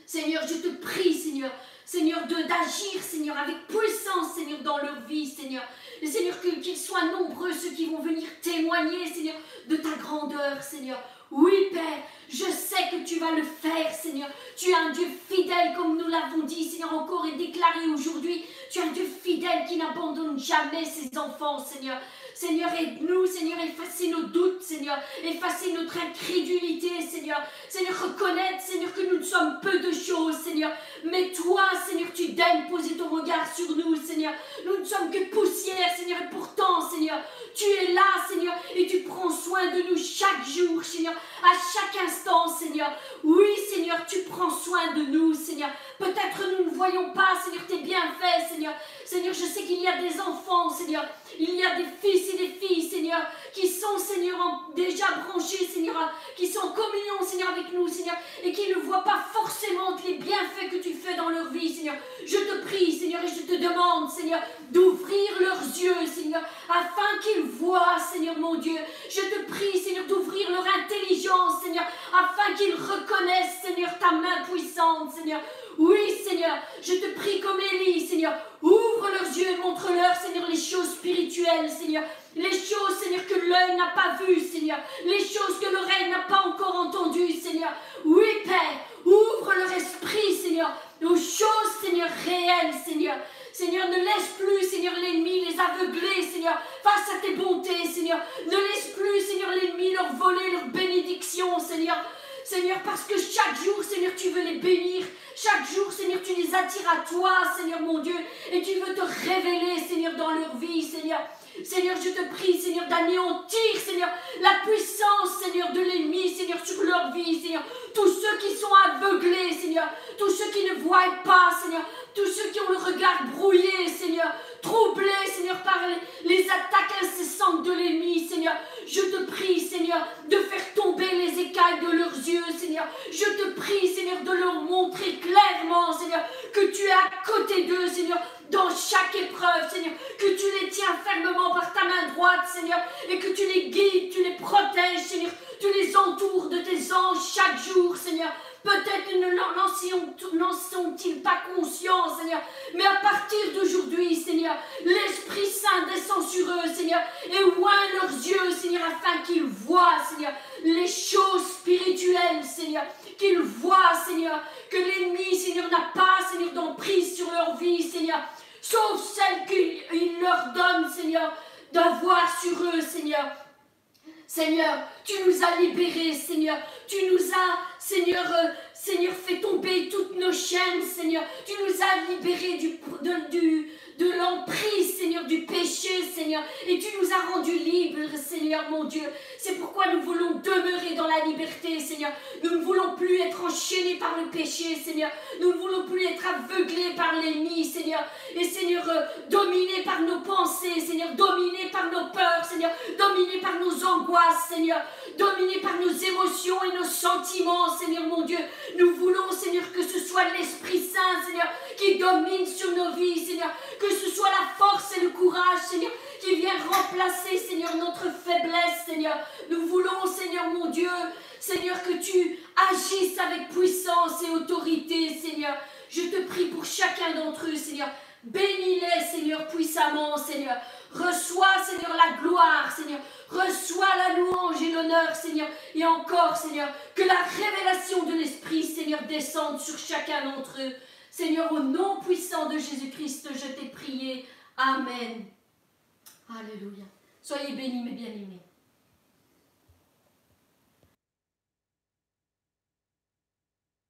Seigneur, je te prie, Seigneur, Seigneur, d'agir, Seigneur, avec puissance, Seigneur, dans leur vie, Seigneur. Et Seigneur, qu'ils soient nombreux ceux qui vont venir témoigner, Seigneur, de ta grandeur, Seigneur. Oui, Père, je sais que tu vas le faire, Seigneur. Tu es un Dieu fidèle, comme nous l'avons dit, Seigneur, encore et déclaré aujourd'hui. Tu es un Dieu fidèle qui n'abandonne jamais ses enfants, Seigneur. Seigneur, aide-nous, Seigneur, effacer nos doutes, Seigneur, effacer notre incrédulité, Seigneur. Seigneur, reconnaître, Seigneur, que nous ne sommes peu de choses, Seigneur. Mais toi, Seigneur, tu daignes poser ton regard sur nous, Seigneur. Nous ne sommes que poussière, Seigneur, et pourtant, Seigneur, tu es là, Seigneur, et tu prends soin de nous chaque jour, Seigneur, à chaque instant, Seigneur. Oui, Seigneur, tu prends soin de nous, Seigneur. Peut-être nous ne voyons pas, Seigneur, tes bienfaits, Seigneur. Seigneur, je sais qu'il y a des enfants, Seigneur. Il y a des fils et des filles, Seigneur, qui sont, Seigneur, déjà branchés, Seigneur, qui sont en communion, Seigneur, avec nous, Seigneur, et qui ne voient pas forcément les bienfaits que tu fais dans leur vie, Seigneur. Je te prie, Seigneur, et je te demande, Seigneur, d'ouvrir leurs yeux, Seigneur, afin qu'ils voient, Seigneur mon Dieu. Je te prie, Seigneur, d'ouvrir leur intelligence, Seigneur, afin qu'ils reconnaissent, Seigneur, ta main puissante, Seigneur. Oui, Seigneur, je te prie comme Élie, Seigneur. Ouvre leurs yeux et montre-leur, Seigneur, les choses spirituelles, Seigneur. Les choses, Seigneur, que l'œil n'a pas vues, Seigneur. Les choses que l'oreille n'a pas encore entendues, Seigneur. Oui, Père, ouvre leur esprit, Seigneur, aux choses, Seigneur, réelles, Seigneur. Seigneur, ne laisse plus, Seigneur, l'ennemi les aveugler, Seigneur, face à tes bontés, Seigneur. Ne laisse plus, Seigneur, l'ennemi leur voler leur bénédiction, Seigneur. Seigneur, parce que chaque jour, Seigneur, tu veux les bénir. Chaque jour, Seigneur, tu les attires à toi, Seigneur mon Dieu, et tu veux te révéler, Seigneur, dans leur vie, Seigneur. Seigneur, je te prie, Seigneur, d'anéantir, Seigneur, la puissance, Seigneur, de l'ennemi, Seigneur, sur leur vie, Seigneur. Tous ceux qui sont aveuglés, Seigneur. Tous ceux qui ne voient pas, Seigneur. Tous ceux qui ont le regard brouillé, Seigneur. Troublés, Seigneur, par les attaques incessantes de l'ennemi, Seigneur. Je te prie, Seigneur, de faire tomber les écailles de leurs yeux, Seigneur. Je te prie, Seigneur, de leur montrer clairement, Seigneur, que tu es à côté d'eux, Seigneur, dans chaque épreuve, Seigneur, que tu les tiens fermement par ta main droite, Seigneur, et que tu les guides, tu les protèges, Seigneur, tu les entoures de tes anges chaque jour, Seigneur. Peut-être n'en sont-ils pas conscients, Seigneur. Mais à partir d'aujourd'hui, Seigneur, l'Esprit Saint descend sur eux, Seigneur, et oint leurs yeux, Seigneur, afin qu'ils voient, Seigneur, les choses spirituelles, Seigneur. Qu'ils voient, Seigneur, que l'ennemi, Seigneur, n'a pas, Seigneur, d'emprise sur leur vie, Seigneur. Sauf celle qu'il leur donne, Seigneur, d'avoir sur eux, Seigneur. Seigneur, tu nous as libérés, Seigneur. Tu nous as, Seigneur, euh, Seigneur, fait tomber toutes nos chaînes, Seigneur. Tu nous as libérés du, du, de l'emprise, Seigneur, du péché, Seigneur. Et tu nous as rendus libres, Seigneur, mon Dieu. C'est pourquoi nous voulons demeurer dans la liberté, Seigneur. Nous ne voulons plus être enchaînés par le péché, Seigneur. Nous ne voulons plus être aveuglés par l'ennemi, Seigneur. Et Seigneur, euh, dominés par nos pensées, Seigneur. Dominés par nos peurs, Seigneur. Dominés par nos angoisses, Seigneur. Dominés par nos émotions et nos sentiments, Seigneur, mon Dieu. Nous voulons, Seigneur, que ce soit l'Esprit Saint, Seigneur, qui domine sur nos vies, Seigneur. Que ce soit la force et le courage, Seigneur, qui vient remplacer, Seigneur, notre faiblesse, Seigneur. Nous voulons, Seigneur mon Dieu, Seigneur, que tu agisses avec puissance et autorité, Seigneur. Je te prie pour chacun d'entre eux, Seigneur. Bénis-les, Seigneur, puissamment, Seigneur. Reçois, Seigneur, la gloire, Seigneur. Reçois la louange et l'honneur, Seigneur. Et encore, Seigneur, que la révélation de l'Esprit, Seigneur, descende sur chacun d'entre eux. Seigneur, au nom puissant de Jésus-Christ, je t'ai prié. Amen. Alléluia. Soyez bénis, mes bien-aimés.